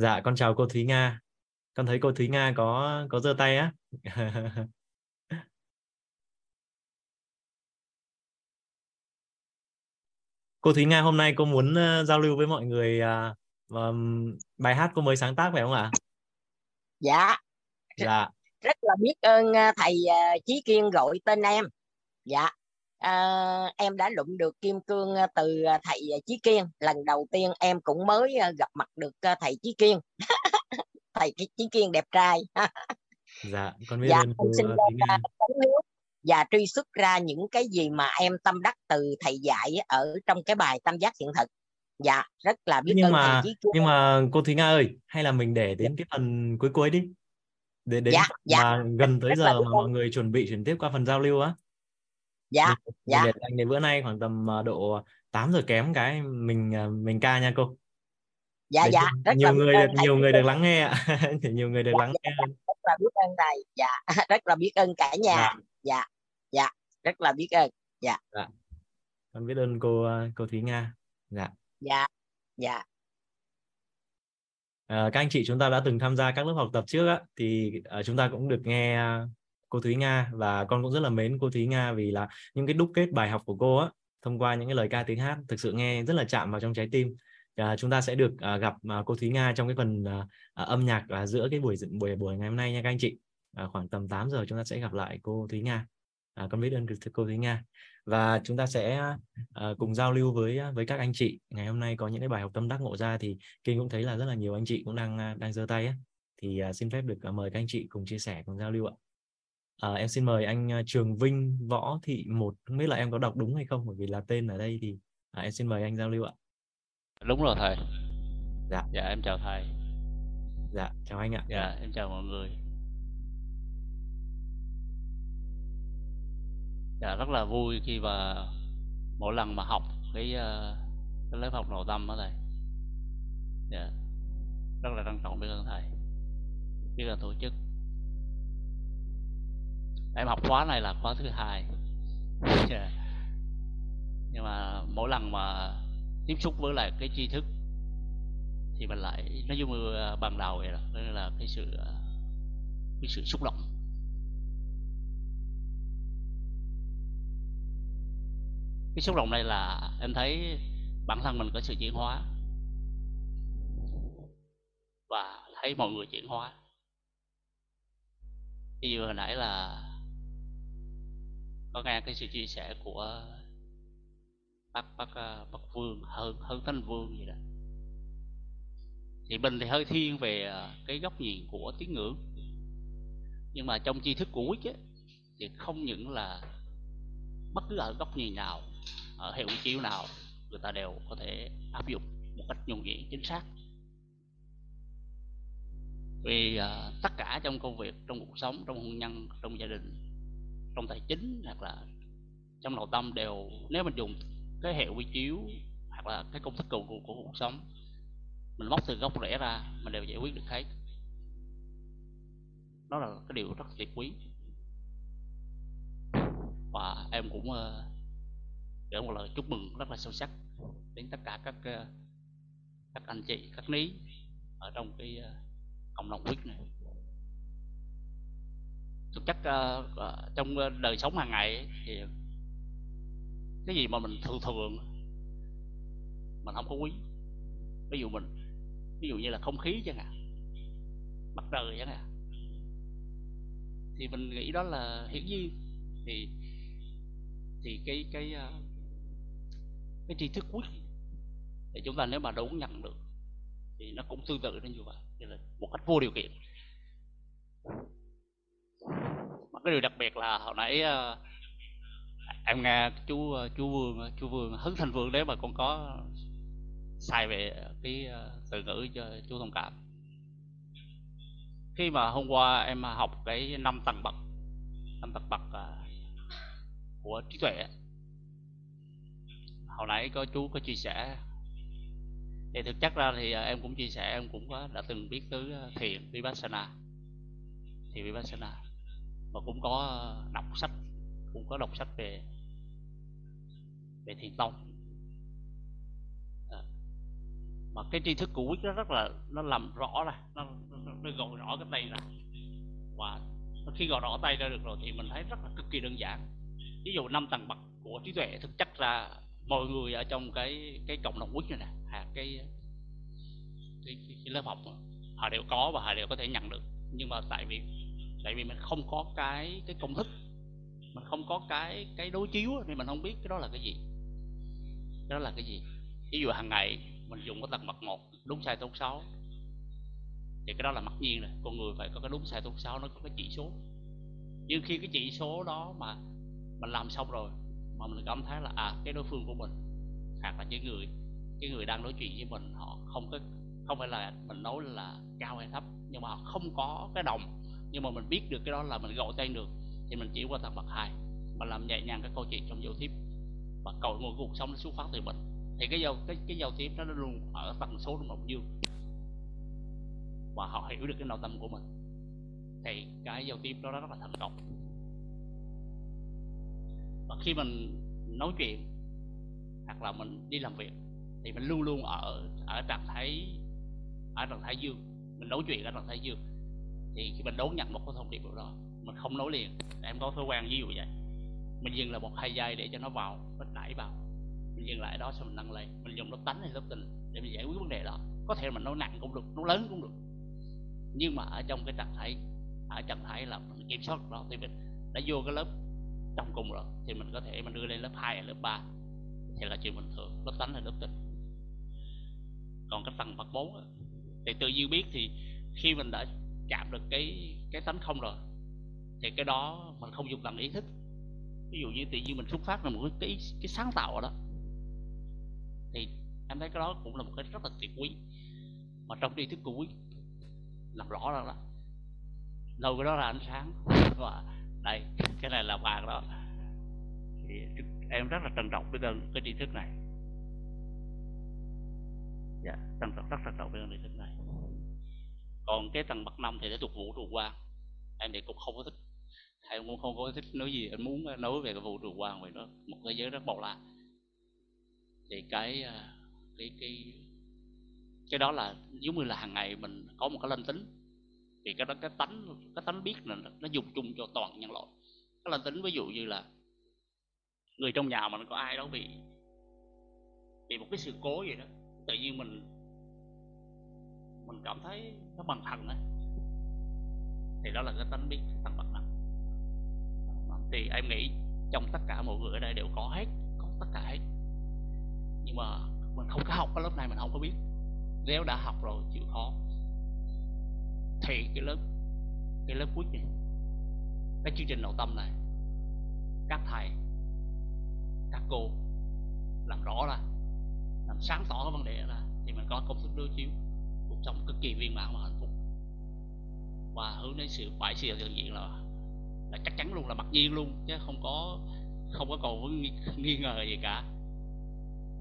dạ con chào cô Thúy Nga. Con thấy cô Thúy Nga có có giơ tay á. Cô Thúy Nga hôm nay cô muốn uh, giao lưu với mọi người uh, um, bài hát cô mới sáng tác phải không ạ? Dạ. Dạ. Rất là biết ơn thầy uh, Chí Kiên gọi tên em. Dạ à, em đã lụm được kim cương từ thầy Chí Kiên. Lần đầu tiên em cũng mới gặp mặt được thầy Chí Kiên. Thầy Chí Kiên đẹp trai. Dạ con biết dạ, ơn cô xin và truy xuất ra những cái gì mà em tâm đắc từ thầy dạy ở trong cái bài tâm giác hiện thực. Dạ rất là biết nhưng ơn mà thầy nhưng mà cô Thúy Nga ơi hay là mình để đến cái phần cuối cuối đi. Để đến Dạ, dạ. mà gần tới Rất giờ mà mọi người chuẩn bị chuyển tiếp qua phần giao lưu á dạ mình, mình dạ để dành đến bữa nay khoảng tầm à, độ 8 giờ kém cái mình à, mình ca nha cô. Dạ Để dạ. rất nhiều là người được nhiều người được lắng nghe ạ. Nhiều người được Dạ, lắng dạ, nghe. Rất là biết ơn thầy. Dạ rất là biết ơn cả nhà. Dạ. dạ dạ. Rất là biết ơn. Con biết ơn cô à, cô Thúy Nga. Dạ. Dạ dạ. À, các anh chị chúng ta đã từng tham gia các lớp học tập trước á, thì à, chúng ta cũng được nghe cô Thúy Nga và con cũng rất là mến cô Thúy Nga vì là những cái đúc kết bài học của cô á thông qua những cái lời ca tiếng hát thực sự nghe rất là chạm vào trong trái tim. À, chúng ta sẽ được à, gặp à, cô Thúy Nga trong cái phần à, à, âm nhạc à, giữa cái buổi buổi buổi ngày hôm nay nha các anh chị. À, khoảng tầm 8 giờ chúng ta sẽ gặp lại cô Thúy Nga. À, con biết ơn cô Thúy Nga và chúng ta sẽ à, cùng giao lưu với à, với các anh chị ngày hôm nay có những cái bài học tâm đắc ngộ ra thì Kinh cũng thấy là rất là nhiều anh chị cũng đang à, đang giơ tay á thì à, xin phép được à, mời các anh chị cùng chia sẻ cùng giao lưu ạ à, em xin mời anh à, Trường Vinh Võ Thị một không biết là em có đọc đúng hay không bởi vì là tên ở đây thì à, em xin mời anh giao lưu ạ. Đúng rồi thầy. Dạ. dạ em chào thầy. Dạ chào anh ạ. Dạ em chào mọi người. Dạ rất là vui khi mà mỗi lần mà học cái ờ, cái lớp học nội tâm đó thầy. Dạ rất là trân trọng biết ơn thầy biết ơn tổ chức em học khóa này là khóa thứ hai. Dạ. Nhưng mà mỗi lần mà tiếp xúc với lại cái tri thức thì mình lại, nó giống như à, ban đầu vậy đó nên là cái sự à, cái sự xúc động. Cái xúc động này là em thấy bản thân mình có sự chuyển hóa và thấy mọi người chuyển hóa. Như hồi nãy là có nghe cái sự chia sẻ của bác bác ờ, bác vương hơn hơn thánh vương gì đó. Thì mình thì hơi thiên về ờ, cái góc nhìn của tiếng ngưỡng. Nhưng mà trong tri thức của Wick ấy, thì không những là bất cứ ở góc nhìn nào ở hệ quy chiếu nào người ta đều có thể áp dụng một cách nhuần nhuyễn chính xác. Vì uh, tất cả trong công việc trong cuộc sống trong hôn nhân trong gia đình trong tài chính hoặc là trong nội tâm đều nếu mình dùng cái hệ quy chiếu hoặc là cái công thức cầu của, của cuộc sống mình móc từ gốc rễ ra mình đều giải quyết được hết. Đó là cái điều rất tuyệt quý. Và em cũng ờ, gửi một lời chúc mừng rất là sâu sắc đến tất cả các uh, các anh chị các ní ở trong cái uh, cộng đồng quyết này thực chất ờ, ờ, trong ờ, đời sống hàng ngày ấy, thì cái gì mà mình thường thường mình không có quý. Ví dụ mình ví dụ như là không khí chẳng hạn mặt trời chẳng hạn. Thì mình nghĩ đó là hiển nhiên. Thì thì cái cái cái tri thức quý thì chúng ta nếu mà đón nhận được thì nó cũng tương tự như vậy như là một cách vô điều kiện mà cái điều đặc biệt là hồi nãy uh, em nghe chú uh, chú Vương ờ, chú Vương hứng thành Vương đấy mà con có sai về cái uh, từ ngữ cho chú thông cảm. Khi mà hôm qua em học cái năm tầng bậc năm tầng bậc uh, của trí tuệ hồi nãy có chú có chia sẻ. Thì thực chất ra thì em cũng chia sẻ em cũng có đã từng biết tới thiền vipassana. Thiền vipassana và cũng có đọc sách cũng có đọc sách về về thiền tông. À. mà cái tri thức của quyết nó rất là nó làm rõ ra nó, nó, nó gọn rõ cái tay ra. Và khi gọn rõ tay ra được rồi thì mình thấy rất là cực kỳ đơn giản. Ví dụ năm tầng bậc của trí tuệ thực chất ra mọi người ở trong cái cái cộng đồng quyết này nè à, cái, cái, cái, cái lớp học họ đều có và họ đều có thể nhận được. Nhưng mà tại vì tại vì mình không có cái cái công thức. Mình không có cái cái đối chiếu nên mình không biết cái đó là cái gì. Cái đó là cái gì? Ví dụ hàng ngày mình dùng cái tầng mặt một, đúng sai tốt xấu thì cái đó là mặc nhiên rồi, con người phải có cái đúng sai tốt xấu nó có cái chỉ số. Nhưng khi cái chỉ số đó mà mình làm xong rồi, mà mình cảm thấy là à cái đối phương của mình hoặc là những người, cái người đang nói chuyện với mình, họ không có, không phải là mình nói là cao hay thấp, nhưng mà họ không có cái đồng nhưng mà mình biết được cái đó là mình gọi tên được, thì mình chỉ qua thập bậc hai. Mà làm nhẹ nhàng cái câu chuyện trong giao tiếp và cầu nguồn cuộc sống nó xuất phát từ mình. Thì cái giao, cái cái giao tiếp đó nó luôn ở tần số trong động dương. Và họ hiểu được cái nội tâm của mình. Thì cái giao tiếp đó rất là thành công. Và khi mình nói chuyện hoặc là mình đi làm việc, thì mình luôn luôn ở ở trạng thái, ở trạng thái dương. Mình nói chuyện ở trạng thái dương thì khi mình đón nhận một cái thông điệp đó, mình không nói liền. Em có thói quen ví dụ vậy. Mình dừng là một hai giây để cho nó vào, nó đẩy vào. Mình dừng lại đó xong mình nâng lên. Mình dùng lớp tánh hay lớp tình để mình giải quyết vấn đề đó. Có thể mình nói nặng cũng được nó lớn cũng được. Nhưng mà ở trong cái trạng thái, ở trạng thái là mình kiểm soát đó, thì mình đã vô cái lớp trong cùng rồi, thì mình có thể mình đưa lên lớp 2 hay lớp 3 thì là chuyện bình thường, lớp tánh là lớp tình. Còn cái tầng bậc 4 thì tự nhiên biết thì khi mình đã chạm được cái cái tánh không rồi thì cái đó mình không dùng bằng ý thức. Ví dụ như tự nhiên mình xuất phát là một cái cái sáng tạo ở đó thì em thấy cái đó cũng là một cái rất là tuyệt quý. Mà trong tri thức của quý làm rõ ra đó đâu cái đó là ánh sáng. Và đây cái này là vàng đó. Thì em rất là trân trọng với cái, cái tri thức này. Dạ trân trọng rất trân trọng với cái tri thức này còn cái tầng bậc năm thì để thuộc vũ trụ quan em thì cũng không có thích. Em cũng không có thích nói gì, em muốn nói về cái vũ trụ quan vì nó một thế giới rất bao la thì cái à, cái cái cái đó là giống như là hàng ngày mình có một cái linh tính. Thì cái đó, cái tánh cái tánh biết là nó dùng chung cho toàn nhân loại. Cái linh tính ví dụ như là người trong nhà mình có ai đó bị bị một cái sự cố gì đó, tự nhiên mình mình cảm thấy nó bằng thần ấy. Thì đó là cái tánh biết thằng bậc năng thì em nghĩ trong tất cả mọi người ở đây đều có hết, có tất cả hết. Nhưng mà mình không có học cái lớp này mình không có biết. Nếu đã học rồi chịu khó, thì cái lớp cái lớp quyết này cái chương trình nội tâm này, các thầy, các cô làm rõ ra, làm sáng tỏ cái vấn đề ra thì mình có công thức đối chiếu sống cực kỳ viên mãn và hạnh phúc. Và hướng đến sự phải sự hiện diện là là chắc chắn luôn là mặc nhiên luôn chứ không có không có còn nghi, nghi ngờ gì cả.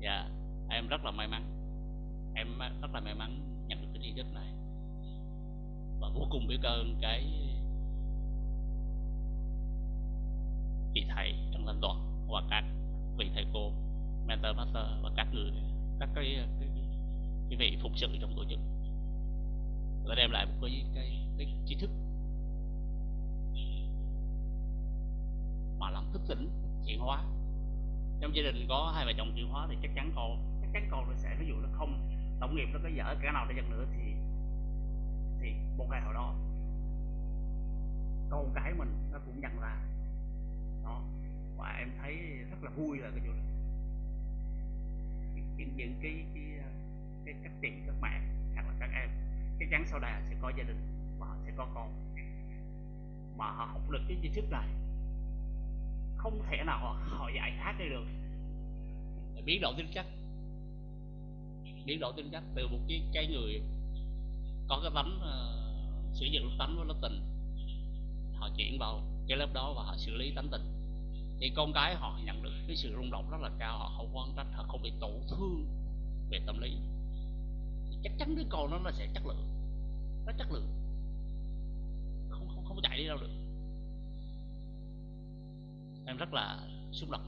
Dạ em rất là may mắn. Em rất là may mắn nhận được cái tri thức này. Và vô cùng biết ơn cái vị thầy trong lãnh đoàn và các vị thầy cô mentor master và các người các cái cái, cái vị phục sự trong tổ chức và đem lại một cái cái cái tri thức. Mà làm thức tỉnh chuyển hóa. Trong gia đình có hai vợ chồng chuyển hóa thì chắc chắn con, chắc chắn con nó sẽ, ví dụ nó không tổng nghiệp, nó có dở cả nào để chăng nữa thì thì một ngày nào đó, con cái mình nó cũng nhận ra. Đó. Và em thấy rất là vui là cái chỗ những những cái cái cái cách chị các mẹ cái chắn sau đây sẽ có gia đình và họ sẽ có con. Mà họ học được cái tri thức này không thể nào họ, họ giải thoát đi được. Biến đổi tính chất. Biến đổi tính chất từ một cái cái người có cái tánh uh, sử dụng tánh với lớp tình họ chuyển vào cái lớp đó và họ xử lý tánh tình. Thì con cái họ nhận được cái sự rung động rất là cao họ không quan trách họ không bị tổn thương về tâm lý chắc chắn đứa con nó nó sẽ chất lượng. Nó chất lượng. Không không không chạy đi đâu được. Em rất là xúc động.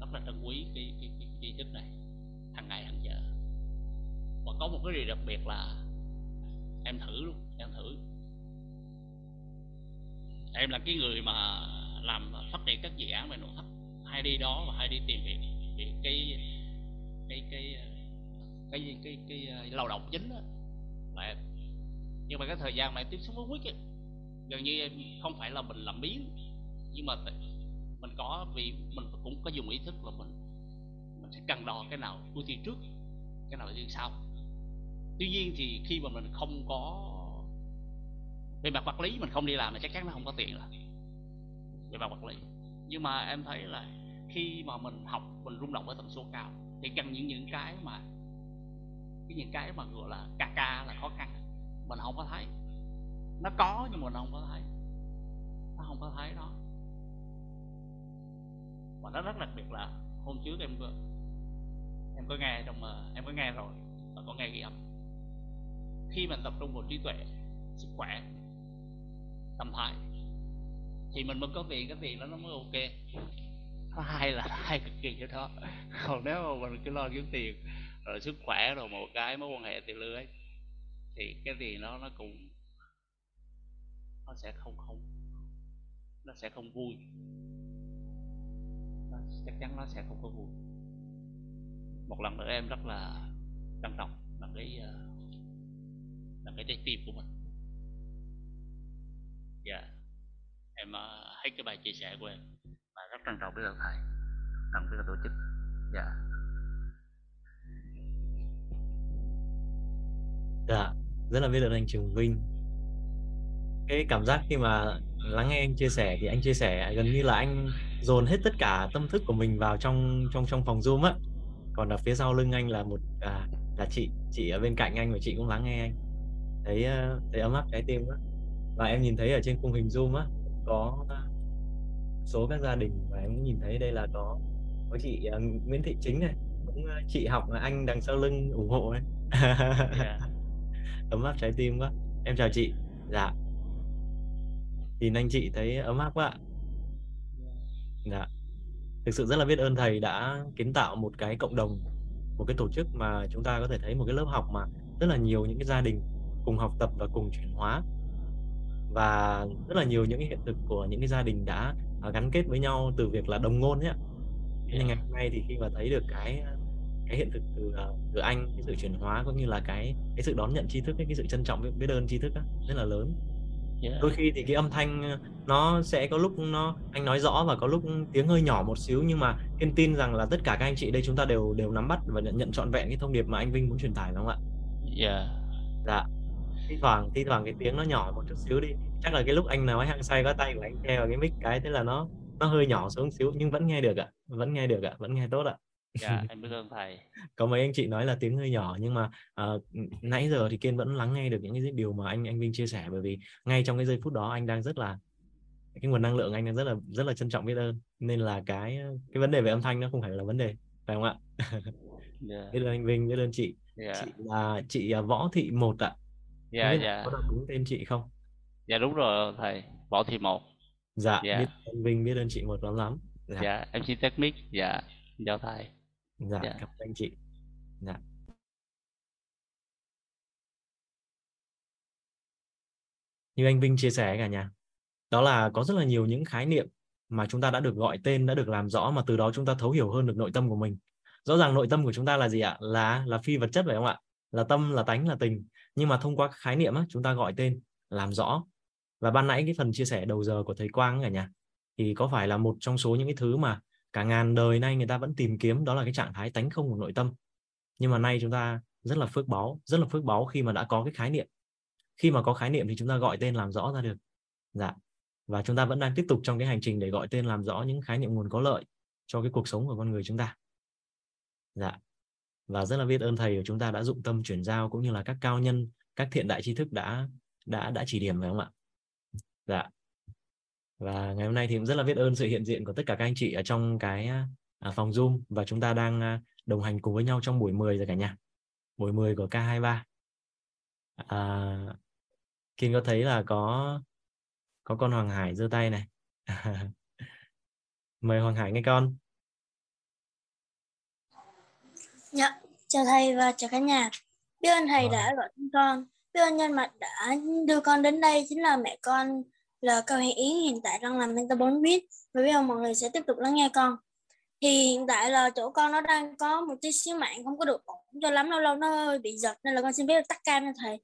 Rất là trân quý cái cái cái tri thức này. Hàng ngày hàng giờ. Và có một cái điều đặc biệt là em thử luôn, em thử. Em là cái người mà làm phát triển các dự án về nội thất. Hay đi đó và hay đi tìm việc việc cái cái cái cái cái cái, cái, lao động chính đó. Là em nhưng mà cái thời gian mà em tiếp xúc với quýt gần như em không phải là mình làm biến nhưng mà mình có vì mình cũng có dùng ý thức là mình mình sẽ cân đo cái nào ưu tiên trước cái nào ưu tiên sau. Tuy nhiên thì khi mà mình không có về mặt vật lý mình không đi làm thì chắc chắn nó không có tiền rồi về mặt vật lý. Nhưng mà em thấy là khi mà mình học mình rung động với tần số cao thì cần những những cái mà cái những cái mà gọi là ca ca là khó khăn. Mình không có thấy. Nó có nhưng mà mình không có thấy. Nó không có thấy đó. Và nó rất đặc biệt là hôm trước em có em có nghe trong ờ, em có nghe rồi và có nghe ghi âm. Khi mình tập trung vào trí tuệ, sức khỏe, tâm thái thì mình mới có tiền cái tiền đó nó mới ok. Nó hay là hay cực kỳ cho đó. Còn nếu mà mình cứ lo kiếm tiền rồi sức khỏe rồi một cái mối quan hệ tiền lưới thì cái gì nó nó cũng nó sẽ không không nó sẽ không vui nó, chắc chắn nó sẽ không có vui một lần nữa em rất là trân trọng là cái ờ, là cái trái tim của mình dạ yeah. em uh, hết cái bài chia sẻ của em và rất trân trọng với ơn thầy với cái tổ chức dạ yeah. Dạ rất là biết ơn anh Trường Vinh. Cái cảm giác khi mà lắng nghe anh chia sẻ thì anh chia sẻ gần như là anh dồn hết tất cả tâm thức của mình vào trong trong trong phòng zoom á. Còn ở phía sau lưng anh là một à, là chị chị ở bên cạnh anh và chị cũng lắng nghe anh. Thấy thấy ấm áp trái tim á. Và em nhìn thấy ở trên khung hình zoom á có số các gia đình và em nhìn thấy đây là có có chị uh, Nguyễn Thị Chính này cũng uh, chị học là anh đằng sau lưng ủng hộ ấy. Yeah. ấm áp trái tim quá. Em chào chị. Dạ. Nhìn anh chị thấy ấm áp quá dạ. Thực sự rất là biết ơn thầy đã kiến tạo một cái cộng đồng một cái tổ chức mà chúng ta có thể thấy một cái lớp học mà rất là nhiều những cái gia đình cùng học tập và cùng chuyển hóa. Và rất là nhiều những cái hiện thực của những cái gia đình đã à, gắn kết với nhau từ việc là đồng ngôn ạ nhưng ngày hôm nay thì khi mà thấy được cái cái hiện thực từ à, từ anh cái sự chuyển hóa cũng như là cái cái sự đón nhận tri thức cái sự trân trọng biết ơn tri thức đó, rất là lớn yeah. đôi khi thì cái âm thanh nó sẽ có lúc nó anh nói rõ và có lúc tiếng hơi nhỏ một xíu nhưng mà kiên tin rằng là tất cả các anh chị đây chúng ta đều đều nắm bắt và nhận, nhận trọn vẹn cái thông điệp mà anh Vinh muốn truyền tải đúng không ạ? Yeah. Dạ thi thoảng thi thoảng cái tiếng nó nhỏ một chút xíu đi chắc là cái lúc anh nói hăng say có tay của anh che vào cái mic cái thế là nó nó hơi nhỏ xuống xíu nhưng vẫn nghe được ạ vẫn nghe được ạ vẫn nghe tốt ạ dạ em biết ơn thầy có mấy anh chị nói là tiếng hơi nhỏ nhưng mà uh, nãy giờ thì kiên vẫn lắng nghe được những cái điều mà anh anh Vinh chia sẻ bởi vì ngay trong cái giây phút đó anh đang rất là cái nguồn năng lượng anh đang rất là rất là trân trọng biết ơn nên là cái cái vấn đề về âm thanh nó không phải là vấn đề phải không ạ yeah. Dạ. biết ơn anh Vinh biết ơn chị yeah. Dạ. chị là chị à, Võ Thị một ạ dạ dạ có đọc đúng tên chị không dạ đúng rồi thầy Võ Thị một dạ, dạ. biết ơn Vinh biết ơn chị một lắm lắm dạ, dạ em xin test mic dạ chào thầy dạ, dạ. cảm ơn anh chị. Dạ. Như anh Vinh chia sẻ cả nhà đó là có rất là nhiều những khái niệm mà chúng ta đã được gọi tên đã được làm rõ mà từ đó chúng ta thấu hiểu hơn được nội tâm của mình. Rõ ràng nội tâm của chúng ta là gì ạ? Là là phi vật chất phải không ạ? Là tâm là tánh là tình. Nhưng mà thông qua khái niệm á, chúng ta gọi tên làm rõ. Và ban nãy cái phần chia sẻ đầu giờ của thầy Quang cả nhà thì có phải là một trong số những cái thứ mà cả ngàn đời nay người ta vẫn tìm kiếm, đó là cái trạng thái tánh không của nội tâm. Nhưng mà nay chúng ta rất là phước báu, rất là phước báu khi mà đã có cái khái niệm. Khi mà có khái niệm thì chúng ta gọi tên làm rõ ra được. Dạ. Và chúng ta vẫn đang tiếp tục trong cái hành trình để gọi tên làm rõ những khái niệm nguồn có lợi cho cái cuộc sống của con người chúng ta. Dạ. Và rất là biết ơn thầy của chúng ta đã dụng tâm chuyển giao cũng như là các cao nhân, các thiện đại tri thức đã đã đã chỉ điểm phải không ạ? Dạ và ngày hôm nay thì cũng rất là biết ơn sự hiện diện của tất cả các anh chị ở trong cái à, phòng zoom. Và chúng ta đang à, đồng hành cùng với nhau trong buổi 10 rồi cả nhà. Buổi 10 của K23 à, Kiên có thấy là có có con Hoàng Hải giơ tay này? Mời Hoàng Hải nghe con. Dạ, chào thầy và chào cả nhà. biết ơn thầy Vâng. đã gọi tên con. Biết ơn nhân mặt đã đưa con đến đây chính là mẹ con là cao hiện yến hiện tại đang làm mentor 4 viết và biết ơn mọi người sẽ tiếp tục lắng nghe con. Thì hiện tại là chỗ con nó đang có một tí xíu mạng không có được ổn cho lắm lâu lâu nó hơi bị giật nên là con xin phép tắt cam cho thầy.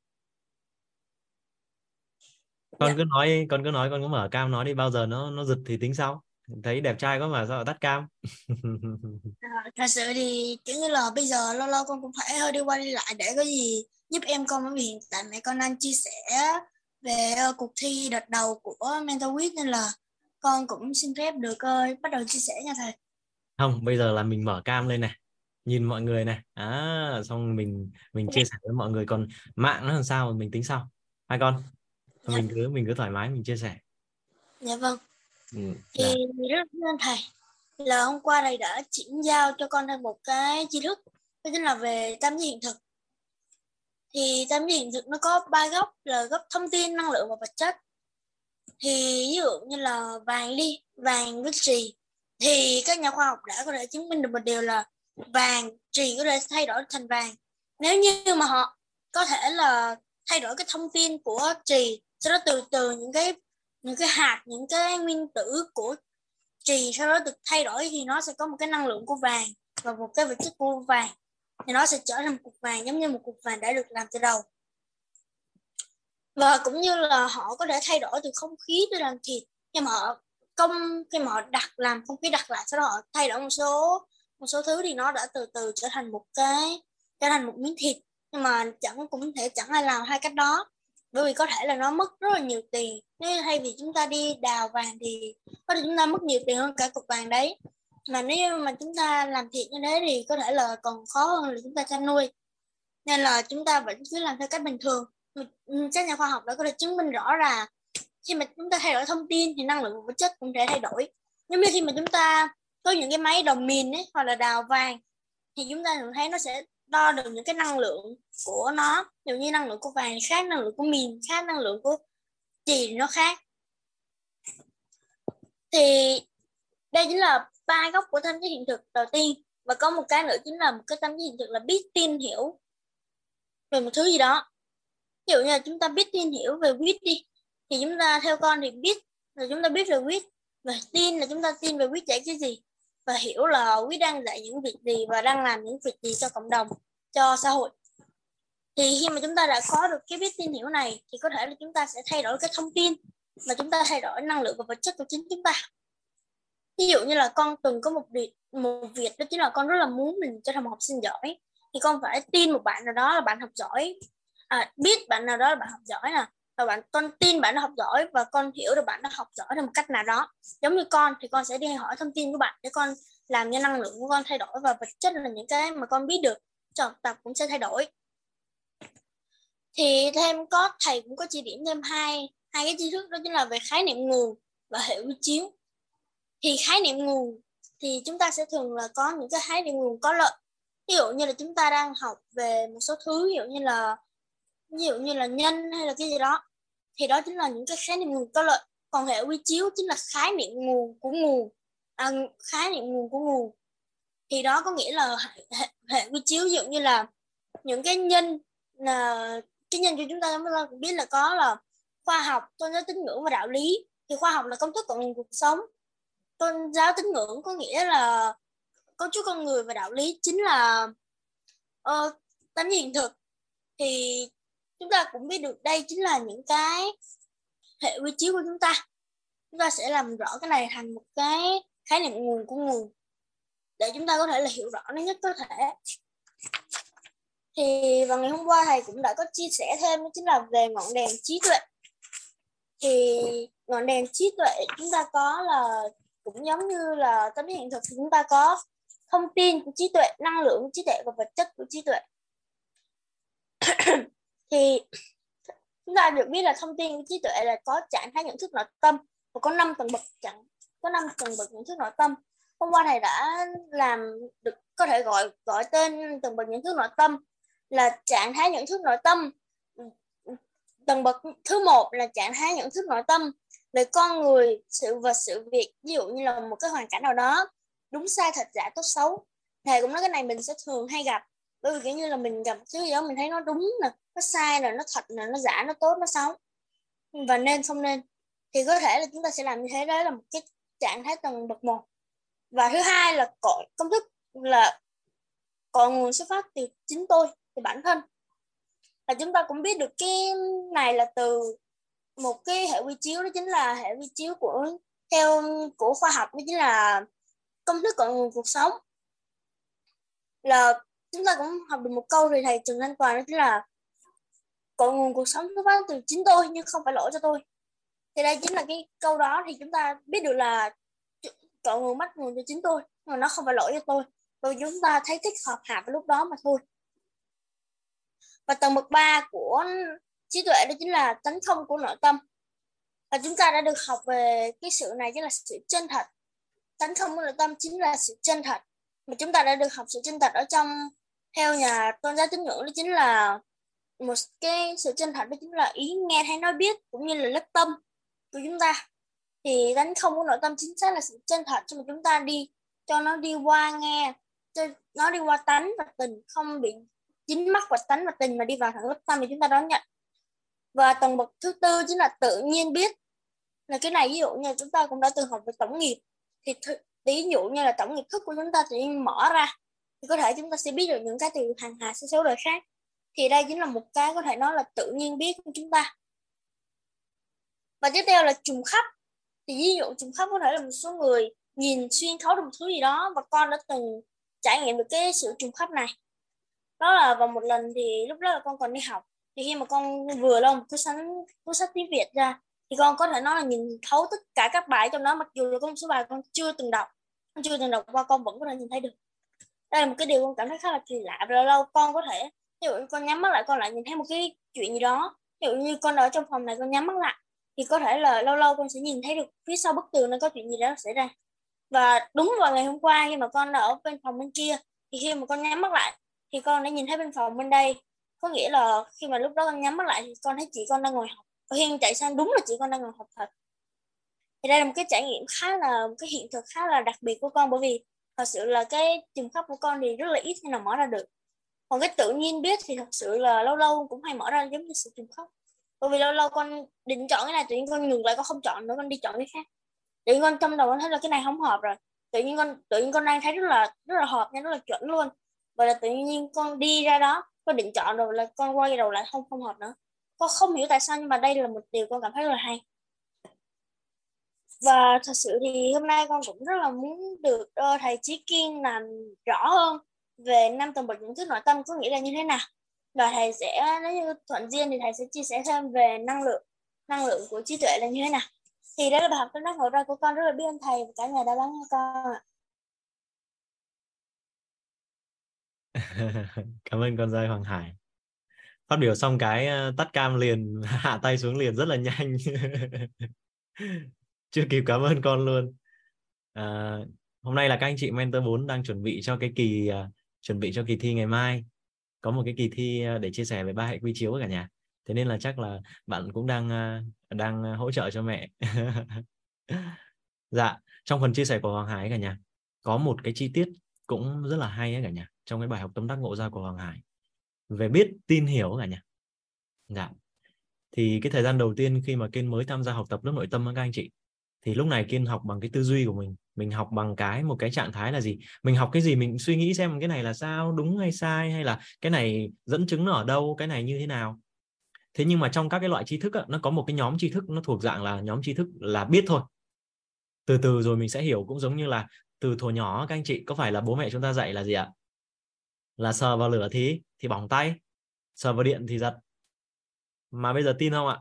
Con Dạ. cứ nói con cứ nói con cứ mở cam nói đi bao giờ nó nó giật thì tính sau. Thấy đẹp trai quá mà sao tắt cam? À, thật sự thì kiểu như là bây giờ lâu lâu con cũng phải hơi đi qua đi lại để có gì giúp em con. Bởi vì hiện tại mẹ con đang chia sẻ về ờ, cuộc thi đợt đầu của Mentor Week nên là con cũng xin phép được ờ, bắt đầu chia sẻ nha thầy. không bây giờ là mình mở cam lên này nhìn mọi người này à xong mình mình chia sẻ với mọi người còn mạng nó làm sao mình tính sau hai con Dạ. mình cứ mình cứ thoải mái mình chia sẻ Dạ vâng. ừ, Thì dạ. rất ơn thầy là hôm qua thầy đã chuyển giao cho con thêm một cái tri thức đó chính là về tam giác hiện thực. Thì tam giác hiện nó có ba góc là góc thông tin, năng lượng và vật chất. Thì ví dụ như là vàng đi, vàng với trì thì các nhà khoa học đã có thể chứng minh được một điều là vàng trì có thể thay đổi thành vàng. Nếu như mà họ có thể là thay đổi cái thông tin của trì sau đó từ từ những cái những cái hạt những cái nguyên tử của trì sau đó được thay đổi thì nó sẽ có một cái năng lượng của vàng và một cái vật chất của vàng thì nó sẽ trở thành một cục vàng giống như một cục vàng đã được làm từ đầu. Và cũng như là họ có thể thay đổi từ không khí để làm thịt. Khi mà họ công, khi mà họ đặt làm không khí đặt lại, sau đó họ thay đổi một số một số thứ thì nó đã từ từ trở thành một cái, trở thành một miếng thịt. Nhưng mà chẳng, cũng thể chẳng ai làm hai cách đó. Bởi vì có thể là nó mất rất là nhiều tiền. Nếu thay vì chúng ta đi đào vàng thì có thể chúng ta mất nhiều tiền hơn cả cục vàng đấy mà nếu mà chúng ta làm thiệt như thế thì có thể là còn khó hơn là chúng ta chăn nuôi. Nên là chúng ta vẫn cứ làm theo cách bình thường. Ừ, các nhà khoa học đã có thể chứng minh rõ là khi mà chúng ta thay đổi thông tin thì năng lượng của vật chất cũng sẽ thay đổi. Giống như khi mà chúng ta có những cái máy đồng mìn ấy, hoặc là đào vàng, thì chúng ta thường thấy nó sẽ đo được những cái năng lượng của nó. Ví dụ như năng lượng của vàng khác, năng lượng của mìn khác, năng lượng của chì nó khác. Thì đây chính là ba góc của tâm trí hiện thực đầu tiên. Và có một cái nữa chính là một cái tâm trí hiện thực là biết tin hiểu về một thứ gì đó. Ví dụ như là chúng ta biết tin hiểu về quýt đi, thì chúng ta theo con thì biết là chúng ta biết về quýt. Và tin là chúng ta tin về quýt dạy cái gì. Và hiểu là quýt đang dạy những việc gì và đang làm những việc gì cho cộng đồng, cho xã hội. Thì khi mà chúng ta đã có được cái biết tin hiểu này, thì có thể là chúng ta sẽ thay đổi cái thông tin. Mà chúng ta thay đổi năng lượng và vật chất của chính chúng ta ví dụ như là con từng có một việc một việc đó chính là con rất là muốn mình trở thành một học sinh giỏi thì con phải tin một bạn nào đó là bạn học giỏi. À, biết bạn nào đó là bạn học giỏi nè và bạn con tin bạn đã học giỏi và con hiểu được bạn đã học giỏi theo một cách nào đó. Giống như con thì con sẽ đi hỏi thông tin của bạn để con làm cho năng lượng của con thay đổi và vật chất là những cái mà con biết được cho học tập cũng sẽ thay đổi. Thì thêm có thầy cũng có chỉ điểm thêm hai hai cái tri thức đó chính là về khái niệm nguồn và hệ quy chiếu thì khái niệm nguồn thì chúng ta sẽ thường là có những cái khái niệm nguồn có lợi. Ví dụ như là chúng ta đang học về một số thứ ví dụ như là ví dụ như là nhân hay là cái gì đó thì đó chính là những cái khái niệm nguồn có lợi. Còn hệ quy chiếu chính là khái niệm nguồn của nguồn à, khái niệm nguồn của nguồn. Thì đó có nghĩa là hệ, hệ, hệ quy chiếu ví dụ như là những cái nhân là cái nhân cho chúng ta chúng ta cũng biết là có là khoa học tôn giáo tín ngưỡng và đạo lý. Thì khoa học là công thức của nguồn cuộc sống tôn giáo tín ngưỡng có nghĩa là cấu trúc con người và đạo lý chính là uh, tánh hiện thực. Thì chúng ta cũng biết được đây chính là những cái hệ quy chiếu của chúng ta. Chúng ta sẽ làm rõ cái này thành một cái khái niệm nguồn của nguồn để chúng ta có thể là hiểu rõ nó nhất có thể. Thì vào ngày hôm qua thầy cũng đã có chia sẻ thêm đó chính là về ngọn đèn trí tuệ. Thì ngọn đèn trí tuệ chúng ta có là cũng giống như là tâm lý hiện thực thì chúng ta có thông tin của trí tuệ, năng lượng của trí tuệ và vật chất của trí tuệ. Thì chúng ta được biết là thông tin của trí tuệ là có trạng thái nhận thức nội tâm và có năm tầng bậc chẳng, có năm tầng bậc nhận thức nội tâm. Hôm qua thầy đã làm được, có thể gọi gọi tên tầng bậc nhận thức nội tâm là trạng thái nhận thức nội tâm. Tầng bậc thứ một là trạng thái nhận thức nội tâm về con người, sự vật sự việc, ví dụ như là một cái hoàn cảnh nào đó, đúng sai, thật, giả, tốt, xấu, thầy cũng nói cái này mình sẽ thường hay gặp. Bởi vì kiểu như là mình gặp thứ gì đó, mình thấy nó đúng nè, nó sai nè, nó thật nè, nó giả, nó tốt, nó xấu. Và nên, không nên. Thì có thể là chúng ta sẽ làm như thế, đó là một cái trạng thái tầng bậc một. Và thứ hai là cội, công thức là cội nguồn xuất phát từ chính tôi, từ bản thân. Và chúng ta cũng biết được cái này là từ một cái hệ quy chiếu đó chính là hệ quy chiếu của, theo, của khoa học, đó chính là công thức cội nguồn cuộc sống. Là chúng ta cũng học được một câu thì thầy Trần Anh Toàn đó chính là cội nguồn cuộc sống xuất phát từ chính tôi nhưng không phải lỗi cho tôi. Thì đây chính là cái câu đó thì chúng ta biết được là cội nguồn bắt nguồn cho chính tôi mà nó không phải lỗi cho tôi. Rồi chúng ta thấy thích hợp hạ vào lúc đó mà thôi. Và tầng bậc 3 của trí tuệ đó chính là tấn không của nội tâm. Và chúng ta đã được học về cái sự này chính là sự chân thật. Tấn không của nội tâm chính là sự chân thật. Mà chúng ta đã được học sự chân thật ở trong theo nhà tôn giáo tín ngưỡng đó chính là một cái sự chân thật đó chính là ý nghe hay nói biết cũng như là lớp tâm của chúng ta. Thì tánh không của nội tâm chính xác là sự chân thật cho mà chúng ta đi cho nó đi qua nghe, cho nó đi qua tánh và tình, không bị dính mắc vào tánh và tình mà đi vào thẳng lớp tâm thì chúng ta đón nhận và tầng bậc thứ tư chính là tự nhiên biết. Là cái này, ví dụ như chúng ta cũng đã từng học về tổng nghiệp, thì ví dụ như là tổng nghiệp thức của chúng ta tự nhiên mở ra, thì có thể chúng ta sẽ biết được những cái từ hàng hà số số đời khác. Thì đây chính là một cái có thể nói là tự nhiên biết của chúng ta. Và tiếp theo là trùng khắp. Thì ví dụ trùng khắp có thể là một số người nhìn, xuyên thấu được một thứ gì đó và con đã từng trải nghiệm được cái sự trùng khắp này. Đó là vào một lần thì lúc đó là con còn đi học thì khi mà con vừa lông cuốn sách cuốn sách tiếng Việt ra, thì con có thể nói là nhìn thấu tất cả các bài trong đó, mặc dù là con số bài con chưa từng đọc, con chưa từng đọc qua, con vẫn có thể nhìn thấy được. Đây là một cái điều con cảm thấy khá là kỳ lạ và lâu lâu con có thể, ví dụ con nhắm mắt lại, con lại nhìn thấy một cái chuyện gì đó. Ví dụ như con ở trong phòng này, con nhắm mắt lại, thì có thể là lâu lâu con sẽ nhìn thấy được phía sau bức tường nó có chuyện gì đó xảy ra. Và đúng vào ngày hôm qua khi mà con ở bên phòng bên kia, thì khi mà con nhắm mắt lại, thì con đã nhìn thấy bên phòng bên đây có nghĩa là khi mà lúc đó con nhắm mắt lại thì con thấy chị con đang ngồi học. Và khi chạy sang đúng là chị con đang ngồi học thật. Thì đây là một cái trải nghiệm khá là, một cái hiện thực khá là đặc biệt của con, bởi vì thật sự là cái trường khắp của con thì rất là ít khi nào mở ra được. Còn cái tự nhiên biết thì thật sự là lâu lâu cũng hay mở ra giống như sự trùng khớp. Bởi vì lâu lâu con định chọn cái này, tự nhiên con ngừng lại con không chọn nữa, con đi chọn cái khác. Tự nhiên con trong đầu con thấy là cái này không hợp rồi. Tự nhiên con, tự nhiên con đang thấy rất là rất là hợp nha, rất là chuẩn luôn. Và là tự nhiên con đi ra đó con định chọn rồi là con quay đầu lại không không hợp nữa. Con không hiểu tại sao nhưng mà đây là một điều con cảm thấy rất là hay. Và thật sự thì hôm nay con cũng rất là muốn được uh, thầy Chí Kiên làm rõ hơn về năm tầng bậc nhận thức nội tâm có nghĩa là như thế nào. Và thầy sẽ nếu như thuận duyên thì thầy sẽ chia sẻ thêm về năng lượng năng lượng của trí tuệ là như thế nào. Thì đó là bài học tâm đắc ngộ ra của con rất là biết ơn thầy và cả nhà đã lắng nghe con ạ. cảm ơn con trai Hoàng Hải. Phát biểu xong cái ờ, tắt cam liền hạ tay xuống liền rất là nhanh. Chưa kịp cảm ơn con luôn. À, hôm nay là các anh chị mentor 4 đang chuẩn bị cho cái kỳ uh, chuẩn bị cho kỳ thi ngày mai. Có một cái kỳ thi uh, để chia sẻ về ba hệ quy chiếu cả nhà. Thế nên là chắc là bạn cũng đang uh, đang hỗ trợ cho mẹ. Dạ trong phần chia sẻ của Hoàng Hải cả nhà có một cái chi tiết cũng rất là hay ấy cả nhà trong cái bài học tâm đắc ngộ ra của Hoàng Hải. Về biết tin hiểu cả nhà dạ. Thì cái thời gian đầu tiên khi mà kiên mới tham gia học tập lớp nội tâm các anh chị thì lúc này kiên học bằng cái tư duy của mình. Mình học bằng cái một cái trạng thái là gì? Mình học cái gì mình suy nghĩ xem cái này là sao đúng hay sai hay là cái này dẫn chứng nó ở đâu cái này như thế nào. Thế nhưng mà trong các cái loại tri thức á, nó có một cái nhóm tri thức nó thuộc dạng là nhóm tri thức là biết thôi. Từ từ rồi mình sẽ hiểu cũng giống như là từ thuở nhỏ các anh chị có phải là bố mẹ chúng ta dạy là gì ạ? Là sờ vào lửa thì thì bỏng tay sờ vào điện thì giật. Mà bây giờ tin không ạ?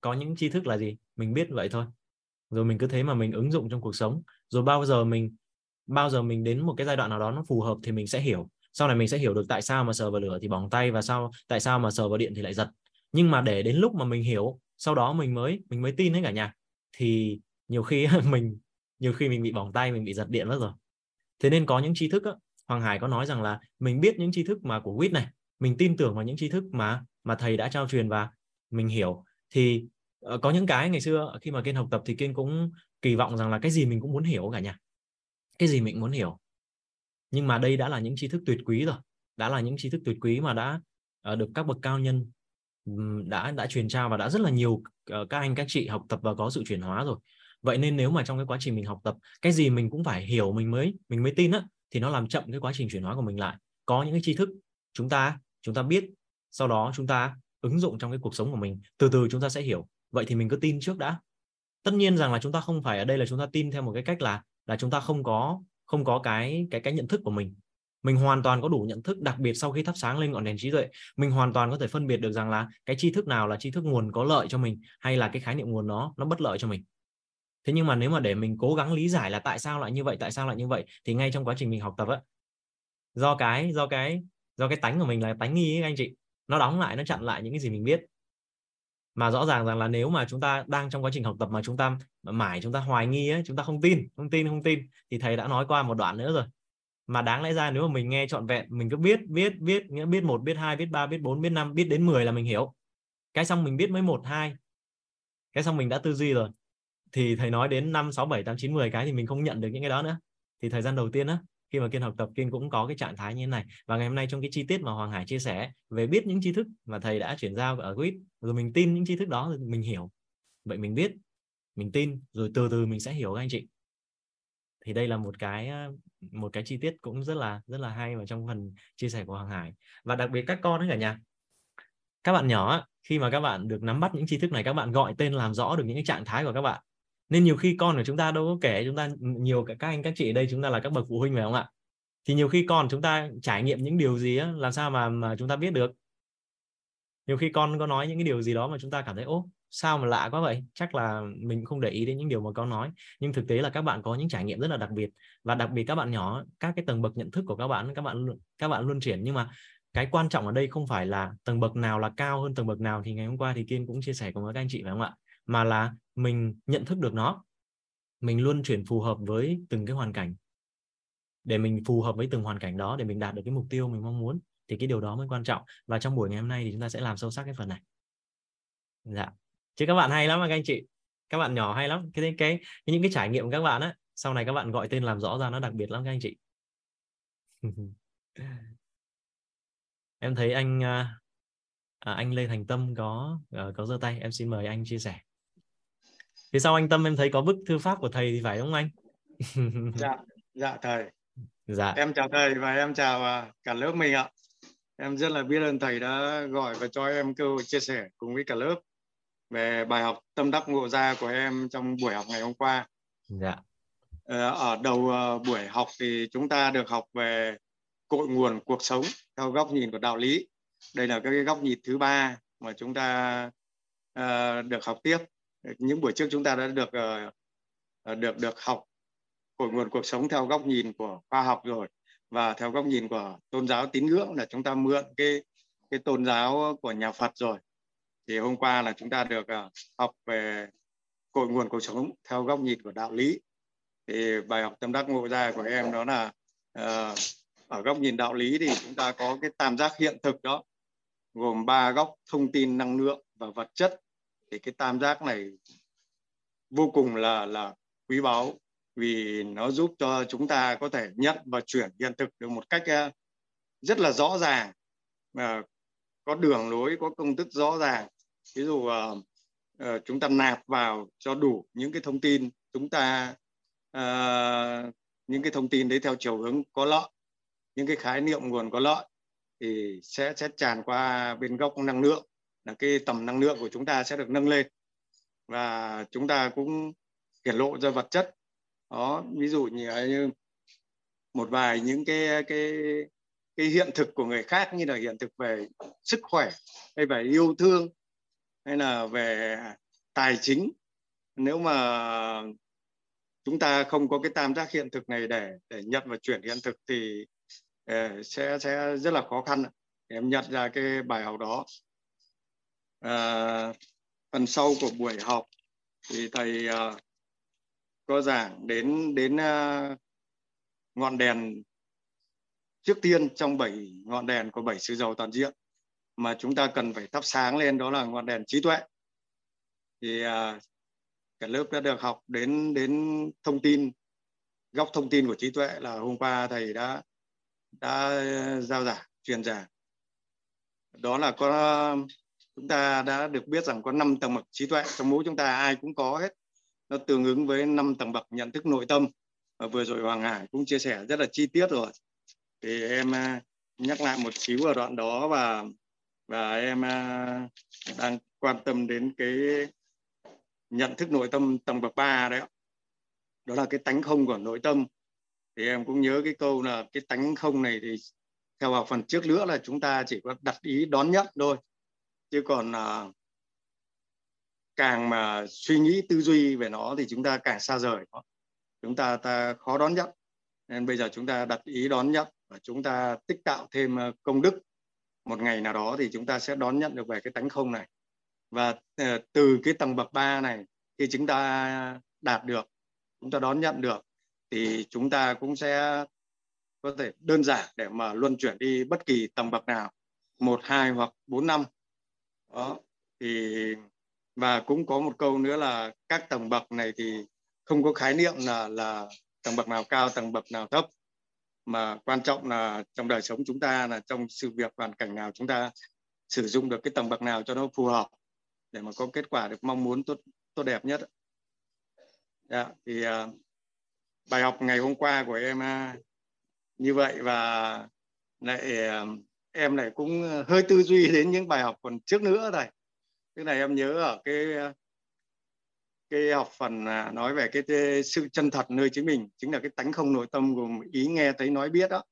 Có những tri thức là gì? Mình biết vậy thôi. Rồi mình cứ thế mà mình ứng dụng trong cuộc sống. Rồi bao giờ mình bao giờ mình đến một cái giai đoạn nào đó nó phù hợp thì mình sẽ hiểu. Sau này mình sẽ hiểu được tại sao mà sờ vào lửa thì bỏng tay và sao tại sao mà sờ vào điện thì lại giật. Nhưng mà để đến lúc mà mình hiểu sau đó mình mới mình mới tin hết cả nhà thì nhiều khi mình nhiều khi mình bị bỏng tay mình bị giật điện mất rồi. Thế nên có những tri thức á, Hoàng Hải có nói rằng là mình biết những tri thức mà của WIT này mình tin tưởng vào những tri thức mà mà thầy đã trao truyền và mình hiểu. Thì uh, có những cái ngày xưa khi mà kiên học tập thì kiên cũng kỳ vọng rằng là cái gì mình cũng muốn hiểu cả nhà. Cái gì mình muốn hiểu. Nhưng mà đây đã là những tri thức tuyệt quý rồi. Đã là những tri thức tuyệt quý mà đã uh, được các bậc cao nhân um, đã đã truyền trao và đã rất là nhiều uh, các anh các chị học tập và có sự chuyển hóa rồi. Vậy nên nếu mà trong cái quá trình mình học tập cái gì mình cũng phải hiểu mình mới mình mới tin á thì nó làm chậm cái quá trình chuyển hóa của mình lại. Có những cái tri thức chúng ta chúng ta biết, sau đó chúng ta ứng dụng trong cái cuộc sống của mình, từ từ chúng ta sẽ hiểu. Vậy thì mình cứ tin trước đã. Tất nhiên rằng là chúng ta không phải ở đây là chúng ta tin theo một cái cách là là chúng ta không có không có cái cái cái nhận thức của mình. Mình hoàn toàn có đủ nhận thức, đặc biệt sau khi thắp sáng lên ngọn đèn trí tuệ, mình hoàn toàn có thể phân biệt được rằng là cái tri thức nào là tri thức nguồn có lợi cho mình, hay là cái khái niệm nguồn nó nó bất lợi cho mình thế nhưng mà nếu mà để mình cố gắng lý giải là tại sao lại như vậy tại sao lại như vậy thì ngay trong quá trình mình học tập á do cái do cái do cái tánh của mình là tánh nghi ấy, anh chị. Nó đóng lại nó chặn lại những cái gì mình biết. Mà rõ ràng rằng là nếu mà chúng ta đang trong quá trình học tập mà chúng ta mãi chúng ta hoài nghi ấy, chúng ta không tin không tin không tin thì thầy đã nói qua một đoạn nữa rồi. Mà đáng lẽ ra nếu mà mình nghe trọn vẹn mình cứ biết biết biết nghĩa biết một biết hai biết ba biết bốn biết năm biết đến 10 là mình hiểu. Cái xong mình biết mới một hai. Cái xong mình đã tư duy rồi thì thầy nói đến năm sáu bảy tám chín 10 cái thì mình không nhận được những cái đó nữa. Thì thời gian đầu tiên á, khi mà kiên học tập, kiên cũng có cái trạng thái như thế này. Và ngày hôm nay trong cái chi tiết mà hoàng hải chia sẻ về biết những tri thức mà thầy đã chuyển giao ở quýt, rồi mình tin những tri thức đó, rồi mình hiểu. Vậy mình biết, mình tin, rồi từ từ mình sẽ hiểu các anh chị. Thì đây là một cái một cái chi tiết cũng rất là rất là hay và trong phần chia sẻ của hoàng hải. Và đặc biệt các con ấy cả nhà. Các bạn nhỏ khi mà các bạn được nắm bắt những tri thức này, các bạn gọi tên làm rõ được những cái trạng thái của các bạn nên nhiều khi con của chúng ta đâu có kể chúng ta ừ, nhiều các anh các chị ở đây chúng ta là các bậc phụ huynh phải không ạ? Thì nhiều khi con chúng ta trải nghiệm những điều gì á, làm sao mà mà chúng ta biết được? Nhiều khi con có nói những cái điều gì đó mà chúng ta cảm thấy ố sao mà lạ quá vậy? Chắc là mình không để ý đến những điều mà con nói. Nhưng thực tế là các bạn có những trải nghiệm rất là đặc biệt. Và đặc biệt các bạn nhỏ, các cái tầng bậc nhận thức của các bạn các bạn các bạn luôn chuyển. Nhưng mà cái quan trọng ở đây không phải là tầng bậc nào là cao hơn tầng bậc nào thì ngày hôm qua thì kiên cũng chia sẻ cùng với các anh chị phải không ạ? Mà là mình nhận thức được nó mình luôn chuyển phù hợp với từng cái hoàn cảnh. Để mình phù hợp với từng hoàn cảnh đó để mình đạt được cái mục tiêu mình mong muốn thì cái điều đó mới quan trọng. Và trong buổi ngày hôm nay thì chúng ta sẽ làm sâu sắc cái phần này. Dạ. Chứ các bạn hay lắm các anh chị. Các bạn nhỏ hay lắm. Cái cái, cái những cái trải nghiệm của các bạn á sau này các bạn gọi tên làm rõ ra nó đặc biệt lắm các anh chị. Em thấy anh à, à, anh Lê Thành Tâm có ờ, có giơ tay. Em xin mời anh chia sẻ phía sau anh Tâm em thấy có bức thư pháp của thầy thì phải không anh? Dạ dạ thầy. Dạ. Em chào thầy và em chào à, cả lớp mình ạ. Em rất là biết ơn thầy đã gọi và cho em cơ hội chia sẻ cùng với cả lớp về bài học tâm đắc ngộ ra của em trong buổi học ngày hôm qua. Dạ. Ờ, ở đầu ờ, buổi học thì chúng ta được học về cội nguồn cuộc sống theo góc nhìn của đạo lý. Đây là cái góc nhìn thứ ba mà chúng ta uh, được học tiếp những buổi trước chúng ta đã được uh, được được học cội nguồn cuộc sống theo góc nhìn của khoa học rồi và theo góc nhìn của tôn giáo tín ngưỡng là chúng ta mượn cái cái tôn giáo của nhà Phật rồi. Thì hôm qua là chúng ta được uh, học về cội nguồn cuộc sống theo góc nhìn của đạo lý. Thì bài học tâm đắc ngộ ra của em đó là uh, ở góc nhìn đạo lý thì chúng ta có cái tam giác hiện thực đó gồm ba góc thông tin năng lượng và vật chất thì cái tam giác này vô cùng là là quý báu vì nó giúp cho chúng ta có thể nhận và chuyển hiện thực được một cách à, rất là rõ ràng và có đường lối, có công thức rõ ràng. Ví dụ à, à, chúng ta nạp vào cho đủ những cái thông tin, chúng ta những cái thông tin đấy theo chiều hướng có lợi, những cái khái niệm nguồn có lợi thì sẽ sẽ tràn qua bên góc năng lượng là cái tầm năng lượng của chúng ta sẽ được nâng lên. Và chúng ta cũng hiển lộ ra vật chất. Đó ví dụ như, à, như một vài những cái cái cái hiện thực của người khác như là hiện thực về sức khỏe hay về yêu thương hay là về tài chính. Nếu mà chúng ta không có cái tam giác hiện thực này để để nhận và chuyển hiện thực thì ờ, sẽ sẽ rất là khó khăn. Em nhận ra cái bài học đó à, phần sau của buổi học thì thầy à, có giảng đến đến à, ngọn đèn trước tiên trong bảy ngọn đèn của bảy sự giàu toàn diện mà chúng ta cần phải thắp sáng lên đó là ngọn đèn trí tuệ. Thì à, cả lớp đã được học đến đến thông tin góc thông tin của trí tuệ là hôm qua thầy đã đã giao giảng truyền giảng. Đó là có chúng ta đã được biết rằng có năm tầng bậc trí tuệ, trong mỗi chúng ta ai cũng có hết. Nó tương ứng với năm tầng bậc nhận thức nội tâm. Và vừa rồi Hoàng Hải cũng chia sẻ rất là chi tiết rồi. Thì em à, nhắc lại một xíu ở đoạn đó và và em à, đang quan tâm đến cái nhận thức nội tâm tầng bậc ba đấy đó là cái tánh không của nội tâm. Thì em cũng nhớ cái câu là cái tánh không này thì theo vào phần trước nữa là chúng ta chỉ có đặt ý đón nhận thôi chứ còn à, càng mà suy nghĩ tư duy về nó thì chúng ta càng xa rời nó. Chúng ta ta khó đón nhận. Nên bây giờ chúng ta đặt ý đón nhận và chúng ta tích tạo thêm ờ, công đức. Một ngày nào đó thì chúng ta sẽ đón nhận được về cái tánh không này. Và ờ, từ cái tầng bậc ba này khi chúng ta đạt được chúng ta đón nhận được thì chúng ta cũng sẽ có thể đơn giản để mà luân chuyển đi bất kỳ tầng bậc nào. Một hai hoặc bốn năm đó thì và cũng có một câu nữa là các tầng bậc này thì không có khái niệm là là tầng bậc nào cao tầng bậc nào thấp mà quan trọng là trong đời sống chúng ta là trong sự việc hoàn cảnh nào chúng ta sử dụng được cái tầng bậc nào cho nó phù hợp để mà có kết quả được mong muốn tốt tốt đẹp nhất. Dạ, thì uh, bài học ngày hôm qua của em uh, như vậy và lại uh, em này cũng ờ, hơi tư duy đến những bài học còn trước nữa thầy. Cái này em nhớ ở cái ờ, cái học phần à, nói về cái sự chân thật nơi chính mình chính là cái tánh không nội tâm gồm ý nghe thấy nói biết đó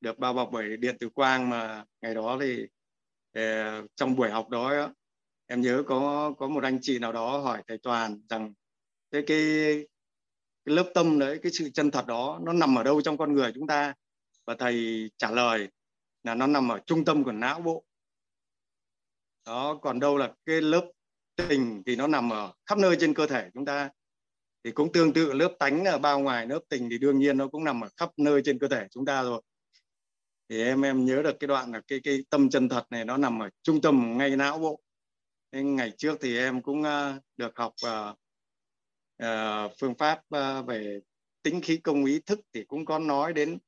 được bao bọc bởi điện tử quang mà ngày đó thì ờ, trong buổi học đó em nhớ có có một anh chị nào đó hỏi thầy toàn rằng cái cái, cái lớp tâm đấy cái sự chân thật đó nó nằm ở đâu trong con người chúng ta và thầy trả lời là nó nằm ở trung tâm của não bộ. Đó còn đâu là cái lớp tình thì nó nằm ở khắp nơi trên cơ thể chúng ta. Thì cũng tương tự lớp tánh ở bao ngoài lớp tình thì đương nhiên nó cũng nằm ở khắp nơi trên cơ thể chúng ta rồi. Thì em em nhớ được cái đoạn là cái cái tâm chân thật này nó nằm ở trung tâm ngay não bộ. Nên ngày trước thì em cũng uh, được học uh, uh, phương pháp uh, về tính khí công ý thức thì cũng có nói đến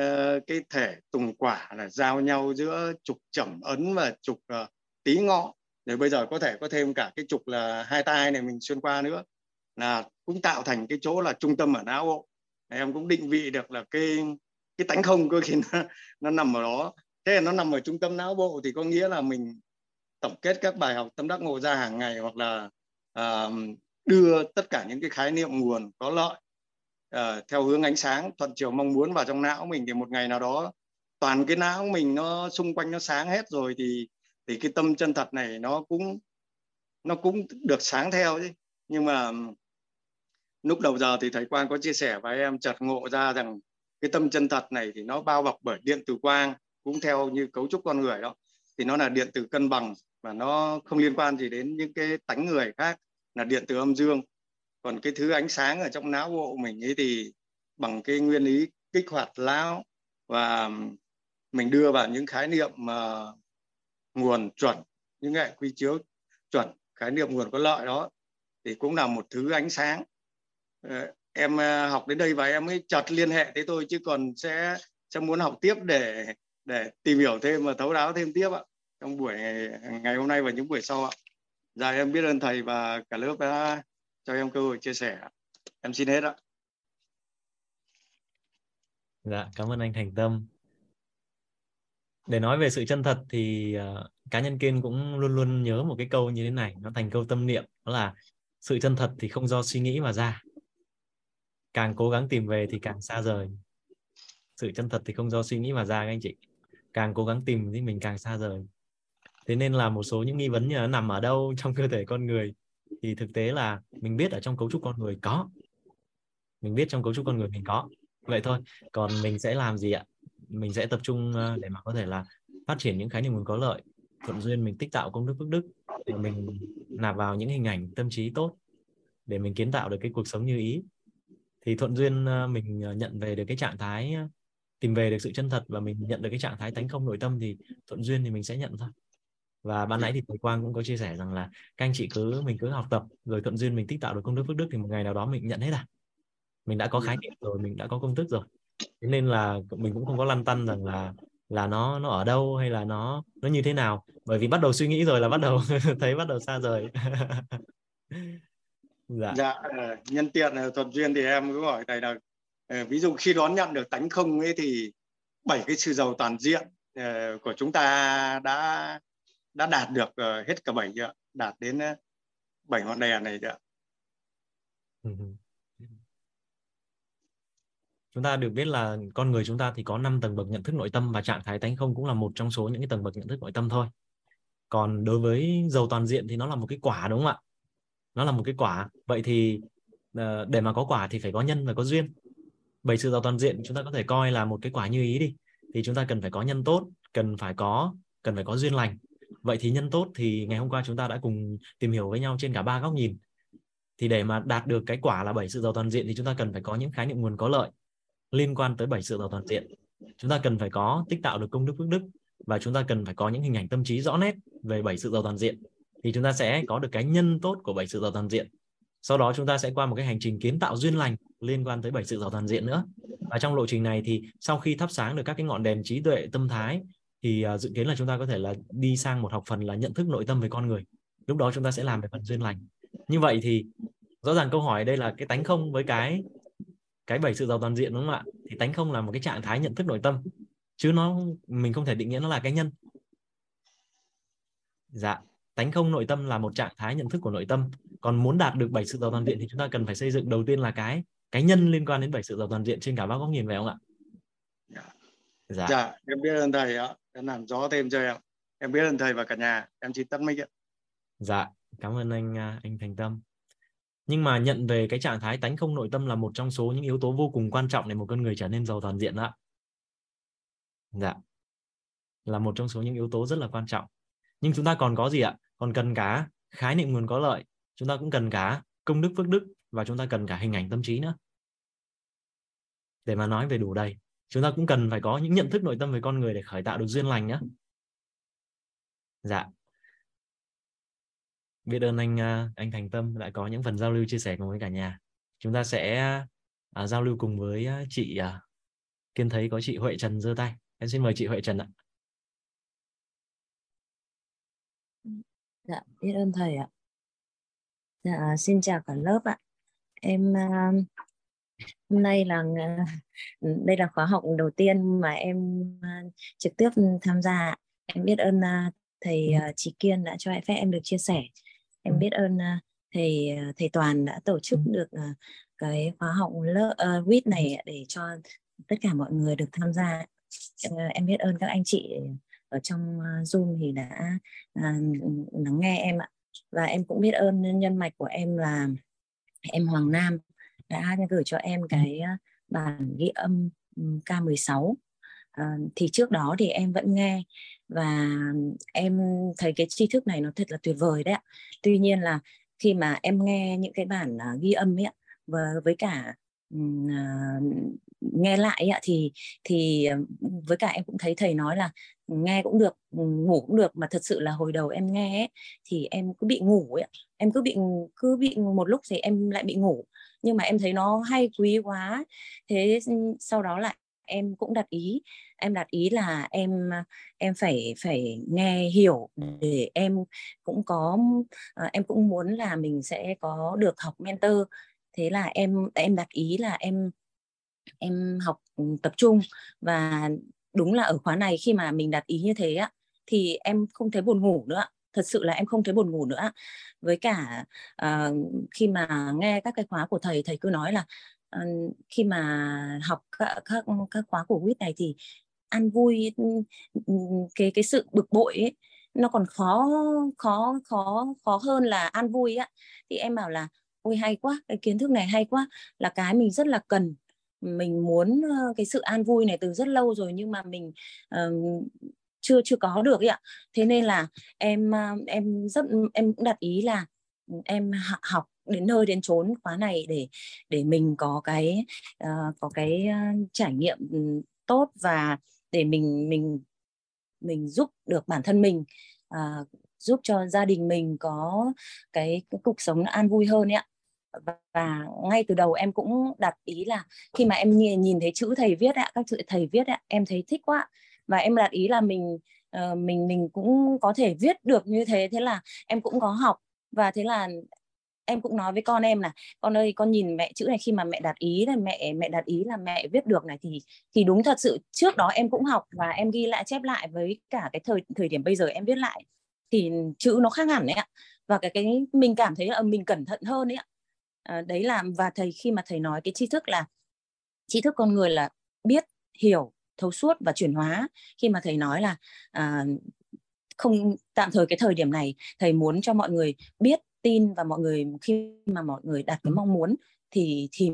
uh, cái thể tùng quả là giao nhau giữa trục chẩm ấn và trục ờ, uh, tí ngọ. Rồi bây giờ có thể có thêm cả cái trục là hai tay này mình xuyên qua nữa. Là cũng tạo thành cái chỗ là trung tâm ở não bộ. Em cũng định vị được là cái cái tánh không cơ khi nó, nó nằm ở đó. Thế là nó nằm ở trung tâm não bộ thì có nghĩa là mình tổng kết các bài học tâm đắc ngộ ra hàng ngày hoặc là uh, đưa tất cả những cái khái niệm nguồn có lợi uh, theo hướng ánh sáng thuận chiều mong muốn vào trong não mình thì một ngày nào đó toàn cái não mình nó xung quanh nó sáng hết rồi thì thì cái tâm chân thật này nó cũng nó cũng được sáng theo chứ. Nhưng mà lúc đầu giờ thì thầy quang có chia sẻ với em chợt ngộ ra rằng cái tâm chân thật này thì nó bao bọc bởi điện từ quang cũng theo như cấu trúc con người đó. Thì nó là điện từ cân bằng và nó không liên quan gì đến những cái tánh người khác là điện từ âm dương còn cái thứ ánh sáng ở trong não bộ mình ấy thì bằng cái nguyên lý kích hoạt não và mình đưa vào những khái niệm mà nguồn chuẩn những hệ quy chiếu chuẩn khái niệm nguồn có lợi đó thì cũng là một thứ ánh sáng. Uh, em uh, học đến đây và em mới chợt liên hệ tới tôi chứ còn sẽ sẽ muốn học tiếp để để tìm hiểu thêm và thấu đáo thêm tiếp ạ trong buổi ngày, ngày hôm nay và những buổi sau ạ. Dạ em biết ơn thầy và cả lớp đã cho em cơ hội chia sẻ. Em xin hết ạ. Dạ cảm ơn anh thành tâm. Để nói về sự chân thật thì uh, cá nhân kiên cũng luôn luôn nhớ một cái câu như thế này nó thành câu tâm niệm đó là sự chân thật thì không do suy nghĩ mà ra. Càng cố gắng tìm về thì càng xa rời. Sự chân thật thì không do suy nghĩ mà ra các anh chị. Càng cố gắng tìm thì mình càng xa rời. Thế nên là một số những nghi vấn như nó nằm ở đâu trong cơ thể con người thì thực tế là mình biết ở trong cấu trúc con người có. Mình biết trong cấu trúc con người mình có. Vậy thôi, còn mình sẽ làm gì ạ? Mình sẽ tập trung ờ, để mà có thể là phát triển những khái niệm nguồn có lợi, thuận duyên, mình tích tạo công đức phước đức, để mình nạp vào những hình ảnh tâm trí tốt, để mình kiến tạo được cái cuộc sống như ý. Thì thuận duyên ờ, mình ờ, nhận về được cái trạng thái tìm về được sự chân thật và mình nhận được cái trạng thái tánh không nội tâm thì thuận duyên thì mình sẽ nhận thôi và ban nãy thì thầy Quang cũng có chia sẻ rằng là các anh chị cứ mình cứ học tập rồi thuận duyên mình tích tạo được công đức phước đức thì một ngày nào đó mình nhận hết à. Mình đã có khái niệm rồi mình đã có công thức rồi. Thế nên là mình cũng không có lăn tăn rằng là là nó nó ở đâu hay là nó nó như thế nào. Bởi vì bắt đầu suy nghĩ rồi là bắt đầu thấy bắt đầu xa rời. Dạ, dạ ờ, nhân tiện ờ, thuận duyên thì em cứ hỏi thầy là ờ, ví dụ khi đón nhận được tánh không ấy thì bảy cái sự giàu toàn diện của chúng ta đã đã đạt được uh, hết cả bảy chưa đạt đến ờ, bảy uh, ngọn đèn này chưa ừ, ừ. chúng ta được biết là con người chúng ta thì có 5 tầng bậc nhận thức nội tâm và trạng thái tánh không cũng là một trong số những cái tầng bậc nhận thức nội tâm thôi. Còn đối với dầu toàn diện thì nó là một cái quả đúng không ạ? Nó là một cái quả. Vậy thì ờ, để mà có quả thì phải có nhân và có duyên. Bảy sự giàu toàn diện chúng ta có thể coi là một cái quả như ý đi. Thì chúng ta cần phải có nhân tốt cần phải có cần phải có duyên lành vậy thì nhân tốt thì ngày hôm qua chúng ta đã cùng tìm hiểu với nhau trên cả ba góc nhìn. Thì để mà đạt được cái quả là bảy sự giàu toàn diện thì chúng ta cần phải có những khái niệm nguồn có lợi liên quan tới bảy sự giàu toàn diện. Chúng ta cần phải có tích tạo được công đức phước đức và chúng ta cần phải có những hình ảnh tâm trí rõ nét về bảy sự giàu toàn diện. Thì chúng ta sẽ có được cái nhân tốt của bảy sự giàu toàn diện. Sau đó chúng ta sẽ qua một cái hành trình kiến tạo duyên lành liên quan tới bảy sự giàu toàn diện nữa. Và trong lộ trình này thì sau khi thắp sáng được các cái ngọn đèn trí tuệ tâm thái thì uh, dự kiến là chúng ta có thể là đi sang một học phần là nhận thức nội tâm về con người. Lúc đó chúng ta sẽ làm về phần duyên lành. Như vậy thì rõ ràng câu hỏi đây là cái tánh không với cái cái bảy sự giàu toàn diện đúng không ạ? Thì tánh không là một cái trạng thái nhận thức nội tâm chứ nó mình không thể định nghĩa nó là cái nhân. Dạ tánh không nội tâm là một trạng thái nhận thức của nội tâm. Còn muốn đạt được bảy sự giàu toàn diện thì chúng ta cần phải xây dựng đầu tiên là cái cái nhân liên quan đến bảy sự giàu toàn diện trên cả ba góc nhìn phải không ạ? Dạ, dạ. dạ em biết ơn thầy ạ em làm rõ thêm cho em em biết ơn thầy và cả nhà. Em chỉ tắt mic ạ. Dạ cảm ơn anh à, anh thành tâm. Nhưng mà nhận về cái trạng thái tánh không nội tâm là một trong số những yếu tố vô cùng quan trọng để một con người trở nên giàu toàn diện đó dạ là một trong số những yếu tố rất là quan trọng. Nhưng chúng ta còn có gì ạ? Còn cần cả khái niệm nguồn có lợi, chúng ta cũng cần cả công đức phước đức và chúng ta cần cả hình ảnh tâm trí nữa. Để mà nói về đủ đầy chúng ta cũng cần phải có những nhận thức nội tâm về con người để khởi tạo được duyên lành nhé dạ. Biết ơn anh à, anh thành tâm đã có những phần giao lưu chia sẻ cùng với cả nhà. Chúng ta sẽ à, giao lưu cùng với à, chị à, kiên thấy có chị huệ trần giơ tay. Em xin mời chị huệ trần ạ. Dạ biết ơn thầy ạ. Dạ xin chào cả lớp ạ. Em uh, hôm nay là đây là khóa học đầu tiên mà em uh, trực tiếp tham gia em biết ơn uh, thầy uh, chị kiên đã cho phép em được chia sẻ. Em ừ. biết ơn thầy thầy toàn đã tổ chức ừ. được cái khóa học lớp uh, WIT này để cho tất cả mọi người được tham gia em biết ơn các anh chị ở trong Zoom thì đã lắng nghe em ạ. Và em cũng biết ơn nhân mạch của em là em Hoàng Nam đã gửi cho em ừ. cái bản ghi âm K16 à, thì trước đó thì em vẫn nghe và em thấy cái tri thức này nó thật là tuyệt vời đấy ạ. Tuy nhiên là khi mà em nghe những cái bản uh, ghi âm ấy và với cả uh, nghe lại ạ thì thì với cả em cũng thấy thầy nói là nghe cũng được ngủ cũng được mà thật sự là hồi đầu em nghe ấy, thì em cứ bị ngủ ấy em cứ bị cứ bị một lúc thì em lại bị ngủ nhưng mà em thấy nó hay quý quá. Thế sau đó lại em cũng đặt ý. Em đặt ý là em em phải phải nghe hiểu để em cũng có à, em cũng muốn là mình sẽ có được học mentor. Thế là em em đặt ý là em em học ừ, tập trung. Và đúng là ở khóa này khi mà mình đặt ý như thế á, thì em không thấy buồn ngủ nữa thật sự là em không thấy buồn ngủ nữa với cả uh, khi mà nghe các cái khóa của thầy thầy cứ nói là uh, khi mà học các các các khóa của quýt này thì ăn vui ừ, cái cái sự bực bội ấy, nó còn khó khó khó khó hơn là an vui á. Thì em bảo là ôi hay quá cái kiến thức này hay quá là cái mình rất là cần. Mình muốn cái sự an vui này từ rất lâu rồi nhưng mà mình uh, chưa chưa có được ạ. Thế nên là em ờ, em rất em cũng đặt ý là ừ, em học đến nơi đến chốn khóa này để để mình có cái uh, có cái ờ, trải nghiệm ừ, tốt và để mình mình mình giúp được bản thân mình uh, giúp cho gia đình mình có cái, cái cuộc sống an vui hơn ạ. Và, ngay từ đầu em cũng đặt ý là khi mà em nhìn, nhìn thấy chữ thầy viết ạ các chữ thầy viết ạ em thấy thích quá và em đạt ý là mình uh, mình mình cũng có thể viết được như thế. Thế là em cũng có học và thế là em cũng nói với con em là con ơi con nhìn mẹ chữ này khi mà mẹ đặt ý là mẹ mẹ đặt ý là mẹ viết được này thì thì đúng thật sự trước đó em cũng học và em ghi lại chép lại với cả cái thời thời điểm bây giờ em viết lại thì chữ nó khác hẳn đấy ạ. Và cái cái mình cảm thấy là ờ, mình cẩn thận hơn đấy ạ. À, đấy là và thầy khi mà thầy nói cái tri thức là tri thức con người là biết hiểu thấu suốt và chuyển hóa. Khi mà thầy nói là à, không tạm thời cái thời điểm này thầy muốn cho mọi người biết tin và mọi người khi mà mọi người đạt cái mong muốn thì thì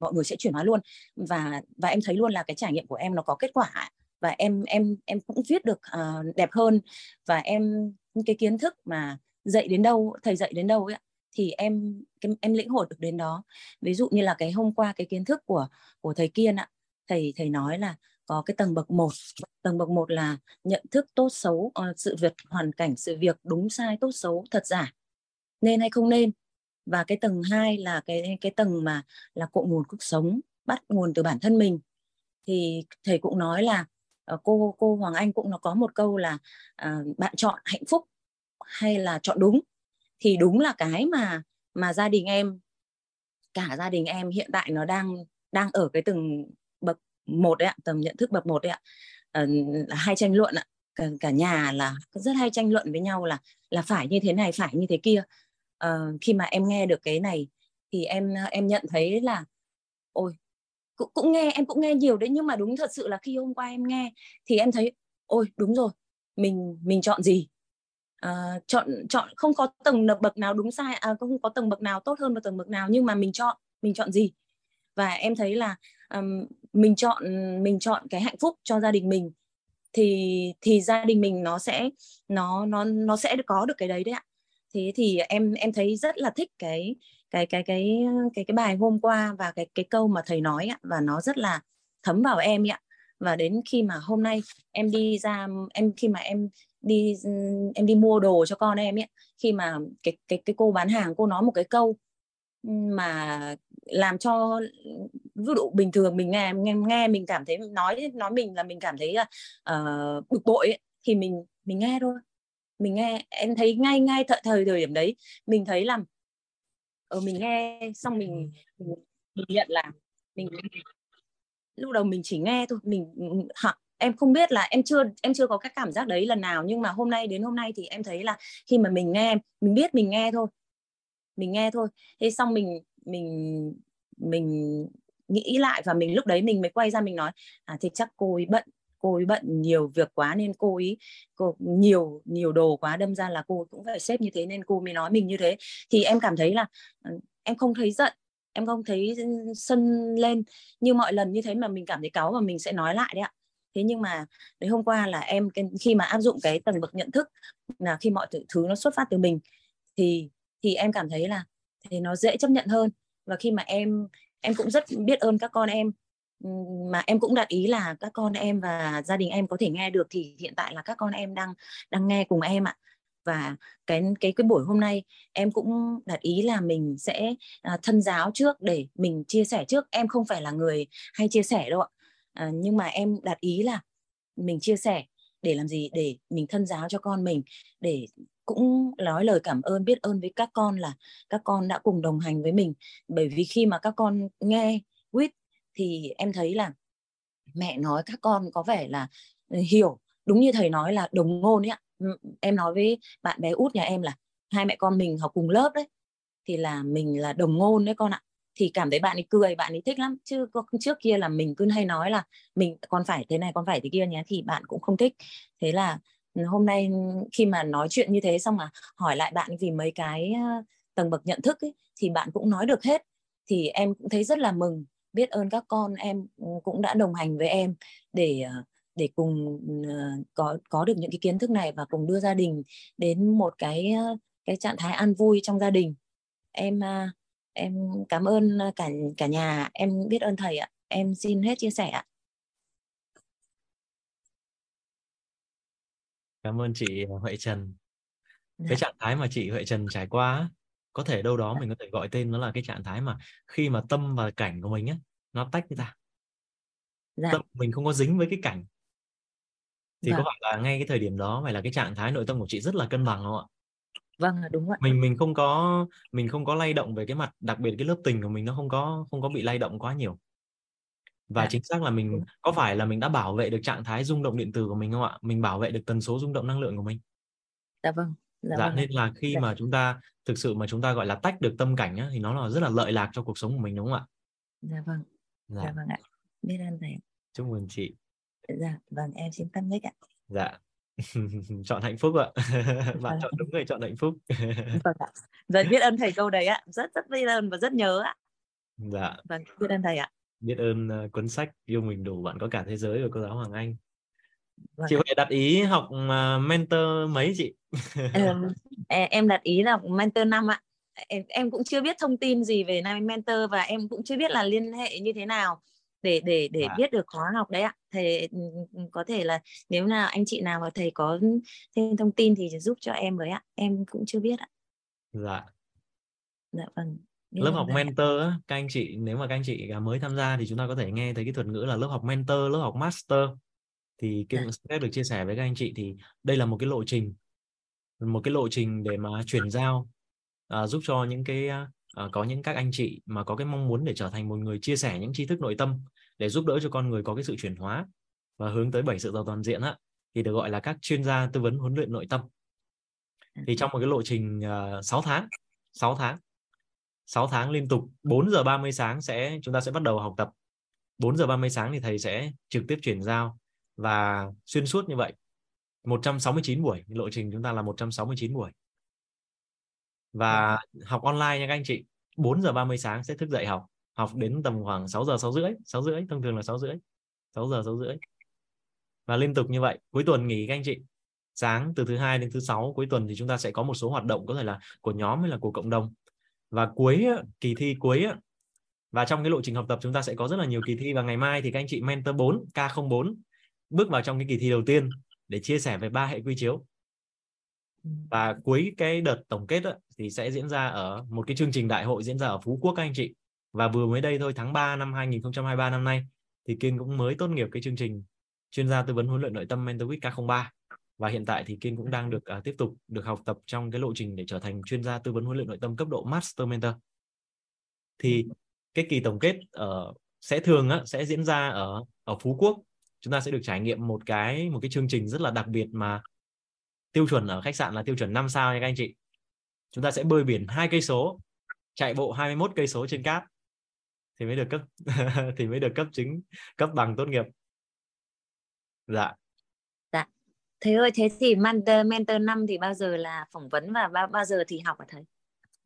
mọi người sẽ chuyển hóa luôn. Và và em thấy luôn là cái trải nghiệm của em nó có kết quả và em em em cũng viết được uh, đẹp hơn. Và em cái kiến thức mà dạy đến đâu thầy dạy đến đâu ấy thì em em, em lĩnh hội được đến đó. Ví dụ như là cái hôm qua cái kiến thức của của thầy kiên ạ thầy thầy nói là có cái tầng bậc một. Tầng bậc một là nhận thức tốt xấu ờ, sự việc hoàn cảnh sự việc đúng sai tốt xấu thật giả. Nên hay không nên? Và cái tầng 2 là cái cái tầng mà là cội nguồn cuộc sống bắt nguồn từ bản thân mình. Thì thầy cũng nói là ờ, cô cô Hoàng Anh cũng nó có một câu là uh, bạn chọn hạnh phúc hay là chọn đúng? Thì đúng là cái mà mà gia đình em cả gia đình em hiện tại nó đang đang ở cái từng bậc một đấy ạ tầm nhận thức bậc một đấy ạ. Ờ, à, hay tranh luận ạ. Cả, cả nhà là rất hay tranh luận với nhau là là phải như thế này phải như thế kia. À, khi mà em nghe được cái này thì em em nhận thấy là ôi cũng, cũng nghe em cũng nghe nhiều đấy nhưng mà đúng thật sự là khi hôm qua em nghe thì em thấy ôi đúng rồi mình mình chọn gì? À, chọn chọn không có tầng bậc nào đúng sai à, không có tầng bậc nào tốt hơn và tầng bậc nào nhưng mà mình chọn mình chọn gì? Và em thấy là um, mình chọn mình chọn cái hạnh phúc cho gia đình mình, thì thì gia đình mình nó sẽ, nó nó nó sẽ có được cái đấy đấy ạ. Thế thì em em thấy rất là thích cái cái cái cái cái cái bài hôm qua và cái cái câu mà thầy nói ạ, và nó rất là thấm vào em ạ. Và đến khi mà hôm nay em đi ra, em, khi mà em đi em đi mua đồ cho con em ấy khi mà cái cái cái cô bán hàng cô nói một cái câu mà làm cho ví dụ bình thường mình nghe nghe nghe mình cảm thấy nói nói mình là mình cảm thấy là uh, bực bội ấy, thì mình mình nghe thôi. Mình nghe em thấy ngay ngay thời thời thời điểm đấy mình thấy là ở mình nghe xong mình, mình mình nhận là mình lúc đầu mình chỉ nghe thôi mình ừ, ừ, hả, em không biết là em chưa em chưa có cái cảm giác đấy lần nào nhưng mà hôm nay đến hôm nay thì em thấy là khi mà mình nghe mình biết mình nghe thôi mình nghe thôi. Thế xong mình mình mình nghĩ lại và mình lúc đấy mình mới quay ra mình nói à thì chắc cô ấy bận, cô ấy bận nhiều việc quá nên cô ấy, cô, nhiều nhiều đồ quá, đâm ra là cô cũng phải xếp như thế nên cô mới nói mình như thế. Thì em cảm thấy là ờ, em không thấy giận, em không thấy sân lên. Như mọi lần như thế mà mình cảm thấy cáu và mình sẽ nói lại đấy ạ. Thế nhưng mà đến hôm qua là em khi mà áp dụng cái tầng bậc nhận thức là khi mọi thứ nó xuất phát từ mình, thì thì em cảm thấy là thì nó dễ chấp nhận hơn. Và khi mà em em cũng rất biết ơn các con em. Mà em cũng đặt ý là các con em và gia đình em có thể nghe được thì hiện tại là các con em đang đang nghe cùng em ạ. Và cái cái cái buổi hôm nay em cũng đặt ý là mình sẽ à, thân giáo trước để mình chia sẻ trước. Em không phải là người hay chia sẻ đâu ạ. À, nhưng mà em đặt ý là mình chia sẻ để làm gì? Để mình thân giáo cho con mình để cũng nói lời cảm ơn, biết ơn với các con là các con đã cùng đồng hành với mình. Bởi vì khi mà các con nghe quýt thì em thấy là mẹ nói các con có vẻ là ừ, hiểu. Đúng như thầy nói là đồng ngôn ấy ạ. Ừ, em nói với bạn bé út nhà em là hai mẹ con mình học cùng lớp đấy, thì là mình là đồng ngôn đấy con ạ. Thì cảm thấy bạn ấy cười, bạn ấy thích lắm. Chứ trước kia là mình cứ hay nói là mình còn phải thế này, còn phải thế kia nhé, thì bạn cũng không thích. Thế là hôm nay khi mà nói chuyện như thế xong mà hỏi lại bạn vì mấy cái tầng bậc nhận thức ấy, thì bạn cũng nói được hết. Thì em cũng thấy rất là mừng biết ơn các con em cũng đã đồng hành với em để ờ, để cùng ờ, có có được những cái kiến thức này và cùng đưa gia đình đến một cái cái trạng thái an vui trong gia đình. Em em cảm ơn cả cả nhà em biết ơn thầy ạ. Em xin hết chia sẻ ạ. Cảm ơn chị Huệ Trần cái dạ. trạng thái mà chị Huệ Trần trải qua có thể đâu đó dạ. mình có thể gọi tên nó là cái trạng thái mà khi mà tâm và cảnh của mình á nó tách ra dạ. tâm mình không có dính với cái cảnh thì Vâng. có phải là ngay cái thời điểm đó phải là cái trạng thái nội tâm của chị rất là cân bằng không ạ vâng đúng ạ mình mình không có mình không có lay động về cái mặt đặc biệt cái lớp tình của mình nó không có không có bị lay động quá nhiều và Dạ. chính xác là mình có phải là mình đã bảo vệ được trạng thái rung động điện tử của mình không ạ? Mình bảo vệ được tần số rung động năng lượng của mình. Dạ vâng dạ, dạ vâng nên là khi Dạ. mà chúng ta thực sự mà chúng ta gọi là tách được tâm cảnh á, thì nó là rất là lợi lạc cho cuộc sống của mình đúng không ạ? Dạ vâng. Dạ. Dạ vâng ạ. Biết ơn thầy chúc mừng chị. Dạ vâng em xin tắt mic ạ. Dạ. Chọn hạnh phúc ạ. Bạn chọn đúng người chọn hạnh phúc. Vâng ạ. Rất biết ơn thầy câu đấy ạ. Rất rất biết ơn và rất nhớ ạ. Dạ. Vâng biết ơn thầy ạ biết ơn ờ, cuốn sách yêu mình đủ bạn có cả thế giới của cô giáo Hoàng Anh. Vâng chị ạ. Huệ đặt ý học ờ, mentor mấy chị? E- em đặt ý là mentor năm ạ. Em, em cũng chưa biết thông tin gì về nam mentor và em cũng chưa biết là liên hệ như thế nào để để để Dạ. biết được khóa học đấy ạ. Thầy ừ, ừ, có thể là nếu nào anh chị nào mà thầy có thêm thông tin thì giúp cho em với ạ. Em cũng chưa biết ạ. Dạ. Dạ vâng lớp học ạ. mentor á, các anh chị nếu mà các anh chị mới tham gia thì chúng ta có thể nghe thấy cái thuật ngữ là lớp học mentor lớp học master. Thì cũng sẽ được chia sẻ với các anh chị thì đây là một cái lộ trình một cái lộ trình để mà chuyển giao à, giúp cho những cái à, có những các anh chị mà có cái mong muốn để trở thành một người chia sẻ những tri thức nội tâm để giúp đỡ cho con người có cái sự chuyển hóa và hướng tới bảy sự giàu toàn diện á thì được gọi là các chuyên gia tư vấn huấn luyện nội tâm. Thì trong một cái lộ trình uh, 6 tháng 6 tháng 6 tháng liên tục 4 giờ 30 sáng sẽ chúng ta sẽ bắt đầu học tập. 4 giờ 30 sáng thì thầy sẽ trực tiếp chuyển giao và xuyên suốt như vậy. 169 buổi lộ trình chúng ta là 169 buổi. Và học online nha các anh chị. 4 giờ 30 sáng sẽ thức dậy học. Học đến tầm khoảng 6 giờ 6 rưỡi 6 rưỡi thông thường là 6 rưỡi 6 giờ 6 rưỡi. Và liên tục như vậy cuối tuần nghỉ các anh chị. Sáng từ thứ hai đến thứ sáu cuối tuần thì chúng ta sẽ có một số hoạt động có thể là của nhóm hay là của cộng đồng và cuối kỳ thi cuối và trong cái lộ trình học tập chúng ta sẽ có rất là nhiều kỳ thi. Và ngày mai thì các anh chị mentor 4 K04 bước vào trong cái kỳ thi đầu tiên để chia sẻ về ba hệ quy chiếu. Và cuối cái đợt tổng kết đó, thì sẽ diễn ra ở một cái chương trình đại hội diễn ra ở Phú Quốc các anh chị. Và vừa mới đây thôi tháng 3 năm 2023 năm nay thì Kiên cũng mới tốt nghiệp cái chương trình chuyên gia tư vấn huấn luyện nội tâm Mentor Week K03 và hiện tại thì Kiên cũng đang được uh, tiếp tục được học tập trong cái lộ trình để trở thành chuyên gia tư vấn huấn luyện nội tâm cấp độ Master Mentor. Thì cái kỳ tổng kết ở sẽ thường á, sẽ diễn ra ở ở Phú Quốc. Chúng ta sẽ được trải nghiệm một cái một cái chương trình rất là đặc biệt mà tiêu chuẩn ở khách sạn là tiêu chuẩn 5 sao nha các anh chị. Chúng ta sẽ bơi biển hai cây số chạy bộ 21 cây số trên cát thì mới được cấp thì mới được cấp chứng cấp bằng tốt nghiệp. Dạ thầy ơi thế thì mentor mentor năm thì bao giờ là phỏng vấn và bao bao giờ thì học hả thầy?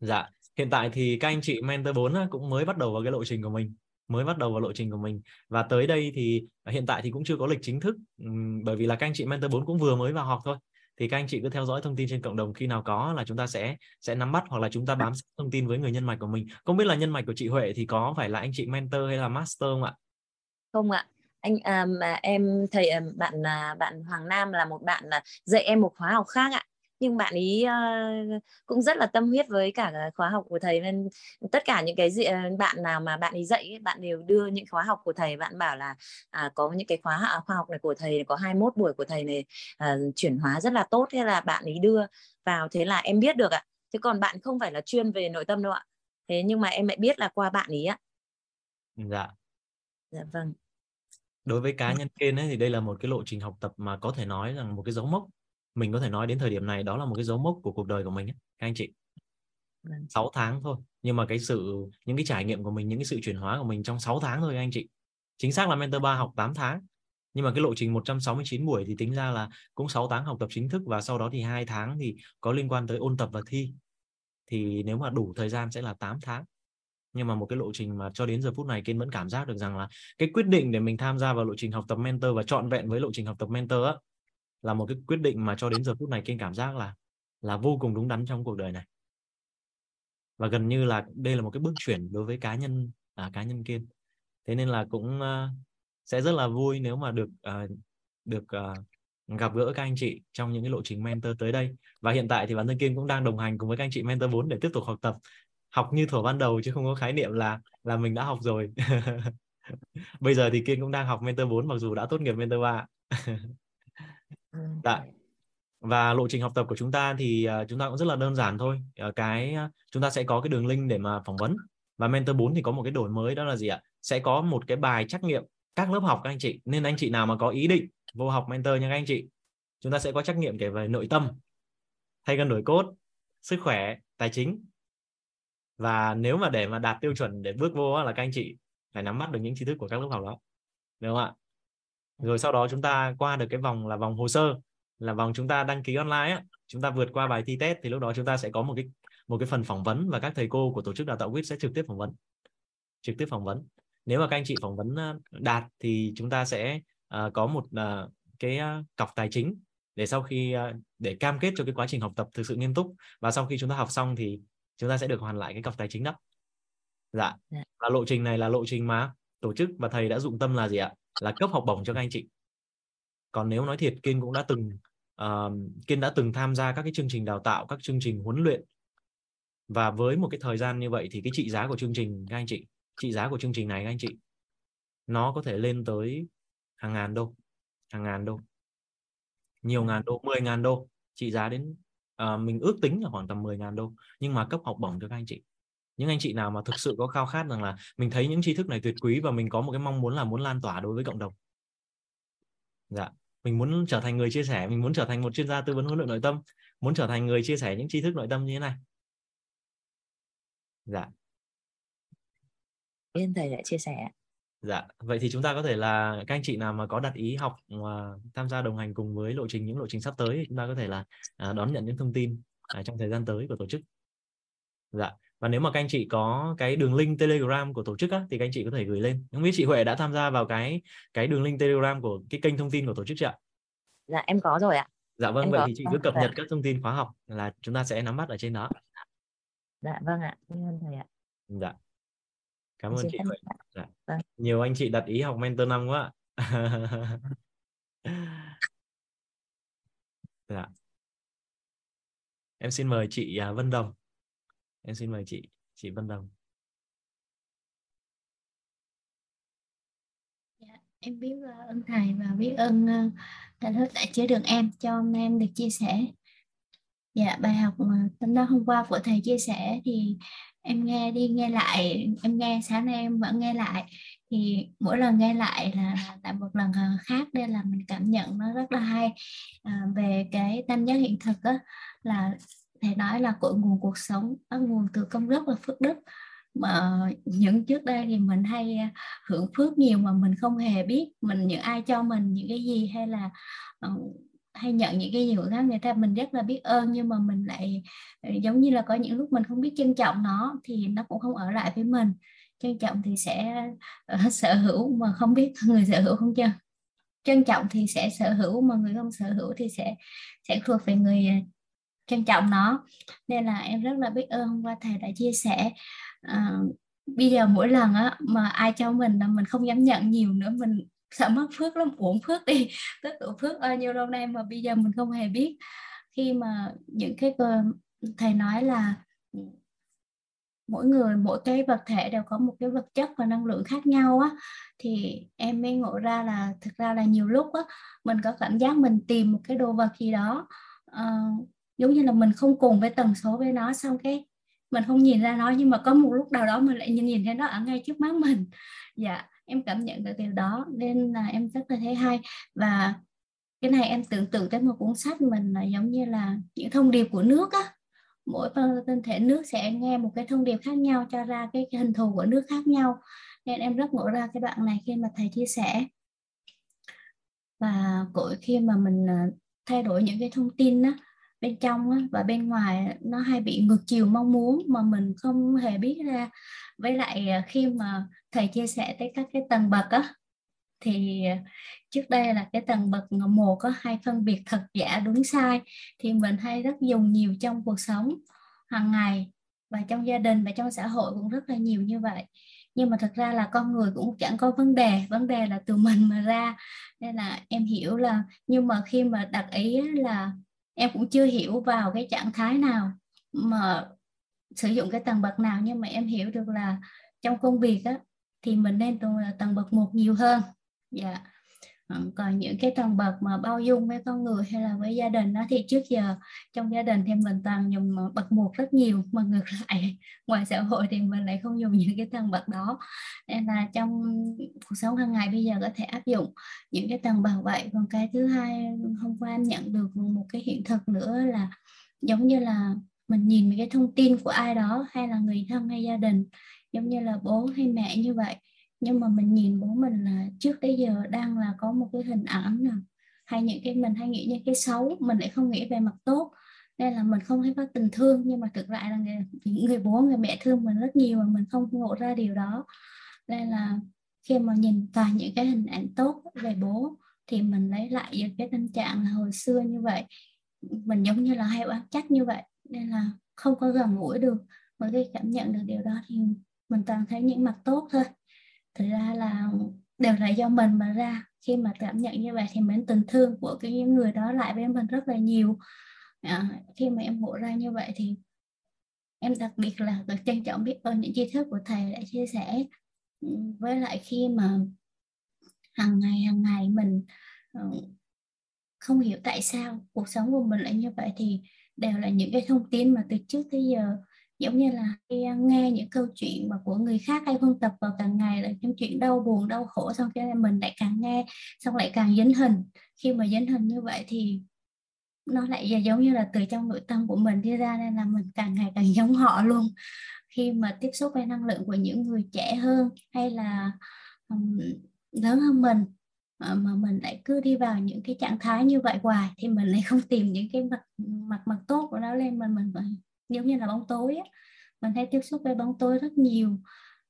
Dạ hiện tại thì các anh chị mentor 4 cũng mới bắt đầu vào cái lộ trình của mình mới bắt đầu vào lộ trình của mình. Và tới đây thì hiện tại thì cũng chưa có lịch chính thức bởi vì là các anh chị mentor 4 cũng vừa mới vào học thôi. Thì các anh chị cứ theo dõi thông tin trên cộng đồng khi nào có là chúng ta sẽ sẽ nắm bắt hoặc là chúng ta bám sát thông tin với người nhân mạch của mình. Không biết là nhân mạch của chị Huệ thì có phải là anh chị mentor hay là master không ạ? Không ạ anh à, mà em thầy à, bạn à, bạn Hoàng Nam là một bạn là dạy em một khóa học khác ạ. Nhưng bạn ý uh, cũng rất là tâm huyết với cả khóa học của thầy. Nên tất cả những cái gì bạn nào mà bạn ý dạy ấy, bạn đều đưa những khóa học của thầy. Bạn bảo là à, có những cái khóa khoa học này của thầy có 21 buổi của thầy này à, chuyển hóa rất là tốt. Thế là bạn ý đưa vào thế là em biết được ạ. Chứ còn bạn không phải là chuyên về nội tâm đâu ạ. Thế nhưng mà em lại biết là qua bạn ý ạ. Dạ. Dạ vâng đối với cá nhân Kiên ấy thì đây là một cái lộ trình học tập mà có thể nói rằng một cái dấu mốc. Mình có thể nói đến thời điểm này đó là một cái dấu mốc của cuộc đời của mình ấy, các anh chị. Vâng. 6 tháng thôi nhưng mà cái sự những cái trải nghiệm của mình những cái sự chuyển hóa của mình trong 6 tháng thôi các anh chị. Chính xác là mentor 3 học 8 tháng nhưng mà cái lộ trình 169 buổi thì tính ra là cũng 6 tháng học tập chính thức và sau đó thì hai tháng thì có liên quan tới ôn tập và thi. Thì nếu mà đủ thời gian sẽ là 8 tháng nhưng mà một cái lộ trình mà cho đến giờ phút này Kiên vẫn cảm giác được rằng là cái quyết định để mình tham gia vào lộ trình học tập mentor và trọn vẹn với lộ trình học tập mentor á là một cái quyết định mà cho đến giờ phút này Kiên cảm giác là là vô cùng đúng đắn trong cuộc đời này. Và gần như là đây là một cái bước chuyển đối với cá nhân à, cá nhân Kiên. Thế nên là cũng uh, sẽ rất là vui nếu mà được uh, được uh, gặp gỡ các anh chị trong những cái lộ trình mentor tới đây. Và hiện tại thì bản thân Kiên cũng đang đồng hành cùng với các anh chị mentor 4 để tiếp tục học tập học như thuở ban đầu chứ không có khái niệm là là mình đã học rồi bây giờ thì Kiên cũng đang học mentor 4 mặc dù đã tốt nghiệp mentor 3 Dạ. Và lộ trình học tập của chúng ta thì uh, chúng ta cũng rất là đơn giản thôi. Uh, cái uh, chúng ta sẽ có cái đường link để mà phỏng vấn. Và mentor 4 thì có một cái đổi mới đó là gì ạ? Sẽ có một cái bài trắc nghiệm các lớp học các anh chị. Nên anh chị nào mà có ý định vô học mentor nha các anh chị, chúng ta sẽ có trắc nghiệm kể về nội tâm, thay cân đổi cốt, sức khỏe, tài chính. Và nếu mà để mà đạt tiêu chuẩn để bước vô là các anh chị phải nắm bắt được những tri thức của các lớp học đó. Đúng không ạ? Rồi sau đó chúng ta qua được cái vòng là vòng hồ sơ là vòng chúng ta đăng ký online á, chúng ta vượt qua bài thi test thì lúc đó chúng ta sẽ có một cái một cái phần phỏng vấn và các thầy cô của tổ chức đào tạo quýt sẽ trực tiếp phỏng vấn trực tiếp phỏng vấn nếu mà các anh chị phỏng vấn đạt thì chúng ta sẽ uh, có một uh, cái uh, cọc tài chính để sau khi uh, để cam kết cho cái quá trình học tập thực sự nghiêm túc và sau khi chúng ta học xong thì chúng ta sẽ được hoàn lại cái cọc tài chính đó. Dạ. Và dạ. lộ trình này là lộ trình mà tổ chức và thầy đã dụng tâm là gì ạ? Là cấp học bổng cho các anh chị. Còn nếu nói thiệt kiên cũng đã từng uh, kiên đã từng tham gia các cái chương trình đào tạo các chương trình huấn luyện. Và với một cái thời gian như vậy thì cái trị giá của chương trình các anh chị trị giá của chương trình này các anh chị nó có thể lên tới hàng ngàn đô hàng ngàn đô nhiều ngàn đô 10 ngàn đô trị giá đến Ờ, mình ước tính là khoảng tầm 10 ngàn đô, nhưng mà cấp học bổng cho các anh chị. Những anh chị nào mà thực sự có khao khát rằng là mình thấy những tri thức này tuyệt quý và mình có một cái mong muốn là muốn lan tỏa đối với cộng đồng. Dạ mình muốn trở thành người chia sẻ, mình muốn trở thành một chuyên gia tư vấn huấn luyện nội tâm, muốn trở thành người chia sẻ những tri thức nội tâm như thế này. Dạ. Yên thầy đã chia sẻ dạ vậy thì chúng ta có thể là các anh chị nào mà có đặt ý học và tham gia đồng hành cùng với lộ trình những lộ trình sắp tới thì chúng ta có thể là à, đón nhận những thông tin à, trong thời gian tới của tổ chức. Dạ và nếu mà các anh chị có cái đường link telegram của tổ chức á, thì các anh chị có thể gửi lên. Không biết chị Huệ đã tham gia vào cái cái đường link telegram của cái kênh thông tin của tổ chức chưa ạ? Dạ em có rồi ạ. Dạ vâng em vậy có. thì chị cứ cập dạ. nhật các thông tin khóa học là chúng ta sẽ nắm bắt ở trên đó. Dạ vâng ạ. Cảm ơn thầy ạ. Dạ cảm ơn chị Huệ. Dạ. vâng. nhiều anh chị đặt ý học mentor năm quá. Dạ. Em xin mời chị à, Vân Đồng. Em xin mời chị chị Vân Đồng. Dạ, em biết ơn thầy và biết ơn thầy lớp đã chế đường em cho em được chia sẻ. Dạ bài học mà tâm đó hôm qua của thầy chia sẻ thì em nghe đi nghe lại em nghe sáng nay em vẫn nghe lại. Thì mỗi lần nghe lại là tại một lần ờ, khác đây là mình cảm nhận nó rất là hay. À, về cái tâm giác hiện thực đó, là thầy nói là cội nguồn cuộc sống bắt nguồn từ công đức và phước đức. Mà những trước đây thì mình hay ờ, hưởng phước nhiều mà mình không hề biết mình những ai cho mình những cái gì hay là hay nhận những cái gì của người ta mình rất là biết ơn nhưng mà mình lại ờ, giống như là có những lúc mình không biết trân trọng nó thì nó cũng không ở lại với mình. Trân trọng thì sẽ uh, sở hữu mà không biết người sở hữu không chưa trân trọng thì sẽ sở hữu mà người không sở hữu thì sẽ sẽ thuộc về người ờ, trân trọng nó. Nên là em rất là biết ơn hôm qua thầy đã chia sẻ. Uh, bây giờ mỗi lần á mà ai cho mình là mình không dám nhận nhiều nữa mình sợ mất phước lắm uổng phước đi tích tụ phước bao nhiêu lâu nay mà bây giờ mình không hề biết. Khi mà những cái ờ, thầy nói là mỗi người mỗi cái vật thể đều có một cái vật chất và năng lượng khác nhau á thì em mới ngộ ra là thực ra là nhiều lúc á mình có cảm giác mình tìm một cái đồ vật gì đó uh, giống như là mình không cùng với tần số với nó xong cái mình không nhìn ra nó nhưng mà có một lúc nào đó mình lại nhìn nhìn thấy nó ở ngay trước mắt mình. Dạ em cảm nhận được điều đó nên là em rất là thấy hay. Và cái này em tưởng tượng tới một cuốn sách mình là giống như là những thông điệp của nước á. Mỗi tinh thể nước sẽ nghe một cái thông điệp khác nhau cho ra cái, cái hình thù của nước khác nhau. Nên em rất ngộ ra cái đoạn này khi mà thầy chia sẻ. Và cũng khi mà mình à, thay đổi những cái thông tin á, bên trong á, và bên ngoài nó hay bị ngược chiều mong muốn mà mình không hề biết ra. Với lại à, khi mà thầy chia sẻ tới các cái tầng bậc á. Thì à, trước đây là cái tầng bậc một có hai phân biệt thật giả đúng sai thì mình hay rất dùng nhiều trong cuộc sống hàng ngày và trong gia đình và trong xã hội cũng rất là nhiều như vậy. Nhưng mà thật ra là con người cũng chẳng có vấn đề vấn đề là từ mình mà ra. Nên là em hiểu là, nhưng mà khi mà đặt ý là em cũng chưa hiểu vào cái trạng thái nào mà sử dụng cái tầng bậc nào, nhưng mà em hiểu được là trong công việc á thì mình nên tầng, tầng bậc một nhiều hơn. Dạ. Ờ, còn những cái tầng bậc mà bao dung với con người hay là với gia đình đó thì trước giờ trong gia đình thì mình toàn dùng ờ, bậc một rất nhiều mà ngược lại ngoài xã hội thì mình lại không dùng những cái tầng bậc đó. Nên là trong cuộc sống hàng ngày bây giờ có thể áp dụng những cái tầng bậc vậy. Còn cái thứ hai hôm qua em nhận được một cái hiện thực nữa là giống như là mình nhìn cái thông tin của ai đó hay là người thân hay gia đình giống như là bố hay mẹ như vậy. Nhưng mà mình nhìn bố mình là trước tới giờ đang là có một cái hình ảnh nào hay những cái mình hay nghĩ những cái xấu mình lại không nghĩ về mặt tốt. Nên là mình không thấy có tình thương nhưng mà thực lại là người, người bố người mẹ thương mình rất nhiều mà mình không ngộ ra điều đó. Nên là khi mà nhìn toàn những cái hình ảnh tốt về bố thì mình lấy lại được cái tâm trạng là hồi xưa như vậy. Mình giống như là hay oán trách như vậy. Nên là không có gần gũi được mà khi cảm nhận được điều đó thì mình toàn thấy những mặt tốt thôi. Thực ra là đều là do mình mà ra. Khi mà cảm nhận như vậy thì mình tình thương của cái người đó lại với mình rất là nhiều. À, khi mà em ngộ ra như vậy thì em đặc biệt là được trân trọng biết ơn những tri thức của thầy đã chia sẻ. Ừ, với lại khi mà hàng ngày hàng ngày mình ờ, không hiểu tại sao cuộc sống của mình lại như vậy thì đều là những cái thông tin mà từ trước tới giờ giống như là khi à, nghe những câu chuyện mà của người khác hay phân tập vào càng ngày là những chuyện đau buồn đau khổ xong cho nên mình lại càng nghe xong lại càng dính hình. Khi mà dính hình như vậy thì nó lại giống như là từ trong nội tâm của mình đi ra nên là mình càng ngày càng giống họ luôn. Khi mà tiếp xúc với năng lượng của những người trẻ hơn hay là um, lớn hơn mình mà, mà mình lại cứ đi vào những cái trạng thái như vậy hoài thì mình lại không tìm những cái mặt mặt mặt tốt của nó lên mình mình phải giống như là bóng tối á. Mình hay tiếp xúc với bóng tối rất nhiều.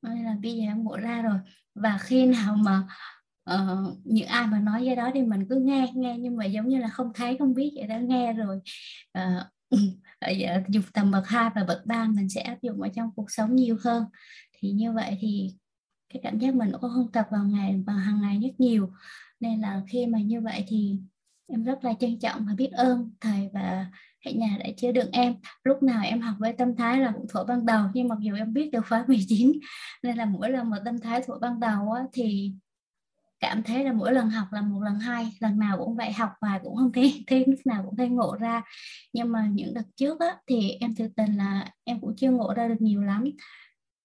Nên là bây giờ em ngộ ra rồi. Và khi nào mà ờ, uh, những ai mà nói cái đó thì mình cứ nghe nghe. Nhưng mà giống như là không thấy không biết vậy đã nghe rồi. Ờ, uh, dùng tầm bậc 2 và bậc 3 mình sẽ áp dụng ở trong cuộc sống nhiều hơn. Thì như vậy thì cái cảm giác mình cũng không tập vào ngày vào hàng ngày rất nhiều. Nên là khi mà như vậy thì em rất là trân trọng và biết ơn thầy và hệ nhà đã chứa đựng em. Lúc nào em học với tâm thái là cũng thuở ban đầu nhưng mặc dù em biết được khóa 19 nên là mỗi lần một tâm thái thuở ban đầu á, thì cảm thấy là mỗi lần học là một lần hai lần nào cũng vậy học bài cũng không thấy thấy lúc nào cũng thấy ngộ ra. Nhưng mà những đợt trước á, thì em thực tình là em cũng chưa ngộ ra được nhiều lắm.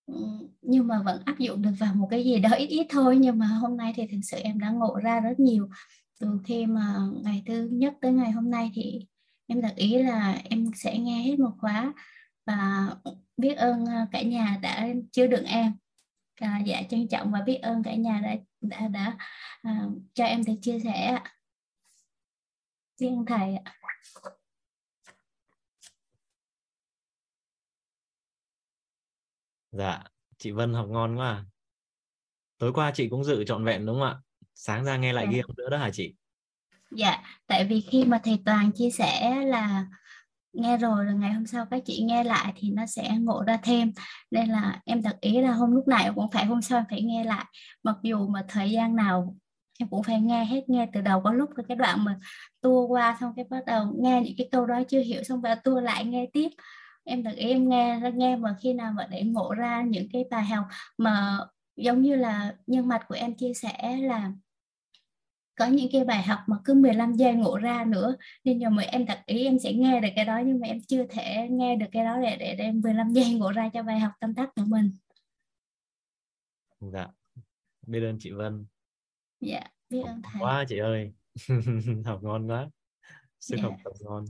Ừ, nhưng mà vẫn áp dụng được vào một cái gì đó ít ít thôi nhưng mà hôm nay thì thực sự em đã ngộ ra rất nhiều. Từ khi mà ngày thứ nhất tới ngày hôm nay thì em đặt ý là em sẽ nghe hết một khóa và biết ơn ờ, cả nhà đã chứa đựng em. À, dạ trân trọng và biết ơn cả nhà đã đã đã à, cho em được chia sẻ riêng thầy ạ. Dạ chị Vân học ngon quá. À. tối qua chị cũng dự trọn vẹn đúng không ạ? Sáng ra nghe lại dạ. ghi âm nữa đó hả chị dạ tại vì khi mà thầy Toàn chia sẻ là nghe rồi là ngày hôm sau các chị nghe lại thì nó sẽ ngộ ra thêm. Nên là em đặt ý là hôm lúc này cũng phải hôm sau em phải nghe lại. Mặc dù mà thời gian nào em cũng phải nghe hết, nghe từ đầu có lúc. Cái đoạn mà tua qua xong cái bắt đầu nghe những cái câu đó chưa hiểu xong rồi tua lại nghe tiếp. Em đặt ý em nghe nghe mà khi nào mà để ngộ ra những cái bài học mà giống như là nhân mạch của em chia sẻ là có những cái bài học mà cứ 15 giây ngộ ra nữa. Nên nhiều mà em đặt ý em sẽ nghe được cái đó nhưng mà em chưa thể nghe được cái đó để để đem 15 giây ngộ ra cho bài học tâm tác của mình. Dạ. Biết ơn chị Vân. Dạ biết ơn thầy. quá chị ơi. Học ngon quá. Sức dạ. học tập ngon.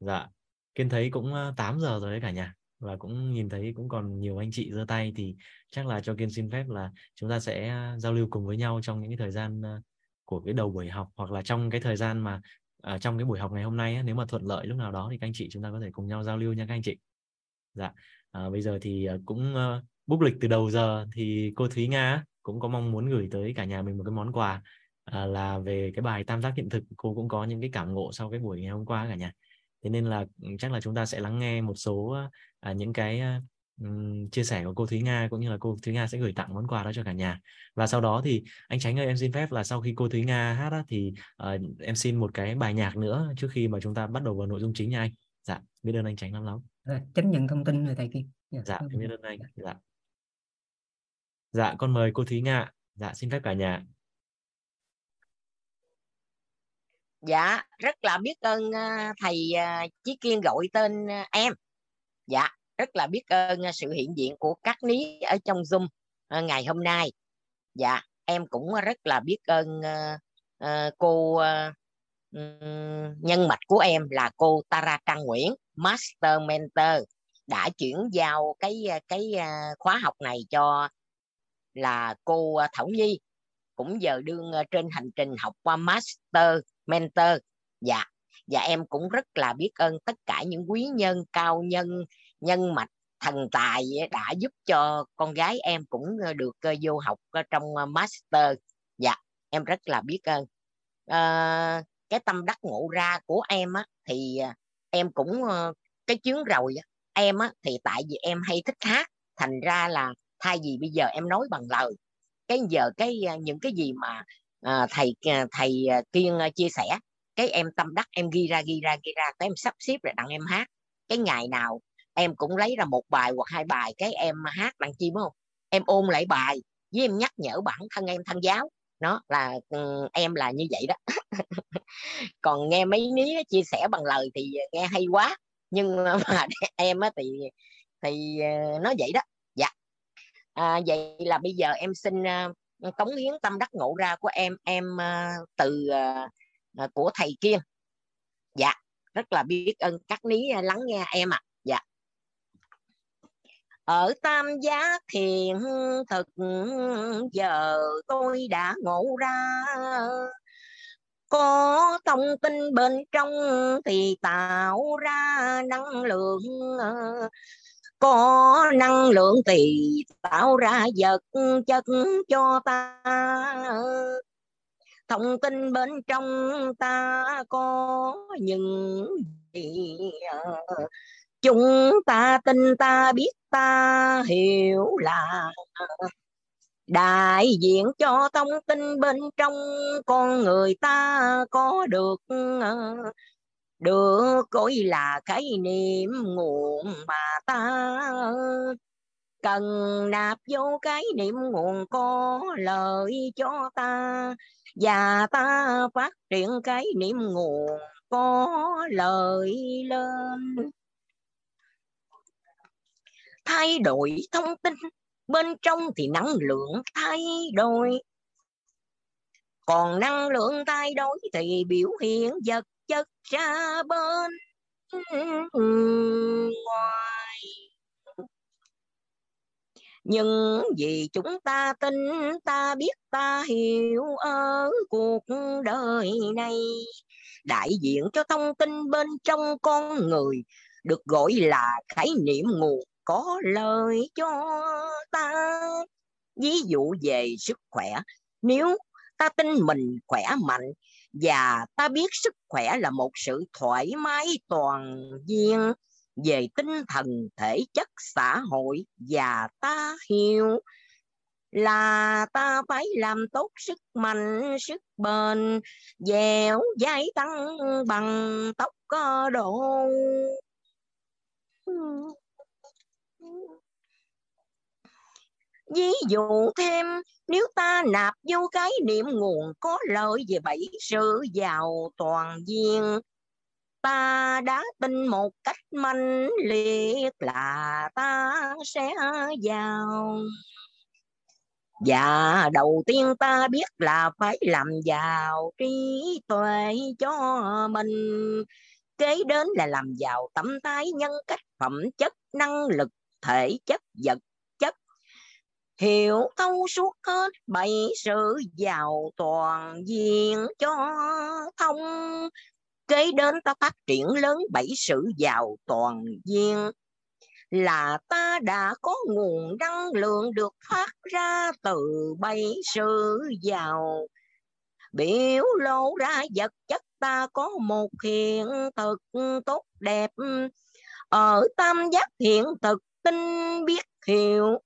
Dạ. Kiên thấy cũng 8 giờ rồi đấy cả nhà. Và cũng nhìn thấy cũng còn nhiều anh chị giơ tay thì chắc là cho kiên xin phép là chúng ta sẽ giao lưu cùng với nhau trong những cái thời gian của cái đầu buổi học hoặc là trong cái thời gian mà uh, trong cái buổi học ngày hôm nay nếu mà thuận lợi lúc nào đó thì các anh chị chúng ta có thể cùng nhau giao lưu nha các anh chị. Dạ uh, bây giờ thì à, cũng uh, búc lịch từ đầu giờ thì cô Thúy Nga cũng có mong muốn gửi tới cả nhà mình một cái món quà uh, là về cái bài tam giác hiện thực. Cô cũng có những cái cảm ngộ sau cái buổi ngày hôm qua cả nhà. Thế nên là ừ, chắc là chúng ta sẽ lắng nghe một số uh, những cái uh, um, chia sẻ của cô Thúy Nga cũng như là cô Thúy Nga sẽ gửi tặng món quà đó cho cả nhà. Và sau đó thì anh Tránh ơi em xin phép là sau khi cô Thúy Nga hát á, thì uh, em xin một cái bài nhạc nữa trước khi mà chúng ta bắt đầu vào nội dung chính nha anh. Dạ biết ơn anh Tránh lắm lắm. À, chánh nhận thông tin rồi thầy kia dạ, dạ biết ơn anh. Dạ. Dạ. Con mời cô Thúy Nga. Dạ xin phép cả nhà. Dạ rất là biết ơn à, thầy à, chí kiên gọi tên em. Dạ rất là biết ơn à, sự hiện diện của các ní ở trong zoom à, ngày hôm nay. Dạ em cũng rất là biết ơn à, cô nhân mạch của em là cô Tara Trang Nguyễn, Master Mentor, đã chuyển giao cái cái khóa học này cho là cô Thảo Nhi, cũng giờ đương trên hành trình học qua Master mentor. Dạ và em cũng rất là biết ơn tất cả những quý nhân, cao nhân nhân mạch thần tài đã giúp cho con gái em cũng ờ, được ờ, vô học ờ, trong master. Dạ em rất là biết ơn. À, cái tâm đắc ngộ ra của em á thì em cũng cái chuyến rồi em á thì tại vì em hay thích hát thành ra là thay vì bây giờ em nói bằng lời cái giờ cái những cái gì mà à, thầy thầy kiên chia sẻ cái em tâm đắc em ghi ra ghi ra ghi ra cái em sắp xếp rồi đặng em hát. Cái ngày nào em cũng lấy ra một bài hoặc hai bài cái em hát đàn chi không? Em ôn lại bài với em nhắc nhở bản thân em thân giáo. Nó là ừ, em là như vậy đó. Còn nghe mấy ní chia sẻ bằng lời thì nghe hay quá. Nhưng mà em á thì thì ờ, nó vậy đó. Dạ. À, vậy là bây giờ em xin ờ, cống hiến tâm đắc ngộ ra của em em ờ, từ của thầy kia. Dạ. Rất là biết ơn các ní lắng nghe em ạ. à ở tam giác thiền, thực, giờ tôi đã ngộ ra. Có thông tin bên trong thì tạo ra năng lượng. Có năng lượng thì tạo ra vật, chất cho ta. Thông tin bên trong ta có những gì? Chúng ta tin ta biết, ta hiểu là đại diện cho thông tin bên trong con người ta có được được gọi là khái niệm nguồn mà ta cần nạp vô cái niệm nguồn có lợi cho ta và ta phát triển cái niệm nguồn có lợi lên thay đổi thông tin. Bên trong thì năng lượng thay đổi. Còn năng lượng thay đổi thì biểu hiện vật chất ra bên ngoài. Nhưng vì chúng ta tin, ta biết, ta hiểu ở cuộc đời này. Đại diện cho thông tin bên trong con người được gọi là khái niệm nguồn có lời cho ta. Ví dụ về sức khỏe, nếu ta tin mình khỏe mạnh và ta biết sức khỏe là một sự thoải mái toàn diện về tinh thần, thể chất, xã hội và ta hiểu là ta phải làm tốt sức mạnh, sức bền, dẻo dai tăng bằng tốc độ. Ví dụ thêm, nếu ta nạp vô cái niệm nguồn có lợi về bảy sự giàu toàn diện ta đã tin một cách manh liệt là ta sẽ giàu và đầu tiên ta biết là phải làm giàu trí tuệ cho mình. Kế đến là làm giàu tâm thái nhân cách, phẩm chất, năng lực, thể chất, vật hiểu thấu suốt hết bảy sự giàu toàn diện cho thông. Kế đến ta phát triển lớn bảy sự giàu toàn diện. Là ta đã có nguồn năng lượng được phát ra từ bảy sự giàu. Biểu lộ ra vật chất ta có một hiện thực tốt đẹp. Ở tam giác hiện thực, tinh biết, hiểu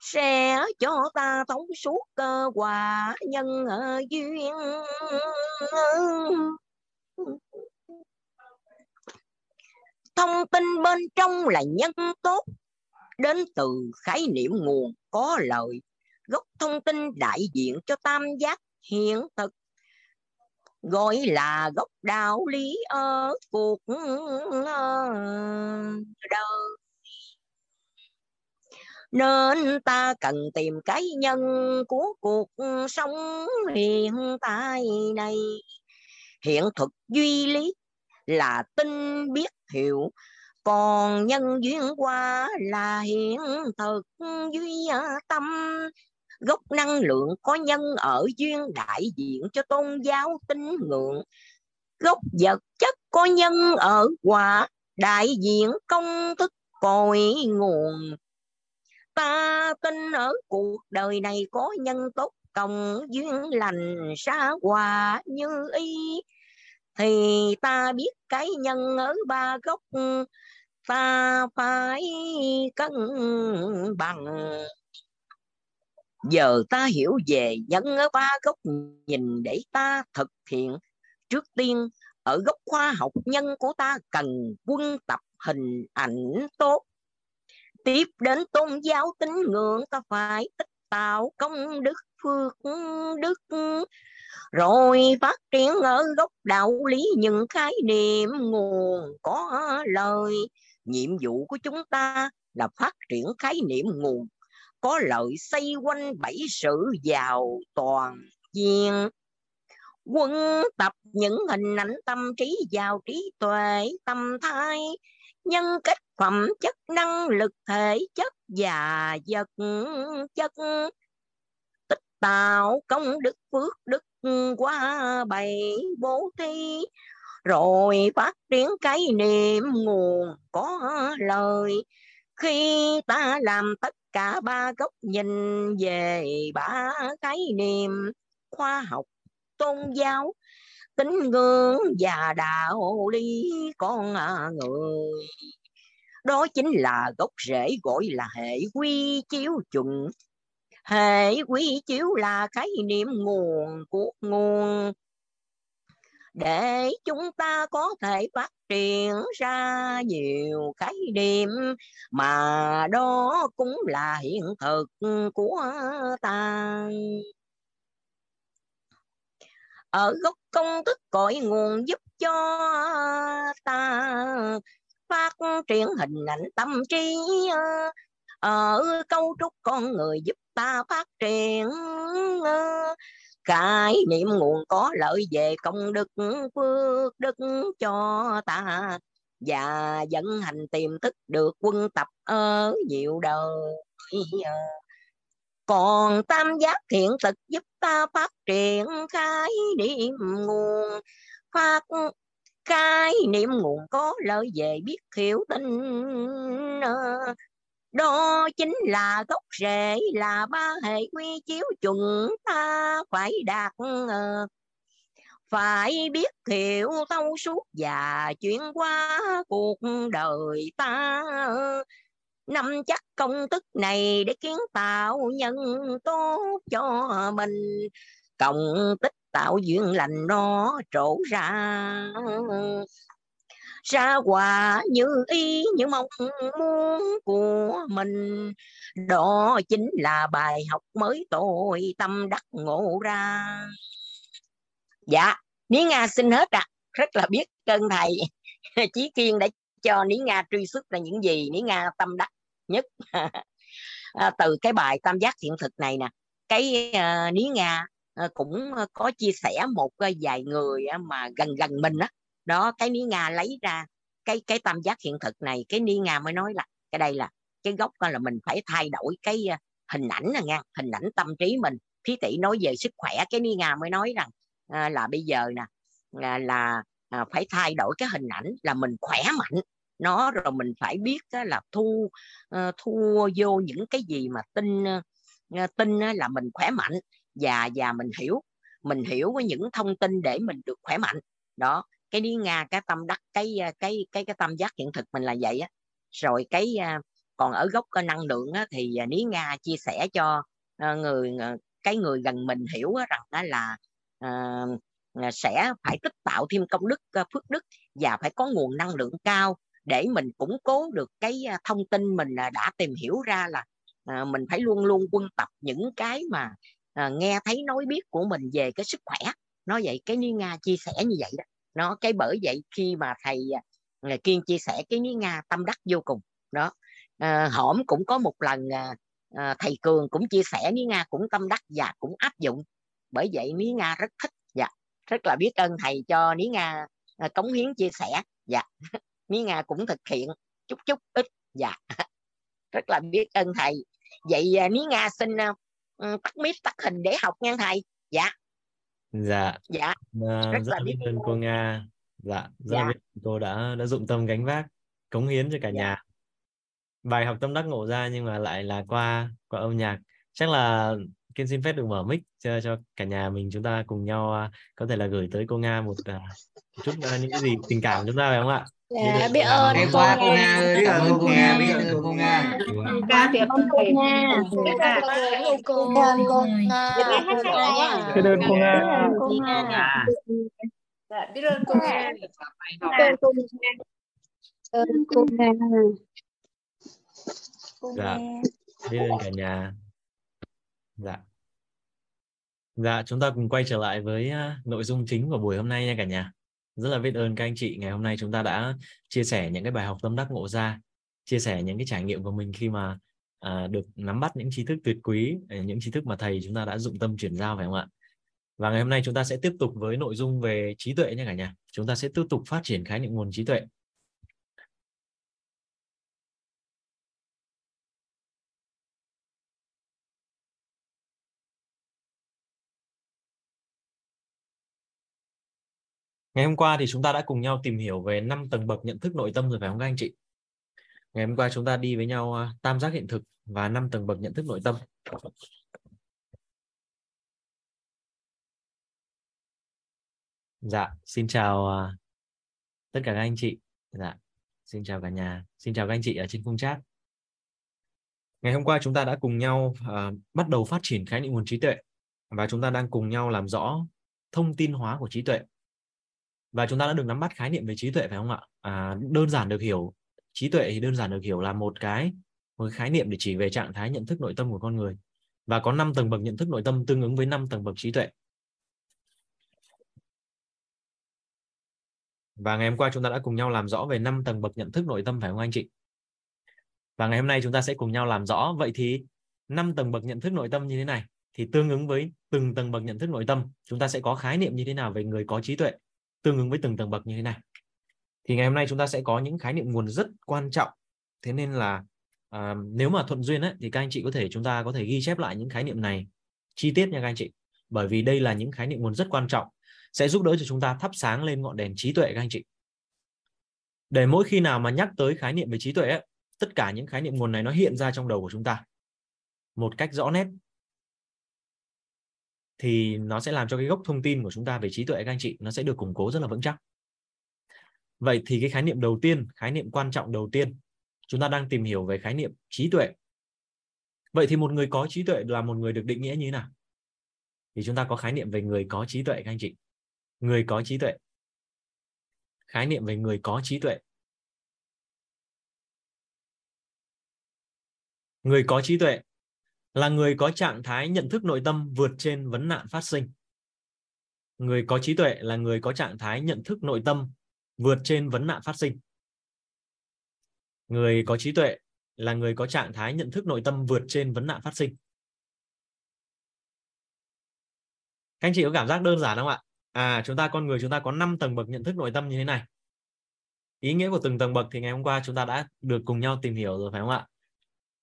sẽ cho ta thấu suốt cơ quả nhân duyên. Thông tin bên trong là nhân tốt, đến từ khái niệm nguồn có lợi gốc thông tin đại diện cho tam giác hiện thực. Gọi là gốc đạo lý ở cuộc đời nên ta cần tìm cái nhân của cuộc ừ, sống hiện tại này hiện thực duy lý là tin biết hiểu, còn nhân duyên qua là hiện thực duy à, tâm. Gốc năng lượng có nhân ở duyên đại diện cho tôn giáo tín ngưỡng. Gốc vật chất có nhân ở quả đại diện công thức cội nguồn ta tin ở cuộc đời này có nhân tốt, công duyên lành, xa hòa như ý thì ta biết cái nhân ở ba gốc, ta phải cân bằng. Giờ ta hiểu về nhân ở ba góc nhìn để ta thực hiện. Trước tiên, ở góc khoa học, nhân của ta cần quân tập hình ảnh tốt tiếp đến tôn giáo tín ngưỡng ta phải tích tạo công đức phước đức? Rồi phát triển ở gốc đạo lý những khái niệm nguồn có lời. Nhiệm vụ của chúng ta là phát triển khái niệm nguồn, có lợi xây quanh bảy sự giàu toàn diện. Quân tập những hình ảnh tâm trí giàu trí tuệ, tâm thái, nhân cách phẩm chất năng lực thể chất và vật chất. Tích tạo công đức phước đức qua bảy bố thí, rồi phát triển cái niệm nguồn có lời. Khi ta làm tất cả ba góc nhìn về ba cái niệm khoa học, tôn giáo, tín ngưỡng và đạo lý con người đó chính là gốc rễ gọi là hệ quy chiếu chuẩn. Hệ quy chiếu là khái niệm nguồn của nguồn. Để chúng ta có thể phát triển ra nhiều khái niệm, mà đó cũng là hiện thực của ta. Ở gốc công thức cội nguồn giúp cho ta phát triển hình ảnh tâm trí ờ, ở cấu trúc con người giúp ta phát triển ờ, cái niệm nguồn có lợi về công đức, phước đức cho ta và dẫn hành tiềm thức được quân tập ở nhiều đời. Ờ, còn tam giác thiện thực giúp ta phát triển cái niệm nguồn, phát cái niệm nguồn có lợi về biết hiểu tin ờ, đó chính là gốc rễ, là ba hệ quy chiếu chuẩn ta phải đạt ờ, phải biết hiểu thấu suốt và chuyển qua cuộc đời ta ờ. nắm chắc công thức này để kiến tạo nhân tốt cho mình, cộng tích tạo duyên lành nó trổ ra. Ra quả như ý như mong muốn của mình. Đó chính là bài học mới tôi tâm đắc ngộ ra. Dạ ní nga xin hết ạ. À. rất là biết ơn thầy. Chí kiên đã cho ní nga truy xuất là những gì ní nga tâm đắc nhất. À, từ cái bài tam giác hiện thực này nè. Cái uh, ní nga Ờ, cũng ờ, có chia sẻ một ờ, vài người mà gần gần mình á. Đó cái ni nga lấy ra cái cái tam giác hiện thực này cái ni nga mới nói là cái đây là cái gốc là mình phải thay đổi cái hình ảnh nè nha hình ảnh tâm trí mình. Thí tỷ nói về sức khỏe cái ni nga mới nói rằng à, là bây giờ nè là, là à, phải thay đổi cái hình ảnh là mình khỏe mạnh. Nó rồi mình phải biết á, là thu uh, thu vô những cái gì mà tin uh, tin là mình khỏe mạnh và và mình hiểu mình hiểu với những thông tin để mình được khỏe mạnh. Đó cái đi nga cái tâm đắc cái ờ, cái cái cái tâm giác hiện thực mình là vậy á. Rồi cái ờ, còn ở gốc năng lượng á, thì ờ, lý nga chia sẻ cho người cái người gần mình hiểu rằng đó là uh, sẽ phải tích tạo thêm công đức phước đức và phải có nguồn năng lượng cao để mình củng cố được cái thông tin mình đã tìm hiểu ra là uh, mình phải luôn luôn quân tập những cái mà à, nghe thấy nói biết của mình về cái sức khỏe nó vậy cái ní nga chia sẻ như vậy đó. Nó cái bởi vậy khi mà thầy à, ngày kiên chia sẻ cái ní nga tâm đắc vô cùng đó. À, hổm cũng có một lần à, à, thầy cường cũng chia sẻ ní nga cũng tâm đắc và cũng áp dụng. Bởi vậy ní nga rất thích dạ rất là biết ơn thầy cho ní nga à, cống hiến chia sẻ dạ. Ní nga cũng thực hiện chút chút ít dạ. Rất là biết ơn thầy. Vậy à, ní nga xin à, tắt mic tắt hình để học nha thầy. Dạ. Dạ. Dạ. À, rất, rất là biết ơn cô. nga. Dạ rất dạ. là biết cô đã đã dụng tâm gánh vác cống hiến cho cả dạ. nhà. Bài học tâm đắc ngộ ra nhưng mà lại là qua qua âm nhạc. Chắc là kiên xin phép được mở mic cho cho cả nhà mình chúng ta cùng nhau uh, có thể là gửi tới cô nga một uh, chút uh, những cái gì tình cảm chúng ta phải không ạ Dạ, biết ơn em qua cô Nga biết ơn cô Nga, biết ơn cô Nga. Biết ơn cô Nga. Biết ơn cô Nga. Biết ơn cô Nga. Biết ơn cô Nga. Biết ơn cô Nga. Biết ơn cô Nga. ơn cô Nga. Dạ, biết ơn cả nhà. Dạ. Dạ, chúng ta cùng quay trở lại với nội dung chính của buổi hôm nay nha cả nhà. Rất là biết ơn các anh chị ngày hôm nay chúng ta đã chia sẻ những cái bài học tâm đắc ngộ ra chia sẻ những cái trải nghiệm của mình khi mà à, được nắm bắt những tri thức tuyệt quý à, những tri thức mà thầy chúng ta đã dụng tâm chuyển giao phải không ạ? Và ngày hôm nay chúng ta sẽ tiếp tục với nội dung về trí tuệ nha cả nhà. Chúng ta sẽ tiếp tục phát triển khái niệm nguồn trí tuệ. Ngày hôm qua thì chúng ta đã cùng nhau tìm hiểu về năm tầng bậc nhận thức nội tâm rồi phải không các anh chị? Ngày hôm qua chúng ta đi với nhau à, tam giác hiện thực và năm tầng bậc nhận thức nội tâm. Dạ, xin chào à, tất cả các anh chị. Dạ, xin chào cả nhà. Xin chào các anh chị ở trên khung chat. Ngày hôm qua chúng ta đã cùng nhau uh, bắt đầu phát triển khái niệm nguồn trí tuệ và chúng ta đang cùng nhau làm rõ thông tin hóa của trí tuệ và chúng ta đã được nắm bắt khái niệm về trí tuệ phải không ạ? À, đơn giản được hiểu trí tuệ thì đơn giản được hiểu là một cái một cái khái niệm để chỉ về trạng thái nhận thức nội tâm của con người. Và có 5 tầng bậc nhận thức nội tâm tương ứng với 5 tầng bậc trí tuệ. Và ngày hôm qua chúng ta đã cùng nhau làm rõ về 5 tầng bậc nhận thức nội tâm phải không anh chị? Và ngày hôm nay chúng ta sẽ cùng nhau làm rõ. Vậy thì 5 tầng bậc nhận thức nội tâm như thế này thì tương ứng với từng tầng bậc nhận thức nội tâm chúng ta sẽ có khái niệm như thế nào về người có trí tuệ? Tương ứng với từng tầng bậc như thế này thì ngày hôm nay chúng ta sẽ có những khái niệm nguồn rất quan trọng. Thế nên là à, nếu mà thuận duyên ấy, thì các anh chị có thể chúng ta có thể ghi chép lại những khái niệm này chi tiết nha các anh chị. Bởi vì đây là những khái niệm nguồn rất quan trọng sẽ giúp đỡ cho chúng ta thắp sáng lên ngọn đèn trí tuệ các anh chị. Để mỗi khi nào mà nhắc tới khái niệm về trí tuệ ấy, tất cả những khái niệm nguồn này nó hiện ra trong đầu của chúng ta một cách rõ nét thì nó sẽ làm cho cái gốc thông tin của chúng ta về trí tuệ các anh chị nó sẽ được củng cố rất là vững chắc. Vậy thì cái khái niệm đầu tiên, khái niệm quan trọng đầu tiên, chúng ta đang tìm hiểu về khái niệm trí tuệ. Vậy thì một người có trí tuệ là một người được định nghĩa như thế nào? Thì chúng ta có khái niệm về người có trí tuệ các anh chị. Người có trí tuệ. Khái niệm về người có trí tuệ. Người có trí tuệ là người có trạng thái nhận thức nội tâm vượt trên vấn nạn phát sinh. Người có trí tuệ là người có trạng thái nhận thức nội tâm vượt trên vấn nạn phát sinh. Người có trí tuệ là người có trạng thái nhận thức nội tâm vượt trên vấn nạn phát sinh. Các anh chị có cảm giác đơn giản không ạ? À, chúng ta con người chúng ta có 5 tầng bậc nhận thức nội tâm như thế này. Ý nghĩa của từng tầng bậc thì ngày hôm qua chúng ta đã được cùng nhau tìm hiểu rồi phải không ạ?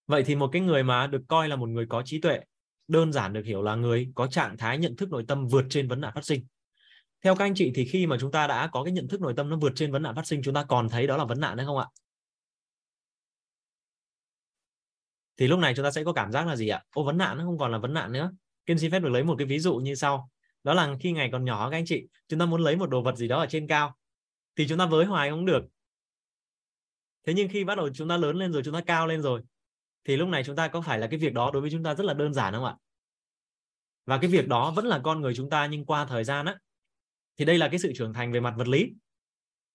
Vậy thì một cái người mà được coi là một người có trí tuệ, đơn giản được hiểu là người có trạng thái nhận thức nội tâm vượt trên vấn nạn phát sinh. Theo các anh chị thì khi mà chúng ta đã có cái nhận thức nội tâm nó vượt trên vấn nạn phát sinh, chúng ta còn thấy đó là vấn nạn nữa không ạ? Thì lúc này chúng ta sẽ có cảm giác là gì ạ? Ô, vấn nạn nó không còn là vấn nạn nữa. Kiên xin phép được lấy một cái ví dụ như sau. Đó là khi ngày còn nhỏ các anh chị, chúng ta muốn lấy một đồ vật gì đó ở trên cao thì chúng ta với hoài không được. Thế nhưng khi bắt đầu chúng ta lớn lên rồi, chúng ta cao lên rồi thì lúc này chúng ta có phải là cái việc đó đối với chúng ta rất là đơn giản không ạ? Và cái việc đó vẫn là con người chúng ta nhưng qua thời gian á, thì đây là cái sự trưởng thành về mặt vật lý.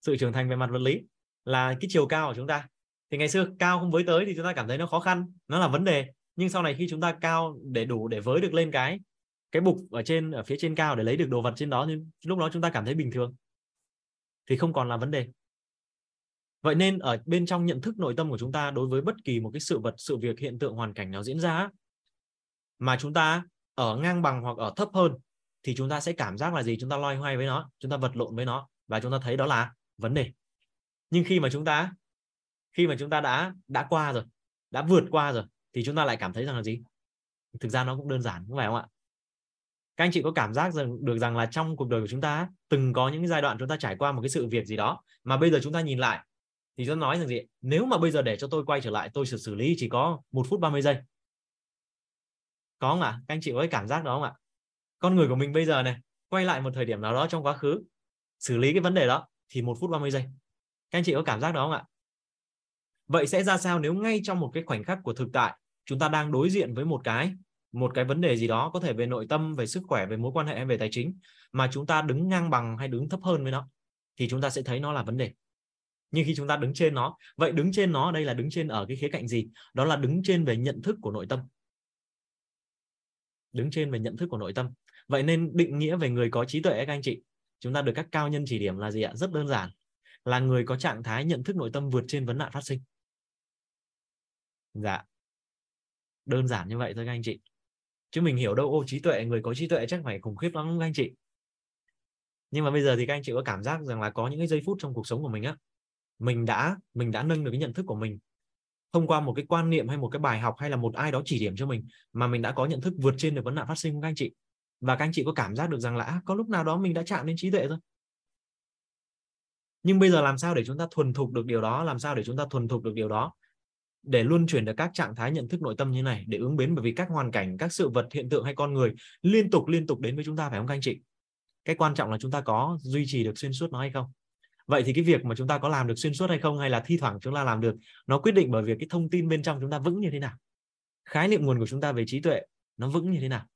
Sự trưởng thành về mặt vật lý là cái chiều cao của chúng ta. Thì ngày xưa cao không với tới thì chúng ta cảm thấy nó khó khăn, nó là vấn đề. Nhưng sau này khi chúng ta cao để đủ để với được lên cái cái bục ở trên, ở phía trên cao để lấy được đồ vật trên đó, thì lúc đó chúng ta cảm thấy bình thường. Thì không còn là vấn đề vậy nên ở bên trong nhận thức nội tâm của chúng ta đối với bất kỳ một cái sự vật sự việc hiện tượng hoàn cảnh nào diễn ra mà chúng ta ở ngang bằng hoặc ở thấp hơn thì chúng ta sẽ cảm giác là gì chúng ta loay hoay với nó chúng ta vật lộn với nó và chúng ta thấy đó là vấn đề nhưng khi mà chúng ta khi mà chúng ta đã đã qua rồi đã vượt qua rồi thì chúng ta lại cảm thấy rằng là gì thực ra nó cũng đơn giản không phải không ạ các anh chị có cảm giác rằng được rằng là trong cuộc đời của chúng ta từng có những giai đoạn chúng ta trải qua một cái sự việc gì đó mà bây giờ chúng ta nhìn lại thì tôi nói rằng gì nếu mà bây giờ để cho tôi quay trở lại, tôi sẽ xử lý chỉ có một phút 30 giây. Có không ạ? Các anh chị có cái cảm giác đó không ạ? Con người của mình bây giờ này, quay lại một thời điểm nào đó trong quá khứ, xử lý cái vấn đề đó, thì một phút 30 giây. Các anh chị có cảm giác đó không ạ? Vậy sẽ ra sao nếu ngay trong một cái khoảnh khắc của thực tại, chúng ta đang đối diện với một cái một cái vấn đề gì đó, có thể về nội tâm, về sức khỏe, về mối quan hệ, về tài chính, mà chúng ta đứng ngang bằng hay đứng thấp hơn với nó, thì chúng ta sẽ thấy nó là vấn đề nhưng khi chúng ta đứng trên nó, vậy đứng trên nó đây là đứng trên ở cái khía cạnh gì? Đó là đứng trên về nhận thức của nội tâm. Đứng trên về nhận thức của nội tâm. Vậy nên định nghĩa về người có trí tuệ các anh chị, chúng ta được các cao nhân chỉ điểm là gì ạ? Rất đơn giản. Là người có trạng thái nhận thức nội tâm vượt trên vấn nạn phát sinh. Dạ. Đơn giản như vậy thôi, các anh chị. Chứ mình hiểu đâu, ô, trí tuệ, người có trí tuệ chắc phải khủng khiếp lắm, các anh chị. Nhưng mà bây giờ thì các anh chị có cảm giác rằng là có những cái giây phút trong cuộc sống của mình á mình đã mình đã nâng được cái nhận thức của mình thông qua một cái quan niệm hay một cái bài học hay là một ai đó chỉ điểm cho mình mà mình đã có nhận thức vượt trên được vấn nạn phát sinh của các anh chị? Và các anh chị có cảm giác được rằng là à, có lúc nào đó mình đã chạm đến trí tuệ rồi. Nhưng bây giờ làm sao để chúng ta thuần thục được điều đó làm sao để chúng ta thuần thục được điều đó để luôn chuyển được các trạng thái nhận thức nội tâm như này để ứng biến bởi vì các hoàn cảnh các sự vật hiện tượng hay con người liên tục liên tục đến với chúng ta phải không các anh chị? Cái quan trọng là chúng ta có duy trì được xuyên suốt nó hay không? Vậy thì cái việc mà chúng ta có làm được xuyên suốt hay không hay là thi thoảng chúng ta làm được nó quyết định bởi việc cái thông tin bên trong chúng ta vững như thế nào. Khái niệm nguồn của chúng ta về trí tuệ nó vững như thế nào.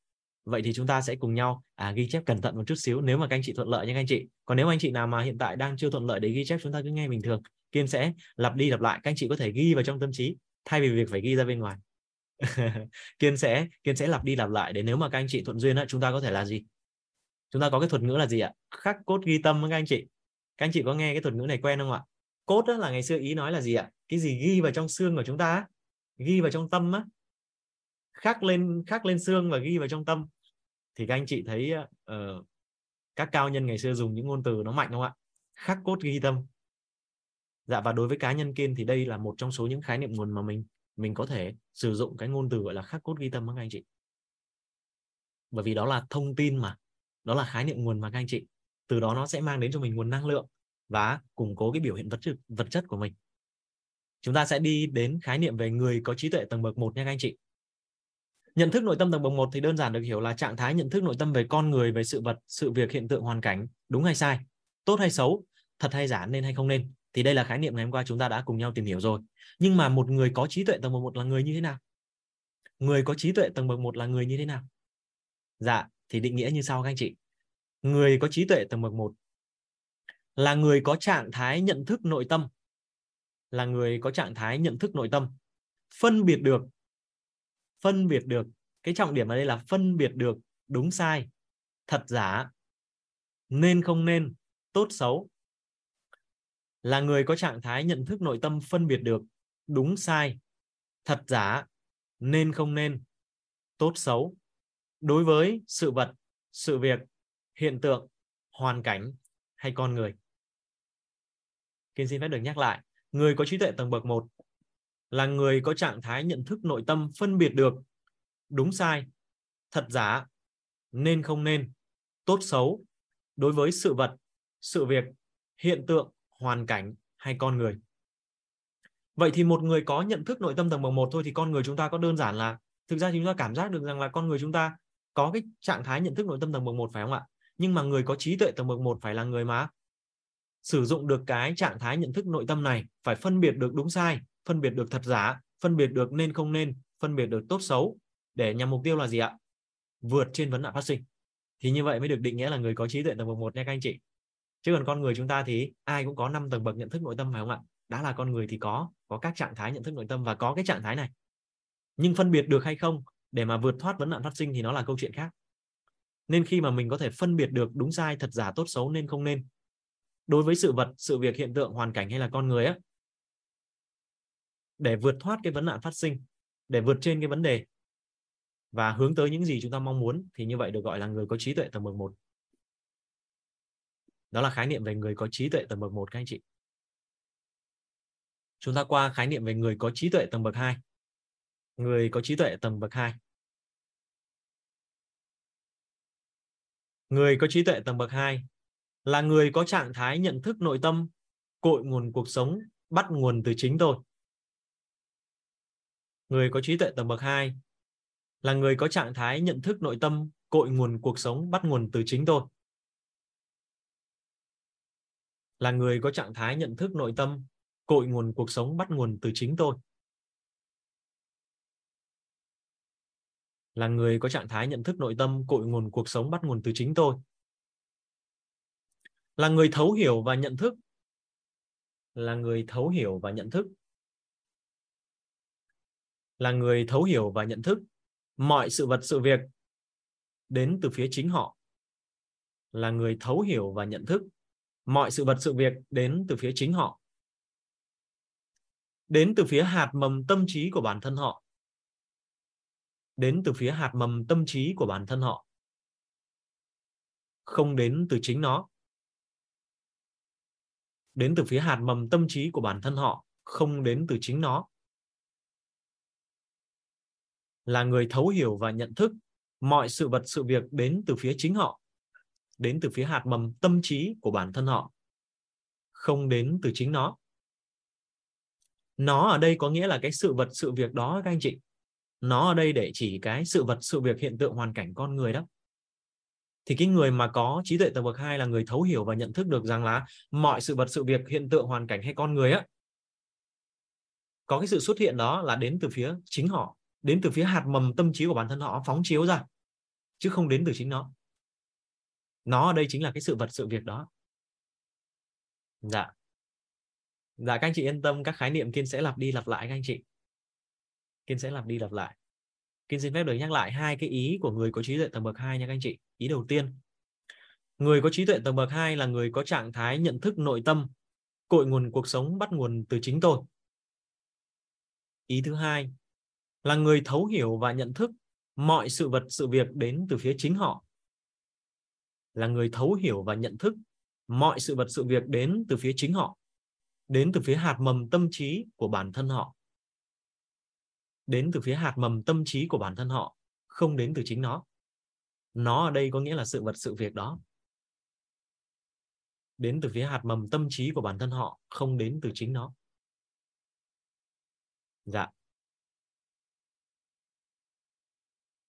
Vậy thì chúng ta sẽ cùng nhau à, ghi chép cẩn thận một chút xíu nếu mà các anh chị thuận lợi nha các anh chị. Còn nếu anh chị nào mà hiện tại đang chưa thuận lợi để ghi chép chúng ta cứ nghe bình thường. Kiên sẽ lặp đi lặp lại các anh chị có thể ghi vào trong tâm trí thay vì việc phải ghi ra bên ngoài. Kiên sẽ kiên sẽ lặp đi lặp lại để nếu mà các anh chị thuận duyên á chúng ta có thể là gì? Chúng ta có cái thuật ngữ là gì ạ? Khắc cốt ghi tâm các anh chị các anh chị có nghe cái thuật ngữ này quen không ạ? Cốt đó là ngày xưa ý nói là gì ạ? Cái gì ghi vào trong xương của chúng ta ghi vào trong tâm á khắc lên khắc lên xương và ghi vào trong tâm. Thì các anh chị thấy uh, các cao nhân ngày xưa dùng những ngôn từ nó mạnh không ạ? Khắc cốt ghi tâm. Dạ và đối với cá nhân kiên thì đây là một trong số những khái niệm nguồn mà mình mình có thể sử dụng cái ngôn từ gọi là khắc cốt ghi tâm các anh chị. Bởi vì đó là thông tin mà đó là khái niệm nguồn mà các anh chị từ đó nó sẽ mang đến cho mình nguồn năng lượng và củng cố cái biểu hiện vật chất vật chất của mình. Chúng ta sẽ đi đến khái niệm về người có trí tuệ tầng bậc 1 nha các anh chị. Nhận thức nội tâm tầng bậc 1 thì đơn giản được hiểu là trạng thái nhận thức nội tâm về con người, về sự vật, sự việc, hiện tượng, hoàn cảnh, đúng hay sai, tốt hay xấu, thật hay giả, nên hay không nên. Thì đây là khái niệm ngày hôm qua chúng ta đã cùng nhau tìm hiểu rồi. Nhưng mà một người có trí tuệ tầng bậc 1 là người như thế nào? Người có trí tuệ tầng bậc 1 là người như thế nào? Dạ thì định nghĩa như sau các anh chị người có trí tuệ tầng bậc 1 là người có trạng thái nhận thức nội tâm. Là người có trạng thái nhận thức nội tâm. Phân biệt được. Phân biệt được. Cái trọng điểm ở đây là phân biệt được đúng sai, thật giả, nên không nên, tốt xấu. Là người có trạng thái nhận thức nội tâm phân biệt được đúng sai, thật giả, nên không nên, tốt xấu. Đối với sự vật, sự việc hiện tượng, hoàn cảnh hay con người? Kiên xin phép được nhắc lại, người có trí tuệ tầng bậc 1 là người có trạng thái nhận thức nội tâm phân biệt được đúng sai, thật giả, nên không nên, tốt xấu đối với sự vật, sự việc, hiện tượng, hoàn cảnh hay con người. Vậy thì một người có nhận thức nội tâm tầng bậc một thôi thì con người chúng ta có đơn giản là, thực ra chúng ta cảm giác được rằng là con người chúng ta có cái trạng thái nhận thức nội tâm tầng bậc một phải không ạ? Nhưng mà người có trí tuệ tầng bậc một phải là người mà sử dụng được cái trạng thái nhận thức nội tâm này, phải phân biệt được đúng sai, phân biệt được thật giả, phân biệt được nên không nên, phân biệt được tốt xấu. Để nhằm mục tiêu là gì ạ? Vượt trên vấn nạn phát sinh. Thì như vậy mới được định nghĩa là người có trí tuệ tầng bậc một nha các anh chị. Chứ còn con người chúng ta thì ai cũng có năm tầng bậc nhận thức nội tâm, phải không ạ? Đã là con người thì có có các trạng thái nhận thức nội tâm và có cái trạng thái này. Nhưng phân biệt được hay không để mà vượt thoát vấn nạn phát sinh thì nó là câu chuyện khác nên khi mà mình có thể phân biệt được đúng sai, thật giả, tốt, xấu nên không nên. Đối với sự vật, sự việc, hiện tượng, hoàn cảnh hay là con người á. Để vượt thoát cái vấn nạn phát sinh, để vượt trên cái vấn đề. Và hướng tới những gì chúng ta mong muốn thì như vậy được gọi là người có trí tuệ tầng bậc một. Đó là khái niệm về người có trí tuệ tầng bậc một các anh chị. Chúng ta qua khái niệm về người có trí tuệ tầng bậc 2 người có trí tuệ tầng bậc 2 người có trí tuệ tầng bậc 2 là người có trạng thái nhận thức nội tâm, cội nguồn cuộc sống, bắt nguồn từ chính tôi. Người có trí tuệ tầng bậc 2 là người có trạng thái nhận thức nội tâm, cội nguồn cuộc sống, bắt nguồn từ chính tôi. Là người có trạng thái nhận thức nội tâm, cội nguồn cuộc sống, bắt nguồn từ chính tôi. Là người có trạng thái nhận thức nội tâm, cội nguồn cuộc sống, bắt nguồn từ chính tôi. Là người thấu hiểu và nhận thức. Là người thấu hiểu và nhận thức. Là người thấu hiểu và nhận thức. Mọi sự vật, sự việc đến từ phía chính họ. Là người thấu hiểu và nhận thức. Mọi sự vật, sự việc đến từ phía chính họ. Đến từ phía hạt mầm tâm trí của bản thân họ đến từ phía hạt mầm tâm trí của bản thân họ. Không đến từ chính nó. Đến từ phía hạt mầm tâm trí của bản thân họ, không đến từ chính nó. Là người thấu hiểu và nhận thức mọi sự vật, sự việc đến từ phía chính họ, đến từ phía hạt mầm tâm trí của bản thân họ, không đến từ chính nó. Nó ở đây có nghĩa là cái sự vật, sự việc đó, các anh chị nó ở đây để chỉ cái sự vật, sự việc, hiện tượng, hoàn cảnh con người đó. Thì cái người mà có trí tuệ tầng bậc hai là người thấu hiểu và nhận thức được rằng là mọi sự vật, sự việc, hiện tượng, hoàn cảnh hay con người á, có cái sự xuất hiện đó là đến từ phía chính họ, đến từ phía hạt mầm tâm trí của bản thân họ, phóng chiếu ra, chứ không đến từ chính nó. Nó ở đây chính là cái sự vật, sự việc đó. Dạ. Dạ các anh chị yên tâm, các khái niệm kiên sẽ lặp đi lặp lại, các anh chị kiên sẽ lặp đi lặp lại. Kiên xin phép được nhắc lại hai cái ý của người có trí tuệ tầng bậc hai nha các anh chị. Ý đầu tiên, người có trí tuệ tầng bậc hai là người có trạng thái nhận thức nội tâm, cội nguồn cuộc sống bắt nguồn từ chính tôi. Ý thứ hai, là người thấu hiểu và nhận thức mọi sự vật, sự việc đến từ phía chính họ. Là người thấu hiểu và nhận thức mọi sự vật, sự việc đến từ phía chính họ, đến từ phía hạt mầm tâm trí của bản thân họ đến từ phía hạt mầm tâm trí của bản thân họ, không đến từ chính nó. Nó ở đây có nghĩa là sự vật, sự việc đó. Đến từ phía hạt mầm tâm trí của bản thân họ, không đến từ chính nó. Dạ.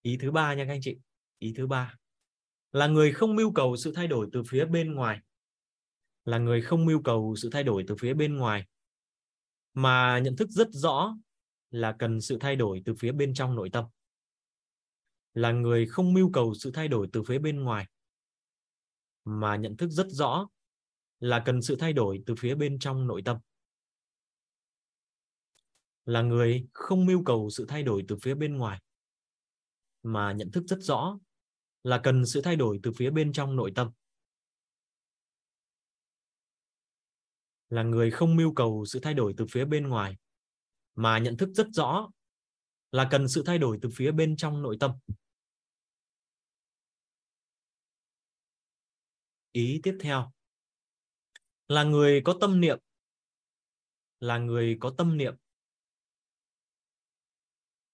Ý thứ ba nha các anh chị. Ý thứ ba. Là người không mưu cầu sự thay đổi từ phía bên ngoài. Là người không mưu cầu sự thay đổi từ phía bên ngoài. Mà nhận thức rất rõ là cần sự thay đổi từ phía bên trong nội tâm. Là người không mưu cầu sự thay đổi từ phía bên ngoài, mà nhận thức rất rõ là cần sự thay đổi từ phía bên trong nội tâm. Là người không mưu cầu sự thay đổi từ phía bên ngoài, mà nhận thức rất rõ là cần sự thay đổi từ phía bên trong nội tâm. Là người không mưu cầu sự thay đổi từ phía bên ngoài mà nhận thức rất rõ là cần sự thay đổi từ phía bên trong nội tâm. Ý tiếp theo, là người có tâm niệm, là người có tâm niệm,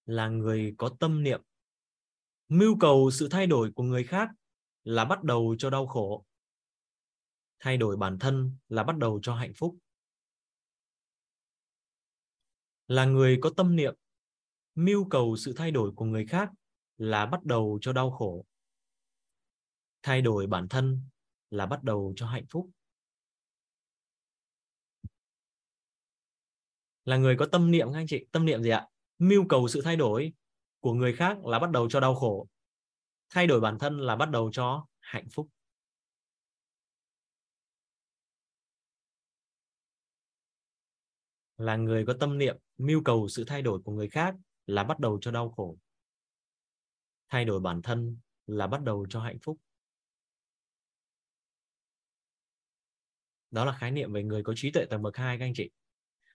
là người có tâm niệm. Mưu cầu sự thay đổi của người khác là bắt đầu cho đau khổ, thay đổi bản thân là bắt đầu cho hạnh phúc là người có tâm niệm, mưu cầu sự thay đổi của người khác là bắt đầu cho đau khổ. Thay đổi bản thân là bắt đầu cho hạnh phúc. Là người có tâm niệm các anh chị, tâm niệm gì ạ? Mưu cầu sự thay đổi của người khác là bắt đầu cho đau khổ. Thay đổi bản thân là bắt đầu cho hạnh phúc. Là người có tâm niệm mưu cầu sự thay đổi của người khác là bắt đầu cho đau khổ. Thay đổi bản thân là bắt đầu cho hạnh phúc. Đó là khái niệm về người có trí tuệ tầng bậc 2 các anh chị.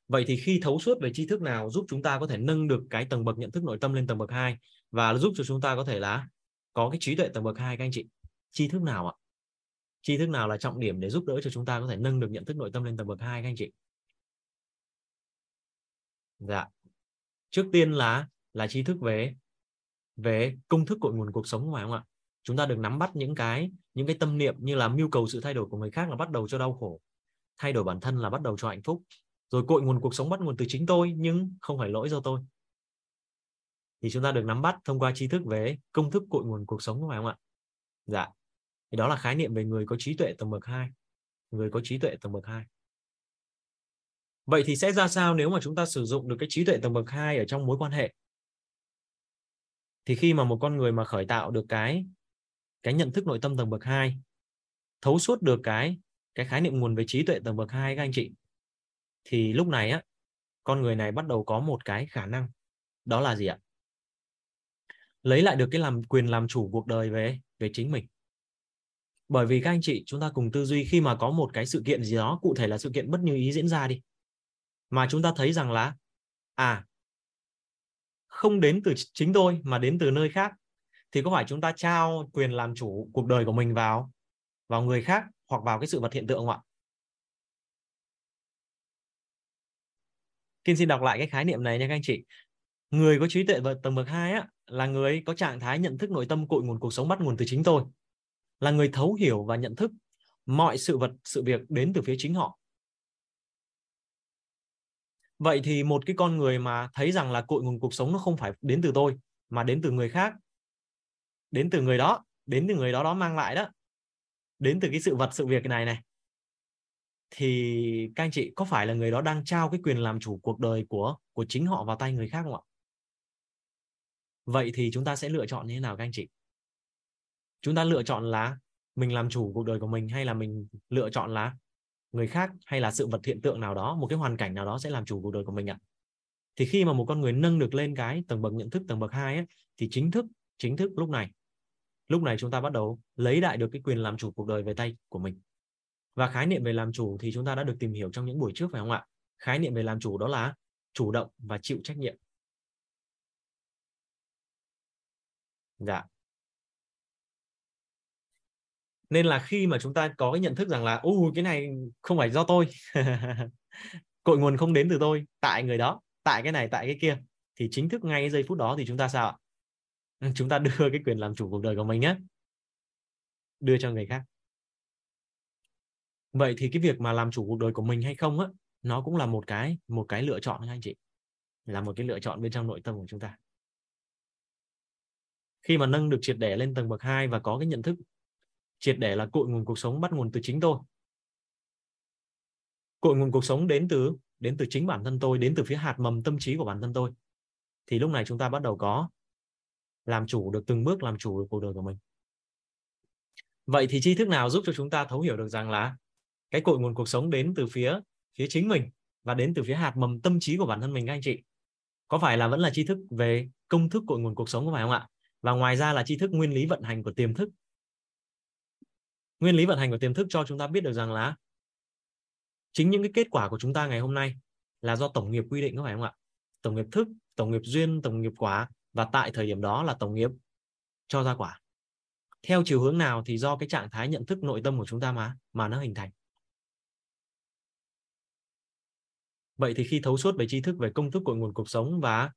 Vậy thì khi thấu suốt về tri thức nào giúp chúng ta có thể nâng được cái tầng bậc nhận thức nội tâm lên tầng bậc 2 và giúp cho chúng ta có thể là có cái trí tuệ tầng bậc 2 các anh chị? Tri thức nào ạ? Tri thức nào là trọng điểm để giúp đỡ cho chúng ta có thể nâng được nhận thức nội tâm lên tầng bậc 2 các anh chị? Dạ. Trước tiên là là tri thức về về công thức cội nguồn cuộc sống phải không ạ? Chúng ta được nắm bắt những cái những cái tâm niệm như là mưu cầu sự thay đổi của người khác là bắt đầu cho đau khổ, thay đổi bản thân là bắt đầu cho hạnh phúc. Rồi cội nguồn cuộc sống bắt nguồn từ chính tôi, nhưng không phải lỗi do tôi. Thì chúng ta được nắm bắt thông qua tri thức về công thức cội nguồn cuộc sống phải không ạ? Dạ. Thì đó là khái niệm về người có trí tuệ tầng bậc 2 người có trí tuệ tầng bậc 2 vậy thì sẽ ra sao nếu mà chúng ta sử dụng được cái trí tuệ tầng bậc 2 ở trong mối quan hệ? Thì khi mà một con người mà khởi tạo được cái cái nhận thức nội tâm tầng bậc 2 thấu suốt được cái cái khái niệm nguồn về trí tuệ tầng bậc 2 các anh chị, thì lúc này á, con người này bắt đầu có một cái khả năng, đó là gì ạ? Lấy lại được cái làm, quyền làm chủ cuộc đời về về chính mình. Bởi vì các anh chị, chúng ta cùng tư duy khi mà có một cái sự kiện gì đó, cụ thể là sự kiện bất như ý diễn ra đi mà chúng ta thấy rằng là à không đến từ chính tôi mà đến từ nơi khác thì có phải chúng ta trao quyền làm chủ cuộc đời của mình vào vào người khác hoặc vào cái sự vật hiện tượng không ạ? Kim xin đọc lại cái khái niệm này nha các anh chị. Người có trí tuệ tầng bậc 2 á, là người có trạng thái nhận thức nội tâm cội nguồn cuộc sống bắt nguồn từ chính tôi. Là người thấu hiểu và nhận thức mọi sự vật, sự việc đến từ phía chính họ. Vậy thì một cái con người mà thấy rằng là cội nguồn cuộc sống nó không phải đến từ tôi, mà đến từ người khác đến từ người đó, đến từ người đó đó mang lại đó đến từ cái sự vật, sự việc này này thì các anh chị, có phải là người đó đang trao cái quyền làm chủ cuộc đời của của chính họ vào tay người khác không ạ? Vậy thì chúng ta sẽ lựa chọn như thế nào các anh chị? Chúng ta lựa chọn là mình làm chủ cuộc đời của mình hay là mình lựa chọn là người khác hay là sự vật hiện tượng nào đó, một cái hoàn cảnh nào đó sẽ làm chủ cuộc đời của mình ạ? Thì khi mà một con người nâng được lên cái tầng bậc nhận thức tầng bậc hai ấy, thì chính thức chính thức lúc này lúc này chúng ta bắt đầu lấy lại được cái quyền làm chủ cuộc đời về tay của mình. Và khái niệm về làm chủ thì chúng ta đã được tìm hiểu trong những buổi trước phải không ạ? Khái niệm về làm chủ đó là chủ động và chịu trách nhiệm. Dạ nên là khi mà chúng ta có cái nhận thức rằng là u cái này không phải do tôi. Cội nguồn không đến từ tôi, tại người đó, tại cái này, tại cái kia, thì chính thức ngay giây phút đó thì chúng ta sao ạ? Ừ, chúng ta đưa cái quyền làm chủ cuộc đời của mình nhé đưa cho người khác. Vậy thì cái việc mà làm chủ cuộc đời của mình hay không á, nó cũng là một cái một cái lựa chọn anh chị. Là một cái lựa chọn bên trong nội tâm của chúng ta. Khi mà nâng được triệt để lên tầng bậc 2 và có cái nhận thức triệt để là cội nguồn cuộc sống bắt nguồn từ chính tôi. Cội nguồn cuộc sống đến từ đến từ chính bản thân tôi, đến từ phía hạt mầm tâm trí của bản thân tôi. Thì lúc này chúng ta bắt đầu có làm chủ được từng bước, làm chủ được cuộc đời của mình. Vậy thì tri thức nào giúp cho chúng ta thấu hiểu được rằng là cái cội nguồn cuộc sống đến từ phía phía chính mình và đến từ phía hạt mầm tâm trí của bản thân mình các anh chị? Có phải là vẫn là tri thức về công thức cội nguồn cuộc sống có phải không ạ? Và ngoài ra là tri thức nguyên lý vận hành của tiềm thức nguyên lý vận hành của tiềm thức cho chúng ta biết được rằng là chính những cái kết quả của chúng ta ngày hôm nay là do tổng nghiệp quy định, có phải không ạ? Tổng nghiệp thức, tổng nghiệp duyên, tổng nghiệp quả và tại thời điểm đó là tổng nghiệp cho ra quả. Theo chiều hướng nào thì do cái trạng thái nhận thức nội tâm của chúng ta mà mà nó hình thành. Vậy thì khi thấu suốt về tri thức, về công thức cội nguồn cuộc sống và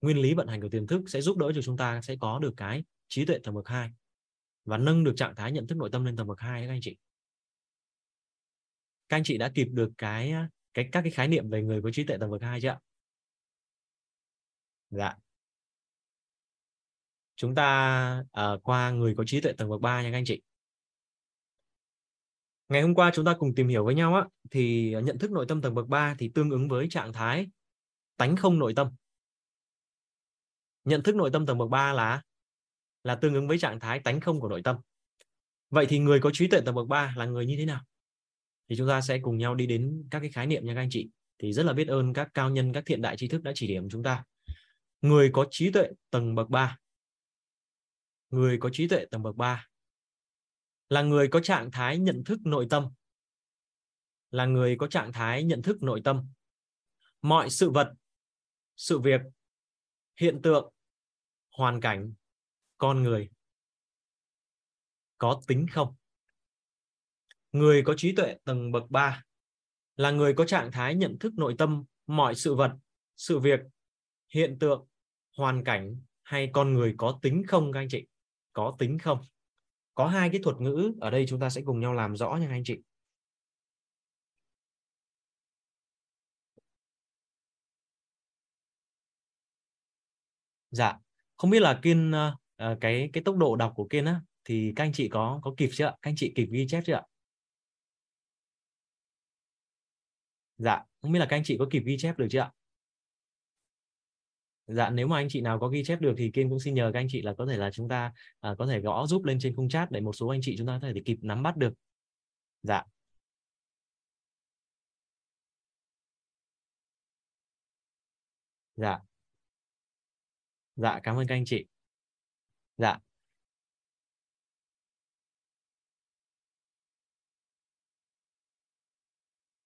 nguyên lý vận hành của tiềm thức sẽ giúp đỡ cho chúng ta, sẽ có được cái trí tuệ tầng bậc 2 và nâng được trạng thái nhận thức nội tâm lên tầng bậc hai các anh chị. Các anh chị đã kịp được cái cái các cái khái niệm về người có trí tuệ tầng bậc hai chưa ạ? Dạ chúng ta uh, qua người có trí tuệ tầng bậc 3 nha các anh chị ngày hôm qua chúng ta cùng tìm hiểu với nhau á thì nhận thức nội tâm tầng bậc 3 thì tương ứng với trạng thái tánh không nội tâm nhận thức nội tâm tầng bậc 3 là là tương ứng với trạng thái tánh không của nội tâm. Vậy thì người có trí tuệ tầng bậc 3 là người như thế nào? Thì chúng ta sẽ cùng nhau đi đến các cái khái niệm nha các anh chị. Thì rất là biết ơn các cao nhân, các thiện đại tri thức đã chỉ điểm chúng ta. Người có trí tuệ tầng bậc 3 người có trí tuệ tầng bậc 3 là người có trạng thái nhận thức nội tâm. Là người có trạng thái nhận thức nội tâm. Mọi sự vật, sự việc, hiện tượng, hoàn cảnh con người có tính không? Người có trí tuệ tầng bậc 3 là người có trạng thái nhận thức nội tâm, mọi sự vật, sự việc, hiện tượng, hoàn cảnh hay con người có tính không các anh chị? Có tính không? Có hai cái thuật ngữ ở đây chúng ta sẽ cùng nhau làm rõ nha anh chị. Dạ không biết là kiên ờ, Ờ, cái cái tốc độ đọc của kiên á thì các anh chị có có kịp chưa các anh chị kịp ghi chép chưa dạ không biết là các anh chị có kịp ghi chép được chưa ạ? Dạ nếu mà anh chị nào có ghi chép được thì kiên cũng xin nhờ các anh chị là có thể là chúng ta à, có thể gõ giúp lên trên khung chat để một số anh chị chúng ta có thể kịp nắm bắt được. Dạ. Dạ. Dạ cảm ơn các anh chị dạ.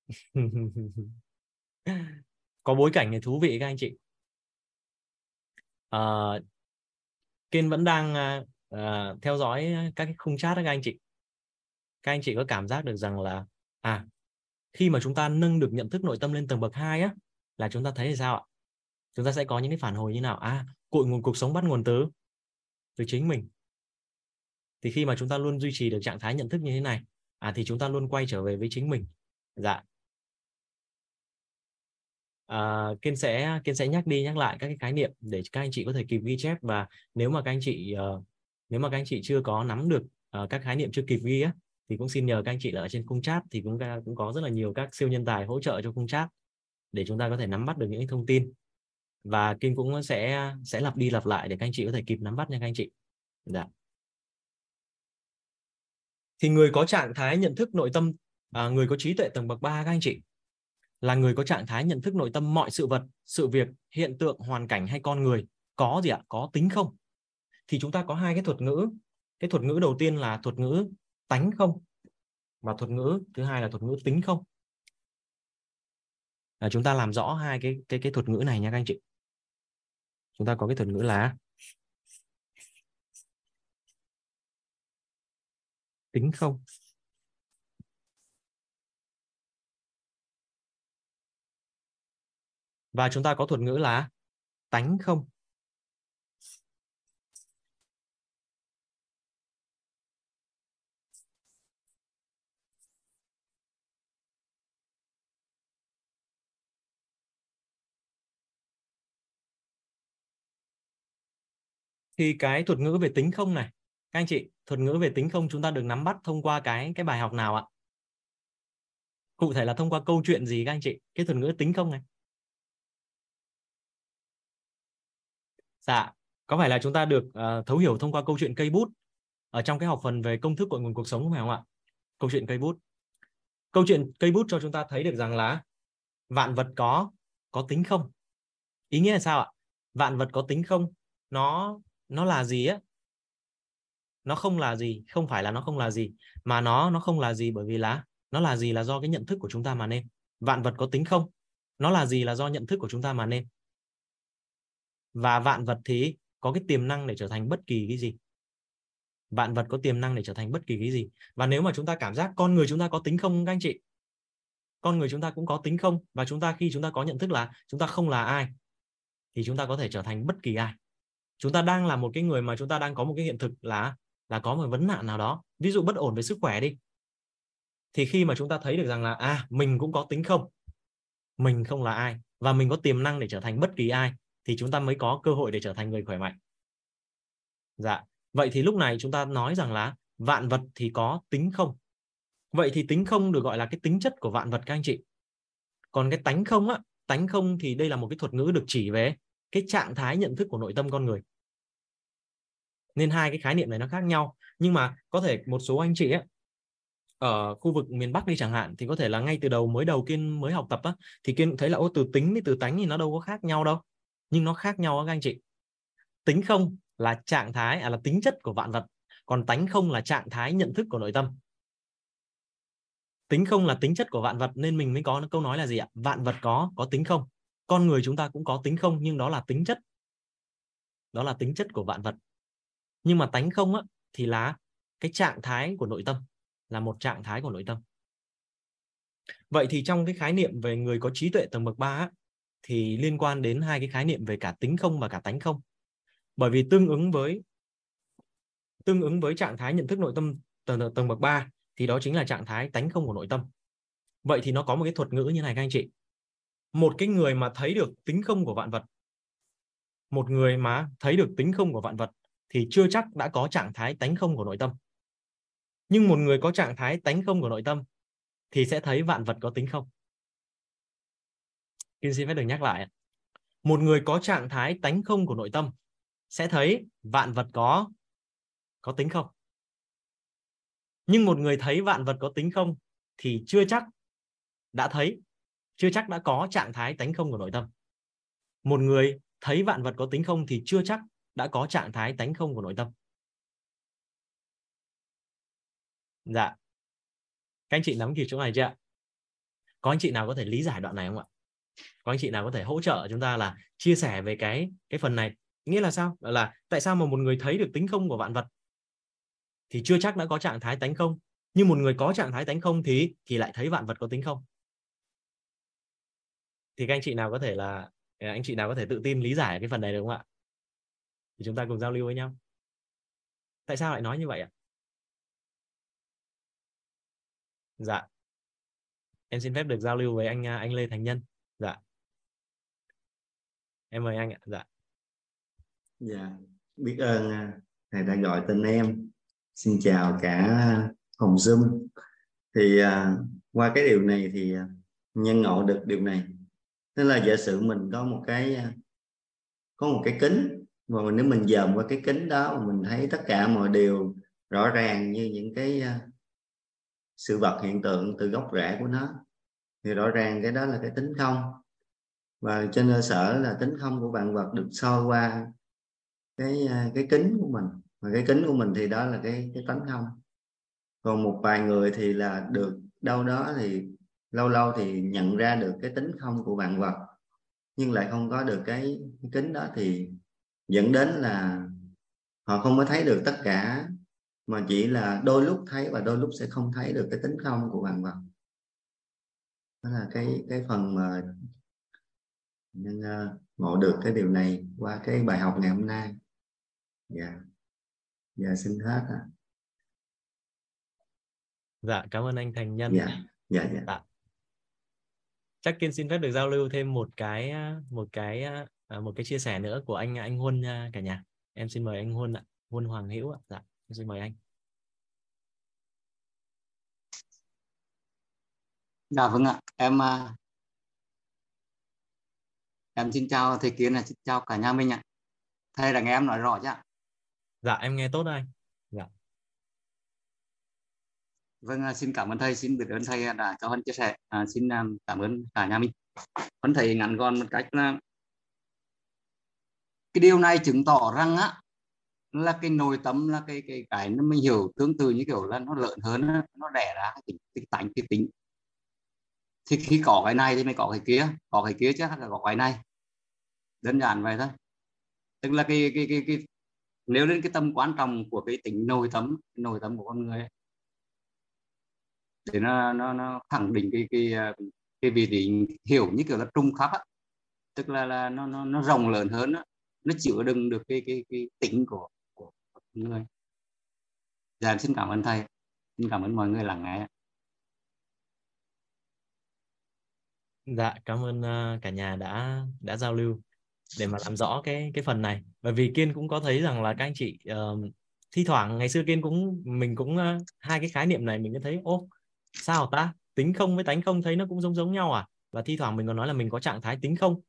Có bối cảnh này thú vị các anh chị. À, Kiên vẫn đang à, à, theo dõi các cái khung chat đó các anh chị. Các anh chị có cảm giác được rằng là à khi mà chúng ta nâng được nhận thức nội tâm lên tầng bậc 2 á là chúng ta thấy là sao ạ? Chúng ta sẽ có những cái phản hồi như nào? À cội nguồn cuộc sống bắt nguồn từ? Từ chính mình. Thì khi mà chúng ta luôn duy trì được trạng thái nhận thức như thế này à thì chúng ta luôn quay trở về với chính mình. Dạ. À, kiên sẽ kiên sẽ nhắc đi nhắc lại các cái khái niệm để các anh chị có thể kịp ghi chép và nếu mà các anh chị uh, nếu mà các anh chị chưa có nắm được uh, các khái niệm chưa kịp ghi á thì cũng xin nhờ các anh chị là ở trên khung chat thì cũng cũng có rất là nhiều các siêu nhân tài hỗ trợ cho khung chat để chúng ta có thể nắm bắt được những thông tin và Kim cũng sẽ sẽ lặp đi lặp lại để các anh chị có thể kịp nắm bắt nha các anh chị. Dạ. Thì người có trạng thái nhận thức nội tâm, à, người có trí tuệ tầng bậc 3 các anh chị là người có trạng thái nhận thức nội tâm mọi sự vật, sự việc, hiện tượng, hoàn cảnh hay con người có gì ạ? Có tính không? Thì chúng ta có hai cái thuật ngữ. Cái thuật ngữ đầu tiên là thuật ngữ tánh không và thuật ngữ thứ hai là thuật ngữ tính không. À, chúng ta làm rõ hai cái cái cái thuật ngữ này nha các anh chị chúng ta có cái thuật ngữ là tính không? Và chúng ta có thuật ngữ là tánh không? Thì cái thuật ngữ về tính không này các anh chị thuật ngữ về tính không chúng ta được nắm bắt thông qua cái cái bài học nào ạ? Cụ thể là thông qua câu chuyện gì các anh chị? Cái thuật ngữ tính không này? Dạ có phải là chúng ta được uh, thấu hiểu thông qua câu chuyện cây bút ở trong cái học phần về công thức cội nguồn cuộc sống phải không ạ? Câu chuyện cây bút. Câu chuyện cây bút cho chúng ta thấy được rằng là vạn vật có có tính không? Ý nghĩa là sao ạ? Vạn vật có tính không nó nó là gì á? Nó không là gì, không phải là nó không là gì, mà nó nó không là gì bởi vì là nó là gì là do cái nhận thức của chúng ta mà nên. Vạn vật có tính không? Nó là gì là do nhận thức của chúng ta mà nên? Và vạn vật thì có cái tiềm năng để trở thành bất kỳ cái gì? Vạn vật có tiềm năng để trở thành bất kỳ cái gì? Và nếu mà chúng ta cảm giác con người chúng ta có tính không, các anh chị? Con người chúng ta cũng có tính không? Và chúng ta khi chúng ta có nhận thức là chúng ta không là ai, thì chúng ta có thể trở thành bất kỳ ai chúng ta đang là một cái người mà chúng ta đang có một cái hiện thực là là có một vấn nạn nào đó. Ví dụ bất ổn về sức khỏe đi. Thì khi mà chúng ta thấy được rằng là à mình cũng có tính không, mình không là ai, và mình có tiềm năng để trở thành bất kỳ ai, thì chúng ta mới có cơ hội để trở thành người khỏe mạnh. Dạ. Vậy thì lúc này chúng ta nói rằng là vạn vật thì có tính không? Vậy thì tính không được gọi là cái tính chất của vạn vật các anh chị. Còn cái tánh không á, tánh không thì đây là một cái thuật ngữ được chỉ về cái trạng thái nhận thức của nội tâm con người. Nên hai cái khái niệm này nó khác nhau nhưng mà có thể một số anh chị ấy, ở khu vực miền Bắc đi chẳng hạn thì có thể là ngay từ đầu mới đầu kiên mới học tập á thì kiên thấy là ô từ tính với từ tánh thì nó đâu có khác nhau đâu. Nhưng nó khác nhau các anh chị. Tính không là trạng thái à là tính chất của vạn vật còn tánh không là trạng thái nhận thức của nội tâm. Tính không là tính chất của vạn vật nên mình mới có câu nói là gì ạ? Vạn vật có có tính không? Con người chúng ta cũng có tính không nhưng đó là tính chất. Đó là tính chất của vạn vật. Nhưng mà tánh không á, thì là cái trạng thái của nội tâm là một trạng thái của nội tâm. Vậy thì trong cái khái niệm về người có trí tuệ tầng bậc 3 á, thì liên quan đến hai cái khái niệm về cả tính không và cả tánh không. Bởi vì tương ứng với tương ứng với trạng thái nhận thức nội tâm tầng tầng bậc 3 thì đó chính là trạng thái tánh không của nội tâm. Vậy thì nó có một cái thuật ngữ như này các anh chị một cái người mà thấy được tính không của vạn vật. Một người mà thấy được tính không của vạn vật thì chưa chắc đã có trạng thái tánh không của nội tâm. Nhưng một người có trạng thái tánh không của nội tâm thì sẽ thấy vạn vật có tính không. Kim xin phép được nhắc lại một người có trạng thái tánh không của nội tâm sẽ thấy vạn vật có có tính không. Nhưng một người thấy vạn vật có tính không thì chưa chắc đã thấy chưa chắc đã có trạng thái tánh không của nội tâm. Một người thấy vạn vật có tính không thì chưa chắc đã có trạng thái tánh không của nội tâm. Dạ. Các anh chị nắm kịp chỗ này chưa ạ? Có anh chị nào có thể lý giải đoạn này không ạ? Có anh chị nào có thể hỗ trợ chúng ta là chia sẻ về cái cái phần này? Nghĩa là sao? Là tại sao mà một người thấy được tính không của vạn vật thì chưa chắc đã có trạng thái tánh không? Nhưng một người có trạng thái tánh không thì thì lại thấy vạn vật có tính không? Thì các anh chị nào có thể là à, anh chị nào có thể tự tin lý giải cái phần này được không ạ? Thì chúng ta cùng giao lưu với nhau. Tại sao lại nói như vậy ạ? Dạ. Em xin phép được giao lưu với anh à, anh Lê Thành Nhân. Dạ. Em mời anh ạ dạ. Dạ. Biết ơn à, thầy đã gọi tên em. Xin chào cả phòng zoom. Thì uh, qua cái điều này thì uh, nhân ngộ được điều này tức là giả sử mình có một cái à, có một cái kính và nếu mình dòm qua cái kính đó mình thấy tất cả mọi điều rõ ràng như những cái à, sự vật hiện tượng từ gốc rễ của nó, thì rõ ràng cái đó là cái tính không? Và trên cơ sở là tính không của vạn vật được soi qua cái à, cái kính của mình. Và cái kính của mình thì đó là cái cái tánh không. Còn một vài người thì là được, đâu đó thì lâu lâu thì nhận ra được cái tính không của vạn vật nhưng lại không có được cái, cái kính đó thì dẫn đến là họ không có thấy được tất cả mà chỉ là đôi lúc thấy và đôi lúc sẽ không thấy được cái tính không của vạn vật. Đó là cái cái phần mà nên uh, ngộ được cái điều này qua cái bài học ngày hôm nay. Dạ. Yeah. dạ xin hết ạ. Dạ cảm ơn anh thành nhân. Dạ. Dạ dạ, dạ. Chắc kiên xin phép được giao lưu thêm một cái một cái à, một cái chia sẻ nữa của anh anh huân cả nhà. Em xin mời anh huân ạ huân hoàng hữu ạ. Dạ em xin mời anh. Dạ vâng ạ. Em em xin chào thầy kiến là xin chào cả nhà mình ạ. Thầy là nghe em nói rõ chứ ạ dạ em nghe tốt đây dạ vâng à, xin cảm ơn thầy xin biết ơn thầy đã cho hơn chia sẻ. À, xin à, cảm ơn cả nhà mình. Vẫn thầy ngắn gọn một cách là cái điều này chứng tỏ rằng á là cái nội tâm là cái cái cái nó mình hiểu tương tự như kiểu là nó lợn hơn nó đẻ ra cái tính cái tánh cái tính. Thì khi có cái này thì mới có cái kia có cái kia chắc là có cái này. Đơn giản vậy thôi. Tức là cái cái cái, cái nếu đến cái tâm quan trọng của cái tính nội tâm nội tâm của con người ấy, để nó nó nó khẳng định cái cái ờ, cái vị trí hiểu như kiểu là trung khắp á. Tức là là nó nó nó rộng lớn hơn á. Nó chịu đựng được cái cái cái tính của của, người. Dạ xin cảm ơn thầy. Xin cảm ơn mọi người lắng nghe. Dạ cảm ơn ờ, cả nhà đã đã giao lưu để mà làm rõ cái cái phần này. Bởi vì kiên cũng có thấy rằng là các anh chị uh, thi thoảng ngày xưa kiên cũng mình cũng uh, hai cái khái niệm này mình cũng thấy ô sao ta? Tính không với tánh không thấy nó cũng giống giống nhau à? Và thi thoảng mình còn nói là mình có trạng thái tính không?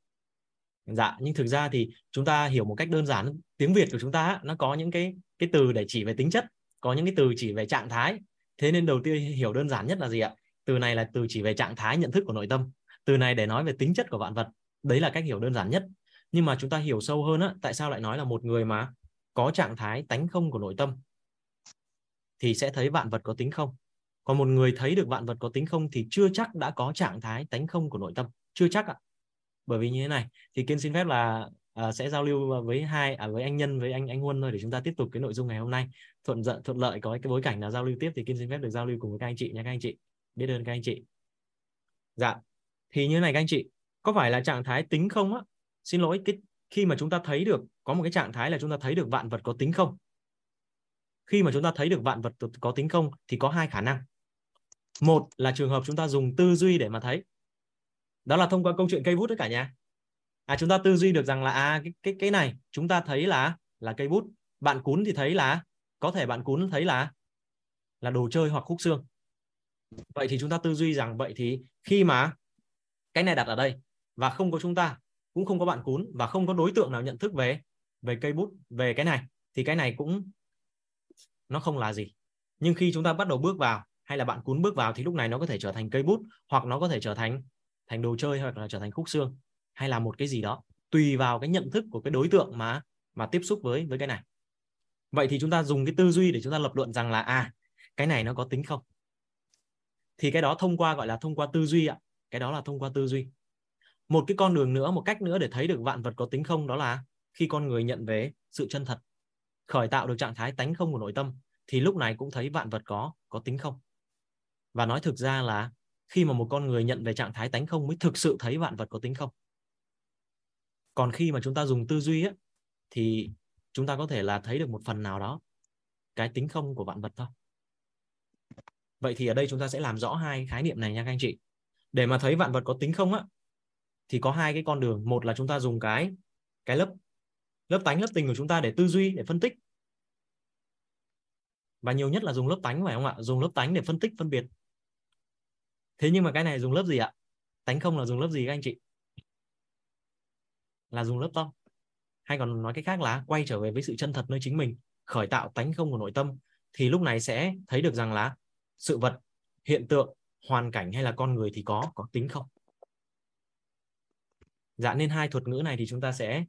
Dạ nhưng thực ra thì chúng ta hiểu một cách đơn giản, tiếng việt của chúng ta nó có những cái cái từ để chỉ về tính chất, có những cái từ chỉ về trạng thái. Thế nên đầu tiên hiểu đơn giản nhất là gì ạ? Từ này là từ chỉ về trạng thái nhận thức của nội tâm, từ này để nói về tính chất của vạn vật. Đấy là cách hiểu đơn giản nhất. Nhưng mà chúng ta hiểu sâu hơn á, tại sao lại nói là một người mà có trạng thái tánh không của nội tâm thì sẽ thấy vạn vật có tính không? Còn một người thấy được vạn vật có tính không thì chưa chắc đã có trạng thái tánh không của nội tâm. Chưa chắc ạ. Bởi vì như thế này thì kiên xin phép là uh, sẽ giao lưu với hai à, với anh nhân với anh anh huân thôi để chúng ta tiếp tục cái nội dung ngày hôm nay. Thuận dận thuận lợi có cái bối cảnh là giao lưu tiếp thì kiên xin phép được giao lưu cùng với các anh chị nha các anh chị. Biết ơn các anh chị. Dạ. Thì như này các anh chị có phải là trạng thái tính không á? Xin lỗi cái khi mà chúng ta thấy được có một cái trạng thái là chúng ta thấy được vạn vật có tính không? Khi mà chúng ta thấy được vạn vật có tính không thì có hai khả năng một là trường hợp chúng ta dùng tư duy để mà thấy. Đó là thông qua câu chuyện cây bút đấy cả nhà. À chúng ta tư duy được rằng là à cái cái cái này chúng ta thấy là là cây bút. Bạn cún thì thấy là, có thể bạn cún thấy là là đồ chơi hoặc khúc xương. Vậy thì chúng ta tư duy rằng vậy thì khi mà cái này đặt ở đây và không có chúng ta, cũng không có bạn cún và không có đối tượng nào nhận thức về về cây bút, về cái này, thì cái này cũng nó không là gì. Nhưng khi chúng ta bắt đầu bước vào hay là bạn cún bước vào thì lúc này nó có thể trở thành cây bút, hoặc nó có thể trở thành thành đồ chơi, hoặc là trở thành khúc xương. Hay là một cái gì đó, tùy vào cái nhận thức của cái đối tượng mà mà tiếp xúc với với cái này. Vậy thì chúng ta dùng cái tư duy để chúng ta lập luận rằng là à cái này nó có tính không? Thì cái đó thông qua, gọi là thông qua tư duy ạ. Cái đó là thông qua tư duy. Một cái con đường nữa, một cách nữa để thấy được vạn vật có tính không, đó là khi con người nhận về sự chân thật, khởi tạo được trạng thái tánh không của nội tâm, thì lúc này cũng thấy vạn vật có có tính không và nói thực ra là khi mà một con người nhận về trạng thái tánh không mới thực sự thấy vạn vật có tính không? Còn khi mà chúng ta dùng tư duy ấy, thì chúng ta có thể là thấy được một phần nào đó cái tính không của vạn vật thôi. Vậy thì ở đây chúng ta sẽ làm rõ hai khái niệm này nha các anh chị. Để mà thấy vạn vật có tính không á thì có hai cái con đường. Một là chúng ta dùng cái cái lớp lớp tánh lớp tình của chúng ta để tư duy để phân tích. Và nhiều nhất là dùng lớp tánh phải không ạ? Dùng lớp tánh để phân tích phân biệt thế nhưng mà cái này dùng lớp gì ạ? Tánh không là dùng lớp gì các anh chị? Là dùng lớp tâm hay còn nói cách khác là quay trở về với sự chân thật nơi chính mình, khởi tạo tánh không của nội tâm, thì lúc này sẽ thấy được rằng là sự vật, hiện tượng, hoàn cảnh hay là con người thì có có tính không? Dạ nên hai thuật ngữ này thì chúng ta sẽ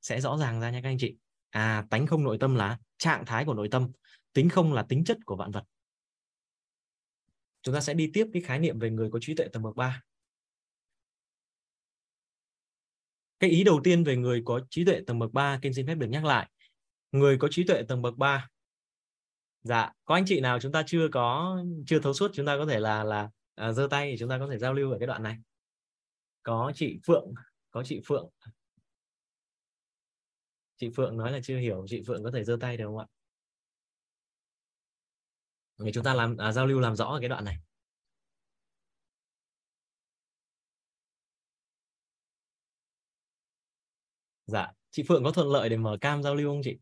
sẽ rõ ràng ra nha các anh chị. À tánh không nội tâm là trạng thái của nội tâm, tính không là tính chất của vạn vật chúng ta sẽ đi tiếp cái khái niệm về người có trí tuệ tầng bậc 3 cái ý đầu tiên về người có trí tuệ tầng bậc 3 kinh xin phép được nhắc lại. Người có trí tuệ tầng bậc 3 dạ có anh chị nào chúng ta chưa có chưa thấu suốt chúng ta có thể là là à, giơ tay thì chúng ta có thể giao lưu ở cái đoạn này. Có chị Phượng có chị Phượng. Chị Phượng nói là chưa hiểu chị Phượng có thể giơ tay được không ạ? Để chúng ta làm à, giao lưu làm rõ cái đoạn này dạ chị Phượng có thuận lợi để mở cam giao lưu không chị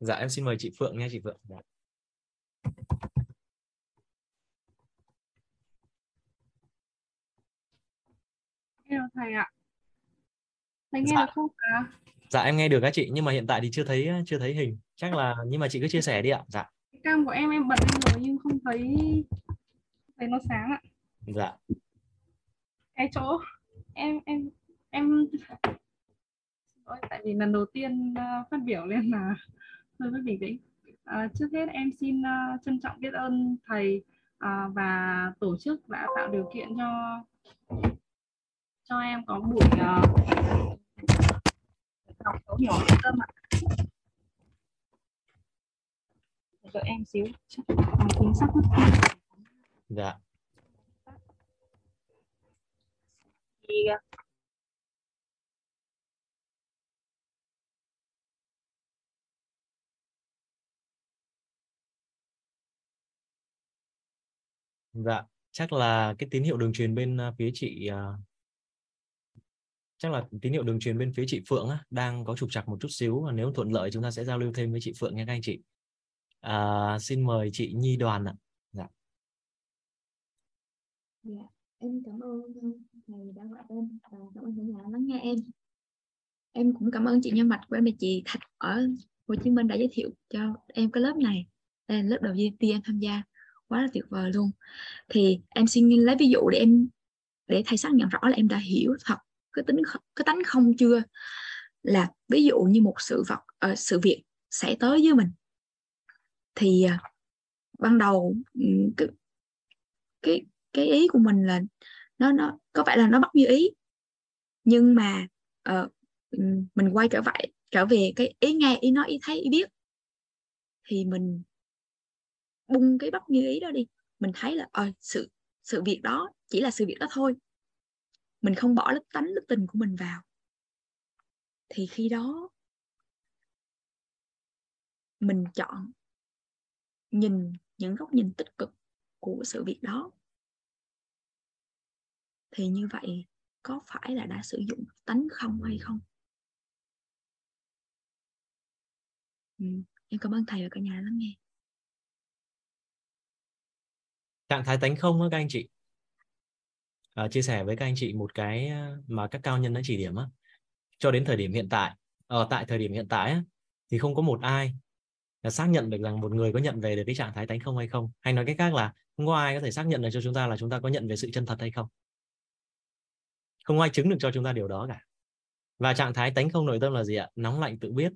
dạ em xin mời chị Phượng nha chị Phượng dạ. Hello thầy ạ. Thầy nghe dạ. được không ạ? Dạ em nghe được các chị nhưng mà hiện tại thì chưa thấy chưa thấy hình. Chắc là nhưng mà chị cứ chia sẻ đi ạ. Dạ. Cam của em em bật lên rồi nhưng không thấy thấy nó sáng ạ. Dạ. Cái chỗ em em em tại vì lần đầu tiên uh, phát biểu nên là hơi bất bình tĩnh. Uh, trước hết em xin uh, trân trọng biết ơn thầy uh, và tổ chức đã tạo điều kiện cho cho em có buổi uh, cọc số nhỏ cơ mà đợi em xíu máy tính sắp mất dạ. Thì Dạ, chắc là cái tín hiệu đường truyền bên à, phía chị à, chắc là tín hiệu đường truyền bên phía chị Phượng á, đang có trục trặc một chút xíu và nếu thuận lợi chúng ta sẽ giao lưu thêm với chị Phượng nha các anh chị. À, xin mời chị Nhi Đoàn ạ. Dạ. Dạ, em cảm ơn thầy đã gọi em và cảm ơn cả nhà lắng nghe em. Em cũng cảm ơn chị Nhân Mạch của em và chị Thạch ở Hồ Chí Minh đã giới thiệu cho em cái lớp này. Đây là lớp đầu tiên em tham gia quá là tuyệt vời luôn thì em xin lấy ví dụ để em để thầy xác nhận rõ là em đã hiểu thật cái tính cái tánh không chưa là ví dụ như một sự vật uh, sự việc xảy tới với mình. Thì uh, ban đầu cái, cái cái ý của mình là nó nó có phải là nó bắt như ý. Nhưng mà uh, mình quay trở lại trở về cái ý nghe ý nói ý thấy ý biết. Thì mình bung cái bắt như ý đó đi. Mình thấy là ờ, sự sự việc đó chỉ là sự việc đó thôi mình không bỏ lớp tánh lớp tình của mình vào. Thì khi đó mình chọn nhìn những góc nhìn tích cực của sự việc đó. Thì như vậy có phải là đã sử dụng tánh không hay không? Ừ, em cảm ơn thầy và cả nhà lắng nghe. Trạng thái tánh không các anh chị? Ờ, chia sẻ với các anh chị một cái ờ, mà các cao nhân đã chỉ điểm á. Cho đến thời điểm hiện tại ở ờ, tại thời điểm hiện tại á, thì không có một ai là xác nhận được rằng một người có nhận về được cái trạng thái tánh không hay không. Hay nói cách khác là không có ai có thể xác nhận được cho chúng ta là chúng ta có nhận về sự chân thật hay không. Không ai chứng được cho chúng ta điều đó cả. Và trạng thái tánh không nội tâm là gì ạ? Nóng lạnh tự biết.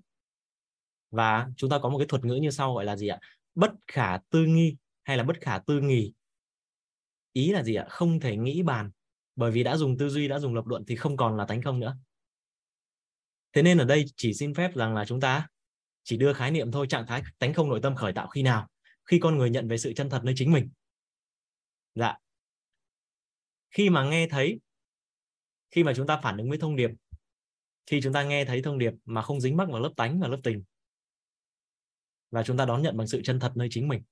Và chúng ta có một cái thuật ngữ như sau gọi là gì ạ? Bất khả tư nghi hay là bất khả tư nghì ý là gì ạ? Không thể nghĩ bàn. Bởi vì đã dùng tư duy, đã dùng lập luận thì không còn là tánh không nữa. Thế nên ở đây chỉ xin phép rằng là chúng ta chỉ đưa khái niệm thôi, trạng thái tánh không nội tâm khởi tạo khi nào? Khi con người nhận về sự chân thật nơi chính mình. Dạ. Khi mà nghe thấy, khi mà chúng ta phản ứng với thông điệp, khi chúng ta nghe thấy thông điệp mà không dính mắc vào lớp tánh và lớp tình, và chúng ta đón nhận bằng sự chân thật nơi chính mình.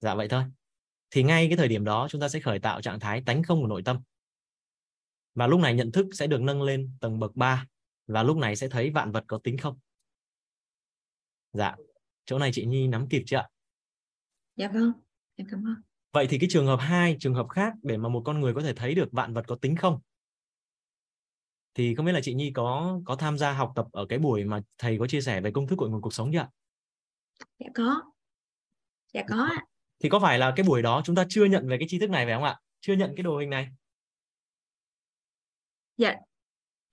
Dạ vậy thôi thì ngay cái thời điểm đó chúng ta sẽ khởi tạo trạng thái tánh không của nội tâm. Và lúc này nhận thức sẽ được nâng lên tầng bậc 3 và lúc này sẽ thấy vạn vật có tính không. Dạ chỗ này chị Nhi nắm kịp chưa ạ? Dạ vâng em cảm ơn. Vậy thì cái trường hợp hai trường hợp khác để mà một con người có thể thấy được vạn vật có tính không? Thì không biết là chị Nhi có có tham gia học tập ở cái buổi mà thầy có chia sẻ về công thức cội nguồn cuộc sống chưa ạ? Dạ có. Dạ có ạ thì có phải là cái buổi đó chúng ta chưa nhận về cái tri thức này phải không ạ? Chưa nhận cái đồ hình này? Dạ.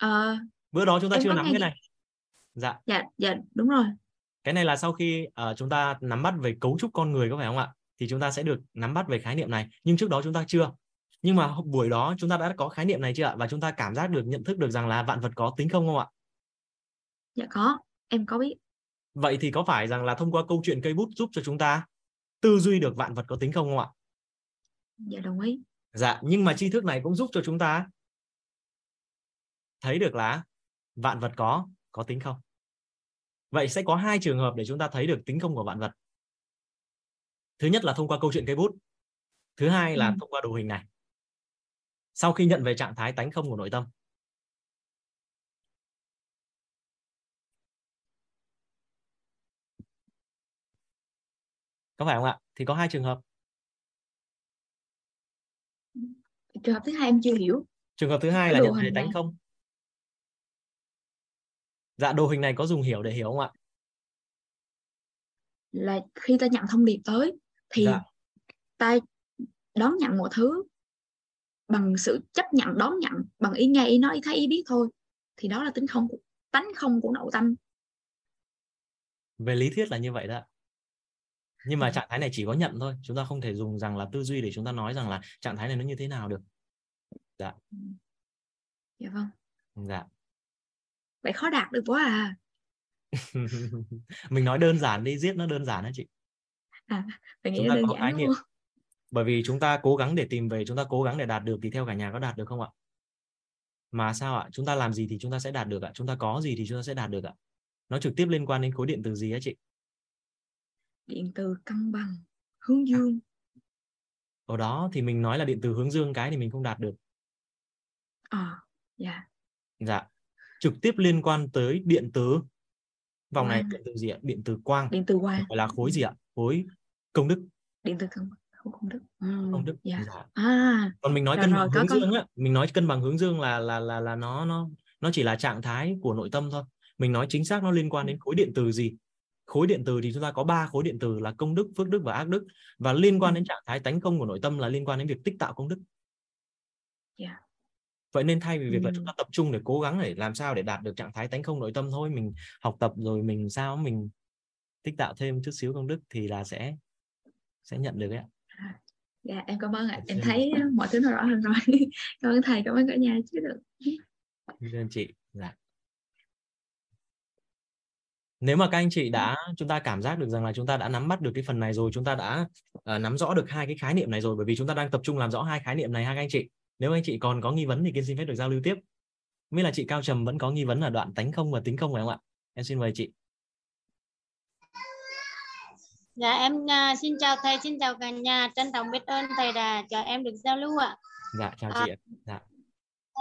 Uh, bữa đó chúng ta chưa nắm cái này. Dạ. Dạ dạ đúng rồi. Cái này là sau khi uh, chúng ta nắm bắt về cấu trúc con người có phải không ạ? Thì chúng ta sẽ được nắm bắt về khái niệm này. Nhưng trước đó chúng ta chưa. Nhưng mà buổi đó chúng ta đã có khái niệm này chưa ạ? Và chúng ta cảm giác được nhận thức được rằng là vạn vật có tính không không ạ? Dạ có. Em có biết. Vậy thì có phải rằng là thông qua câu chuyện cây bút giúp cho chúng ta tư duy được vạn vật có tính không không ạ? Dạ đồng ý. Dạ nhưng mà tri thức này cũng giúp cho chúng ta thấy được là vạn vật có có tính không? Vậy sẽ có hai trường hợp để chúng ta thấy được tính không của vạn vật. Thứ nhất là thông qua câu chuyện cây bút. Thứ hai là ừ. thông qua đồ hình này. Sau khi nhận về trạng thái tánh không của nội tâm có phải không ạ? Thì có hai trường hợp. Trường hợp thứ hai em chưa hiểu. Trường hợp thứ hai là nhận về tánh không? Dạ đồ hình này có dùng hiểu để hiểu không ạ? Là khi ta nhận thông điệp tới thì dạ. ta đón nhận mọi thứ bằng sự chấp nhận đón nhận bằng ý nghe ý nói ý thấy ý biết thôi. Thì đó là tính không tánh không của nội tâm. Về lý thuyết là như vậy đó nhưng mà trạng thái này chỉ có nhận thôi chúng ta không thể dùng rằng là tư duy để chúng ta nói rằng là trạng thái này nó như thế nào được. Dạ. Dạ vâng. Dạ. Vậy khó đạt được quá à. Mình nói đơn giản đi giết nó đơn giản đó chị. À phải nghĩ chúng ta đơn có giản khái niệm. bởi vì chúng ta cố gắng để tìm về chúng ta cố gắng để đạt được thì theo cả nhà có đạt được không ạ? Mà sao ạ? Chúng ta làm gì thì chúng ta sẽ đạt được ạ? Chúng ta có gì thì chúng ta sẽ đạt được ạ? Nó trực tiếp liên quan đến khối điện từ gì á chị điện từ cân bằng hướng dương. Ở đó thì mình nói là điện từ hướng dương cái thì mình không đạt được. À dạ. Dạ. Trực tiếp liên quan tới điện từ. Vòng quang. này điện từ gì ạ? Điện từ quang. Điện từ quang. Gọi là khối gì ạ? Khối công đức. Điện từ công công đức. Ừ. công đức. dạ. dạ. à. Còn mình nói rồi, cân bằng hướng dương á. Mình nói cân bằng hướng dương là là là là nó nó nó chỉ là trạng thái của nội tâm thôi. Mình nói chính xác nó liên quan đến khối điện từ gì khối điện từ thì chúng ta có ba khối điện từ là công đức phước đức và ác đức. Và liên quan đến trạng thái tánh công của nội tâm là liên quan đến việc tích tạo công đức. Yeah. vậy nên thay vì việc Ừ. là chúng ta tập trung để cố gắng để làm sao để đạt được trạng thái tánh không nội tâm thôi mình học tập rồi mình sao mình tích tạo thêm chút xíu công đức thì là sẽ sẽ nhận được đấy ạ. Dạ em cảm ơn ạ. Em thấy mọi thứ nó rõ hơn rồi. Cảm ơn thầy cảm ơn cả nhà. Chứ được. Cảm ơn chị. Dạ nếu mà các anh chị đã chúng ta cảm giác được rằng là chúng ta đã nắm bắt được cái phần này rồi chúng ta đã ờ, nắm rõ được hai cái khái niệm này rồi bởi vì chúng ta đang tập trung làm rõ hai khái niệm này ha các anh chị. Nếu anh chị còn có nghi vấn thì kiên xin phép được giao lưu tiếp. Biết là chị Cao Trầm vẫn có nghi vấn ở đoạn tánh không và tính không phải không ạ? Em xin mời chị. Dạ em à, xin chào thầy, xin chào cả nhà, trân trọng biết ơn thầy đã cho em được giao lưu ạ. dạ chào À, chị ạ. Dạ.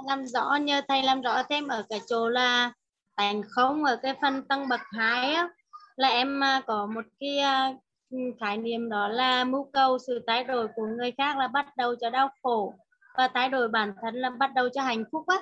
Làm rõ nhờ thầy làm rõ thêm ở cái chỗ là tành không ở cái phần tăng bậc hai á là em à, có một cái à, khái niệm đó là mưu cầu sự tái đổi của người khác là bắt đầu cho đau khổ và tái đổi bản thân là bắt đầu cho hạnh phúc á.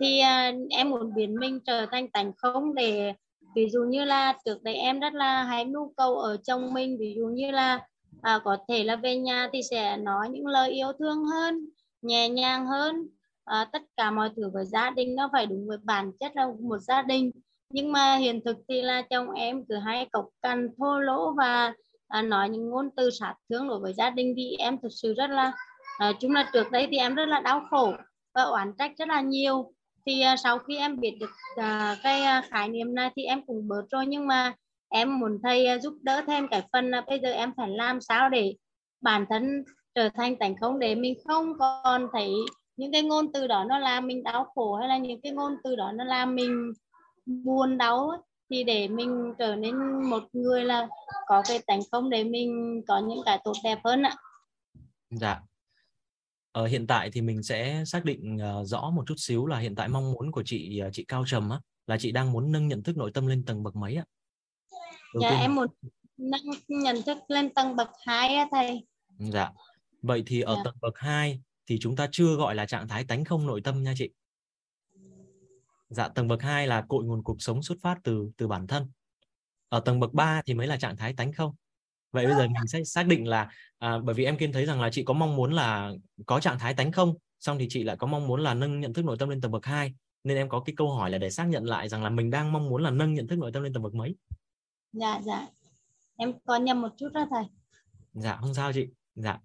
Thì à, em muốn biến mình trở thành tánh không để ví dụ như là trước đây em rất là hay mưu cầu ở chồng mình ví dụ như là à, có thể là về nhà thì sẽ nói những lời yêu thương hơn nhẹ nhàng hơn à, tất cả mọi thứ với gia đình nó phải đúng với bản chất là một gia đình. Nhưng mà hiện thực thì là chồng em cứ hay cộc cằn thô lỗ và à, nói những ngôn từ sát thương đối với gia đình thì em thực sự rất là à, chúng là trước đây thì em rất là đau khổ và oán trách rất là nhiều. Thì à, sau khi em biết được à, cái à, khái niệm này thì em cũng bớt rồi. Nhưng mà em muốn thầy à, giúp đỡ thêm cái phần là bây giờ em phải làm sao để bản thân trở thành thành không để mình không còn thấy những cái ngôn từ đó nó làm mình đau khổ hay là những cái ngôn từ đó nó làm mình buồn đau ấy, thì để mình trở nên một người là có cái tánh không để mình có những cái tốt đẹp hơn ạ Dạ. Ờ, hiện tại thì mình sẽ xác định ờ, rõ một chút xíu là hiện tại mong muốn của chị ờ, chị Cao Trầm á là chị đang muốn nâng nhận thức nội tâm lên tầng bậc mấy ạ? Đầu dạ tiên em muốn nâng nhận thức lên tầng bậc hai á thầy Dạ. Vậy thì ở Dạ. tầng bậc 2 thì chúng ta chưa gọi là trạng thái tánh không nội tâm nha chị. Dạ, tầng bậc 2 là cội nguồn cuộc sống xuất phát từ từ bản thân. Ở tầng bậc 3 thì mới là trạng thái tánh không. Vậy bây giờ mình sẽ xác định là à, bởi vì em kiên thấy rằng là chị có mong muốn là có trạng thái tánh không, xong thì chị lại có mong muốn là nâng nhận thức nội tâm lên tầng bậc 2 nên em có cái câu hỏi là để xác nhận lại rằng là mình đang mong muốn là nâng nhận thức nội tâm lên tầng bậc mấy. dạ dạ em có nhầm một chút đó thầy Dạ không sao chị. Dạ.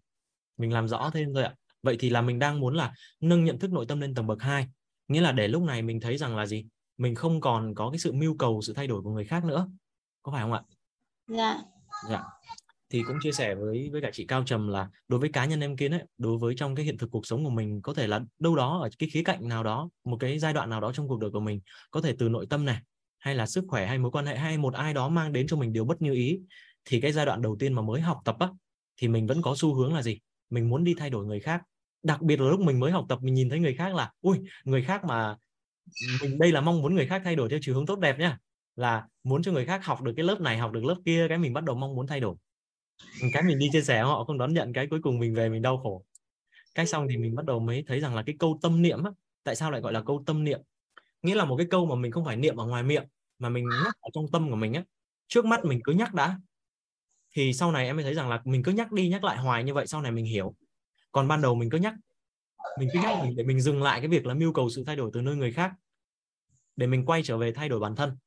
Mình làm rõ thêm thôi ạ. Vậy thì là mình đang muốn là nâng nhận thức nội tâm lên tầng bậc 2. Nghĩa là để lúc này mình thấy rằng là gì? Mình không còn có cái sự mưu cầu sự thay đổi của người khác nữa. Có phải không ạ? dạ Dạ. Thì cũng chia sẻ với với cả chị Cao Trầm là đối với cá nhân em kiến ấy, đối với trong cái hiện thực cuộc sống của mình có thể là đâu đó ở cái khía cạnh nào đó, một cái giai đoạn nào đó trong cuộc đời của mình, có thể từ nội tâm này hay là sức khỏe hay mối quan hệ hay một ai đó mang đến cho mình điều bất như ý thì cái giai đoạn đầu tiên mà mới học tập á thì mình vẫn có xu hướng là gì? Mình muốn đi thay đổi người khác. Đặc biệt là lúc mình mới học tập mình nhìn thấy người khác là ui, người khác mà mình đây là mong muốn người khác thay đổi theo chiều hướng tốt đẹp nhá. Là muốn cho người khác học được cái lớp này học được lớp kia cái mình bắt đầu mong muốn thay đổi. Cái mình đi chia sẻ họ không đón nhận cái cuối cùng mình về mình đau khổ. Cái xong thì mình bắt đầu mới thấy rằng là cái câu tâm niệm á tại sao lại gọi là câu tâm niệm? Nghĩa là một cái câu mà mình không phải niệm ở ngoài miệng mà mình nhắc ở trong tâm của mình á. Trước mắt mình cứ nhắc đã thì sau này em mới thấy rằng là mình cứ nhắc đi nhắc lại hoài như vậy sau này mình hiểu. Còn ban đầu mình cứ nhắc mình cứ nhắc mình để mình dừng lại cái việc là mưu cầu sự thay đổi từ nơi người khác để mình quay trở về thay đổi bản thân.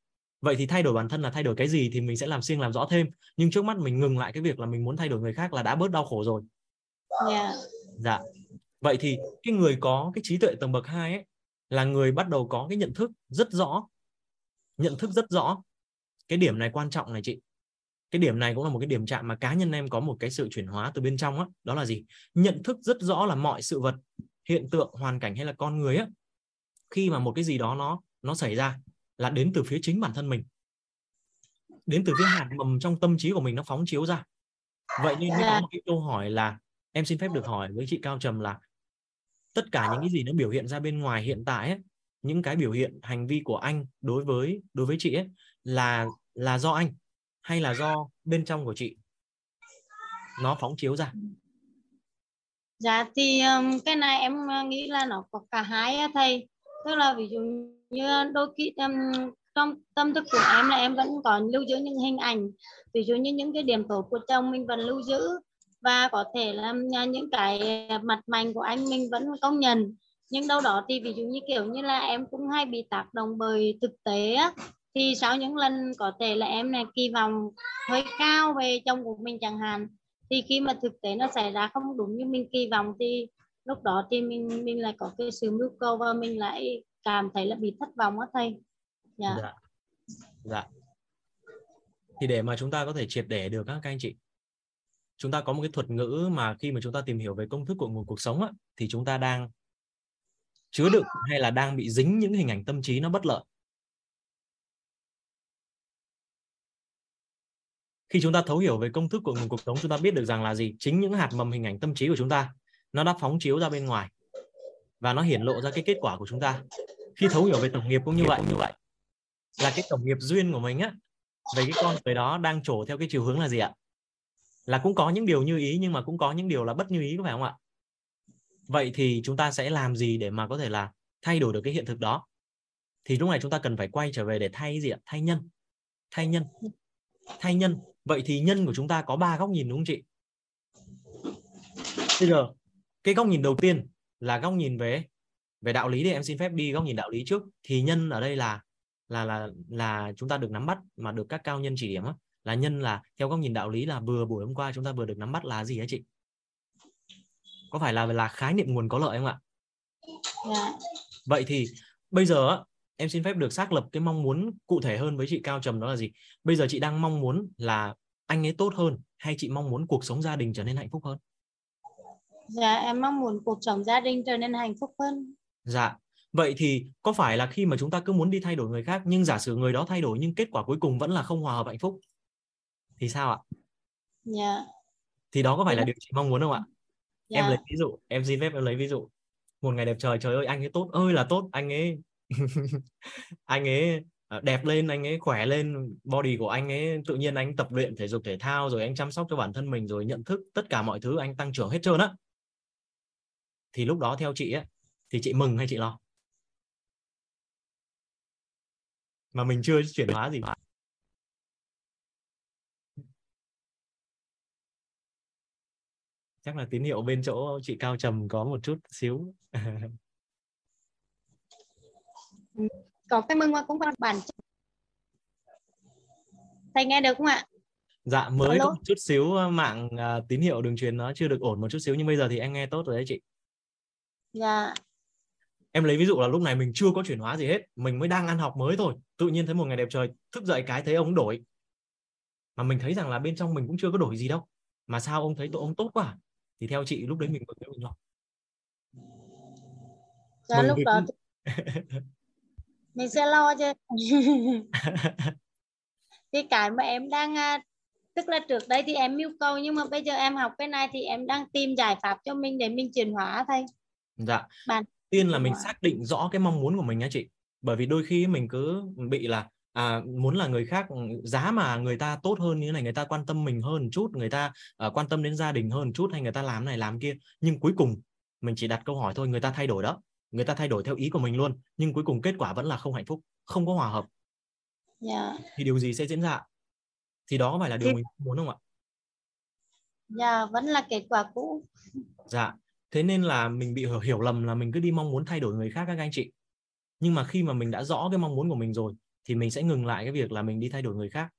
Vậy thì thay đổi bản thân là thay đổi cái gì thì mình sẽ làm siêng làm rõ thêm. Nhưng trước mắt mình ngừng lại cái việc là mình muốn thay đổi người khác là đã bớt đau khổ rồi. Dạ. Dạ. Vậy thì cái người có cái trí tuệ tầng bậc 2 ấy là người bắt đầu có cái nhận thức rất rõ nhận thức rất rõ cái điểm này quan trọng này chị cái điểm này cũng là một cái điểm chạm mà cá nhân em có một cái sự chuyển hóa từ bên trong á đó là gì? Nhận thức rất rõ là mọi sự vật hiện tượng hoàn cảnh hay là con người á khi mà một cái gì đó nó nó xảy ra là đến từ phía chính bản thân mình. Đến từ phía hạt mầm trong tâm trí của mình nó phóng chiếu ra. Vậy nên mới có một cái câu hỏi là em xin phép được hỏi với chị Cao Trầm là tất cả những cái gì nó biểu hiện ra bên ngoài hiện tại ấy, những cái biểu hiện hành vi của anh đối với đối với chị ấy là là do anh hay là do bên trong của chị nó phóng chiếu ra Dạ thì um, cái này em ờ, nghĩ là nó có cả hai á thầy. Tức là ví dụ như đôi khi um, trong tâm thức của em là em vẫn còn lưu giữ những hình ảnh. Ví dụ như những cái điểm tốt của chồng mình vẫn lưu giữ và có thể là những cái mặt mạnh của anh mình vẫn công nhận. nhưng đâu đó thì ví dụ như kiểu như là em cũng hay bị tác động bởi thực tế á thì sau những lần có thể là em này kỳ vọng hơi cao về chồng của mình chẳng hạn. Thì khi mà thực tế nó xảy ra không đúng như mình kỳ vọng thì lúc đó thì mình mình lại có cái sự mưu cầu và mình lại cảm thấy là bị thất vọng á thầy. Dạ. dạ. Dạ. Thì để mà chúng ta có thể triệt để được các anh chị chúng ta có một cái thuật ngữ mà khi mà chúng ta tìm hiểu về công thức của nguồn cuộc sống á, thì chúng ta đang chứa đựng hay là đang bị dính những hình ảnh tâm trí nó bất lợi. Khi chúng ta thấu hiểu về công thức của nguồn cuộc sống, chúng ta biết được rằng là gì? Chính những hạt mầm hình ảnh tâm trí của chúng ta, nó đã phóng chiếu ra bên ngoài và nó hiển lộ ra cái kết quả của chúng ta. Khi thấu hiểu về tổng nghiệp cũng như vậy. Như vậy là cái tổng nghiệp duyên của mình á, về cái con người đó đang trổ theo cái chiều hướng là gì ạ? Là cũng có những điều như ý, nhưng mà cũng có những điều là bất như ý, có phải không ạ? Vậy thì chúng ta sẽ làm gì để mà có thể là thay đổi được cái hiện thực đó? Thì lúc này chúng ta cần phải quay trở về để thay gì ạ? Thay nhân. Thay nhân. Thay nhân vậy thì nhân của chúng ta có ba góc nhìn đúng không chị bây giờ cái góc nhìn đầu tiên là góc nhìn về về đạo lý thì em xin phép đi góc nhìn đạo lý trước thì nhân ở đây là là là là chúng ta được nắm bắt mà được các cao nhân chỉ điểm á, là nhân là theo góc nhìn đạo lý là vừa buổi hôm qua chúng ta vừa được nắm bắt là gì hả chị có phải là là khái niệm nguồn có lợi không ạ yeah. Dạ. vậy thì bây giờ em xin phép được xác lập cái mong muốn cụ thể hơn với chị cao trầm đó là gì? Bây giờ chị đang mong muốn là anh ấy tốt hơn hay chị mong muốn cuộc sống gia đình trở nên hạnh phúc hơn? Dạ em mong muốn cuộc sống gia đình trở nên hạnh phúc hơn. Dạ. Vậy thì có phải là khi mà chúng ta cứ muốn đi thay đổi người khác nhưng giả sử người đó thay đổi nhưng kết quả cuối cùng vẫn là không hòa hợp hạnh phúc thì sao ạ? Dạ. Thì đó có phải là điều chị mong muốn không ạ? Dạ. em lấy ví dụ em xin phép em lấy ví dụ. Một ngày đẹp trời trời ơi anh ấy tốt ơi là tốt anh ấy anh ấy ờ, đẹp lên, anh ấy khỏe lên, body của anh ấy, tự nhiên anh tập luyện thể dục thể thao rồi anh chăm sóc cho bản thân mình rồi nhận thức tất cả mọi thứ, anh tăng trưởng hết trơn á. Thì lúc đó theo chị ấy thì chị mừng hay chị lo? Mà mình chưa chuyển hóa gì. Chắc là tín hiệu bên chỗ chị cao trầm có một chút xíu. có cái mừng mà cũng có bản thầy nghe được không ạ? Dạ mới Hello? có chút xíu ờ, mạng uh, tín hiệu đường truyền nó chưa được ổn một chút xíu nhưng bây giờ thì em nghe tốt rồi đấy chị. Dạ. Em lấy ví dụ là lúc này mình chưa có chuyển hóa gì hết mình mới đang ăn học mới thôi tự nhiên thấy một ngày đẹp trời thức dậy cái thấy ông đổi. Mà mình thấy rằng là bên trong mình cũng chưa có đổi gì đâu. Mà sao ông thấy tụi ông tốt quá thì theo chị lúc đấy mình mừng mình lo dạ lúc đó mình sẽ lo chứ thì cái mà em đang à, tức là trước đây thì em yêu cầu nhưng mà bây giờ em học cái này thì em đang tìm giải pháp cho mình để mình chuyển hóa thôi dạ. Bạn tiên là mình xác định rõ cái mong muốn của mình nha chị. Bởi vì đôi khi mình cứ bị là à, muốn là người khác giá mà người ta tốt hơn như thế này người ta quan tâm mình hơn chút người ta à, quan tâm đến gia đình hơn chút hay người ta làm này làm kia. Nhưng cuối cùng mình chỉ đặt câu hỏi thôi người ta thay đổi đó người ta thay đổi theo ý của mình luôn nhưng cuối cùng kết quả vẫn là không hạnh phúc không có hòa hợp. Yeah. Dạ. thì điều gì sẽ diễn ra thì đó có phải là điều mình muốn không ạ? Dạ yeah, vẫn là kết quả cũ. Dạ. Thế nên là mình bị hiểu lầm là mình cứ đi mong muốn thay đổi người khác các anh chị. Nhưng mà khi mà mình đã rõ cái mong muốn của mình rồi thì mình sẽ ngừng lại cái việc là mình đi thay đổi người khác.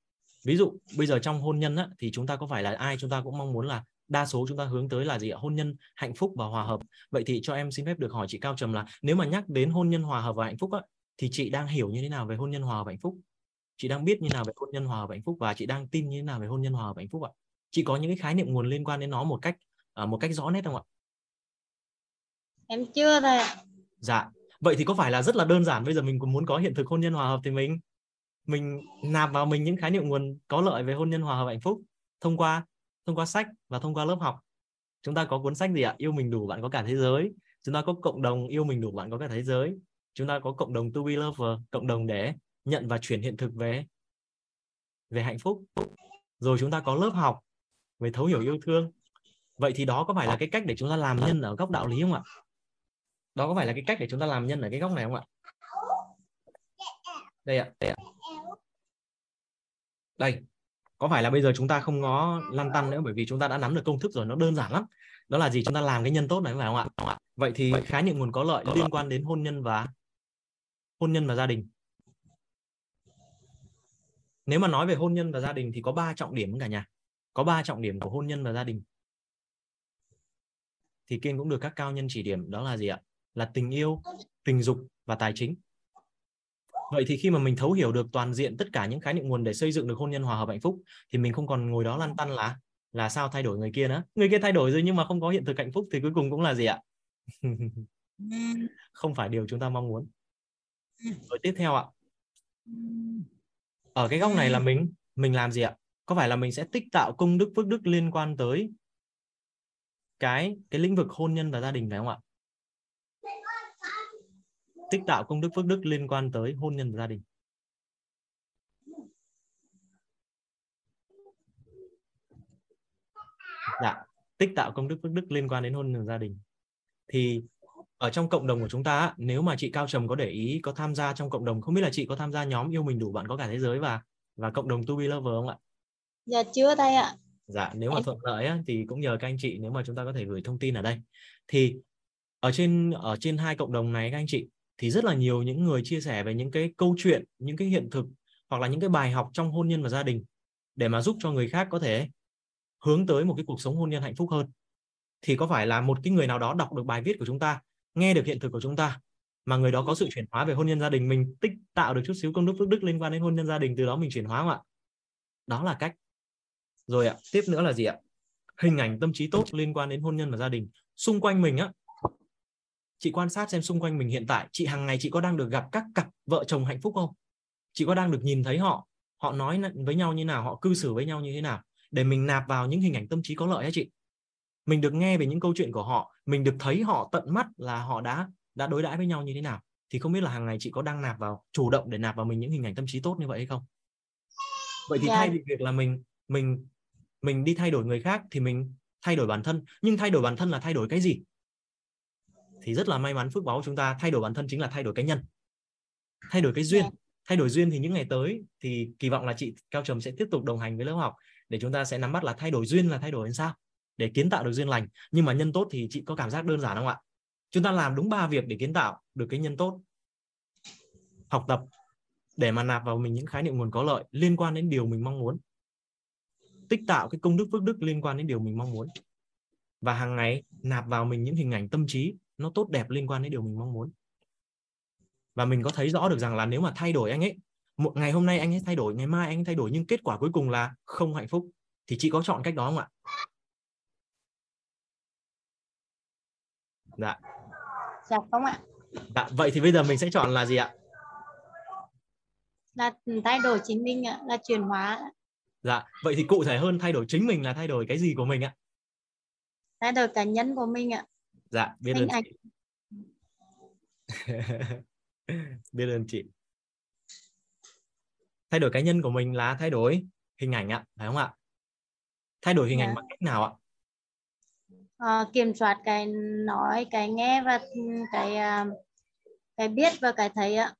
Ví dụ bây giờ trong hôn nhân á, thì chúng ta có phải là ai chúng ta cũng mong muốn là đa số chúng ta hướng tới là gì ạ? Hôn nhân hạnh phúc và hòa hợp. Vậy thì cho em xin phép được hỏi chị cao trầm là nếu mà nhắc đến hôn nhân hòa hợp và hạnh phúc á, thì chị đang hiểu như thế nào về hôn nhân hòa hợp và hạnh phúc? Chị đang biết như nào về hôn nhân hòa hợp và hạnh phúc và chị đang tin như thế nào về hôn nhân hòa hợp và hạnh phúc ạ? Chị có những cái khái niệm nguồn liên quan đến nó một cách uh, một cách rõ nét không ạ? Em chưa thôi dạ. Vậy thì có phải là rất là đơn giản bây giờ mình cũng muốn có hiện thực hôn nhân hòa hợp thì mình mình nạp vào mình những khái niệm nguồn có lợi về hôn nhân hòa hợp hạnh phúc thông qua thông qua sách và thông qua lớp học, chúng ta có cuốn sách gì ạ? Yêu mình đủ bạn có cả thế giới. Chúng ta có cộng đồng yêu mình đủ bạn có cả thế giới. Chúng ta có cộng đồng to be lover, cộng đồng để nhận và chuyển hiện thực về về hạnh phúc. Rồi chúng ta có lớp học về thấu hiểu yêu thương. Vậy thì đó có phải là cái cách để chúng ta làm nhân ở góc đạo lý không ạ? Đó có phải là cái cách để chúng ta làm nhân ở cái góc này không ạ? Đây ạ. Đây ạ. Đây có phải là bây giờ chúng ta không ngó lăn tăn nữa? Bởi vì chúng ta đã nắm được công thức rồi nó đơn giản lắm. Đó là gì? Chúng ta làm cái nhân tốt này phải không ạ? Vậy thì khái niệm nguồn có lợi. liên quan đến hôn nhân và hôn nhân và gia đình. Nếu mà nói về hôn nhân và gia đình thì có ba trọng điểm cả nhà. Có ba trọng điểm của hôn nhân và gia đình. Thì kiên cũng được các cao nhân chỉ điểm đó là gì ạ? Là tình yêu tình dục và tài chính vậy thì khi mà mình thấu hiểu được toàn diện tất cả những khái niệm nguồn để xây dựng được hôn nhân hòa hợp hạnh phúc thì mình không còn ngồi đó lăn tăn là là sao thay đổi người kia nữa? Người kia thay đổi rồi nhưng mà không có hiện thực hạnh phúc thì cuối cùng cũng là gì ạ? Không phải điều chúng ta mong muốn. Rồi tiếp theo ạ. Ở cái góc này là mình mình làm gì ạ? Có phải là mình sẽ tích tạo công đức phước đức liên quan tới cái cái lĩnh vực hôn nhân và gia đình phải không ạ tích tạo công đức phước đức liên quan tới hôn nhân và gia đình? Dạ tích tạo công đức phước đức liên quan đến hôn nhân và gia đình. Thì ở trong cộng đồng của chúng ta nếu mà chị cao trầm có để ý có tham gia trong cộng đồng không biết là chị có tham gia nhóm yêu mình đủ bạn có cả thế giới và và cộng đồng to be lover không ạ? Dạ chưa đây ạ. Dạ nếu mà thuận lợi á, thì cũng nhờ các anh chị nếu mà chúng ta có thể gửi thông tin ở đây. Thì ở trên ở trên hai cộng đồng này các anh chị thì rất là nhiều những người chia sẻ về những cái câu chuyện, những cái hiện thực hoặc là những cái bài học trong hôn nhân và gia đình để mà giúp cho người khác có thể hướng tới một cái cuộc sống hôn nhân hạnh phúc hơn. Thì có phải là một cái người nào đó đọc được bài viết của chúng ta, nghe được hiện thực của chúng ta mà người đó có sự chuyển hóa về hôn nhân gia đình, mình tích tạo được chút xíu công đức phước đức liên quan đến hôn nhân gia đình, từ đó mình chuyển hóa không ạ? Đó là cách. Rồi ạ, tiếp nữa là gì ạ? Hình ảnh tâm trí tốt liên quan đến hôn nhân và gia đình. Xung quanh mình á chị quan sát xem xung quanh mình hiện tại chị hàng ngày chị có đang được gặp các cặp vợ chồng hạnh phúc không? Chị có đang được nhìn thấy họ họ nói với nhau như nào họ cư xử với nhau như thế nào để mình nạp vào những hình ảnh tâm trí có lợi hả chị? Mình được nghe về những câu chuyện của họ mình được thấy họ tận mắt là họ đã đã đối đãi với nhau như thế nào thì không biết là hàng ngày chị có đang nạp vào chủ động để nạp vào mình những hình ảnh tâm trí tốt như vậy hay không? Vậy thì yeah. thay vì việc là mình mình mình đi thay đổi người khác thì mình thay đổi bản thân. Nhưng thay đổi bản thân là thay đổi cái gì thì rất là may mắn phước báo chúng ta thay đổi bản thân chính là thay đổi cá nhân. Thay đổi cái duyên. Thay đổi duyên thì những ngày tới thì kỳ vọng là chị cao trầm sẽ tiếp tục đồng hành với lớp học để chúng ta sẽ nắm bắt là thay đổi duyên là thay đổi làm sao để kiến tạo được duyên lành. Nhưng mà nhân tốt thì chị có cảm giác đơn giản không ạ? Chúng ta làm đúng ba việc để kiến tạo được cái nhân tốt. Học tập để mà nạp vào mình những khái niệm nguồn có lợi liên quan đến điều mình mong muốn. Tích tạo cái công đức phước đức liên quan đến điều mình mong muốn. Và hàng ngày nạp vào mình những hình ảnh tâm trí nó tốt đẹp liên quan đến điều mình mong muốn. Và mình có thấy rõ được rằng là nếu mà thay đổi anh ấy một ngày hôm nay anh ấy thay đổi ngày mai anh ấy thay đổi nhưng kết quả cuối cùng là không hạnh phúc thì chị có chọn cách đó không ạ? Dạ. Dạ không ạ. Dạ vậy thì bây giờ mình sẽ chọn là gì ạ? Là thay đổi chính mình ạ là chuyển hóa dạ vậy thì cụ thể hơn thay đổi chính mình là thay đổi cái gì của mình ạ? Thay đổi cá nhân của mình ạ dạ biết ơn chị. Biết ơn chị. Thay đổi cá nhân của mình là thay đổi hình ảnh ạ phải không ạ? Thay đổi hình dạ. ảnh bằng cách nào ạ? À, kiểm soát cái nói cái nghe và cái à, cái biết và cái thấy ạ.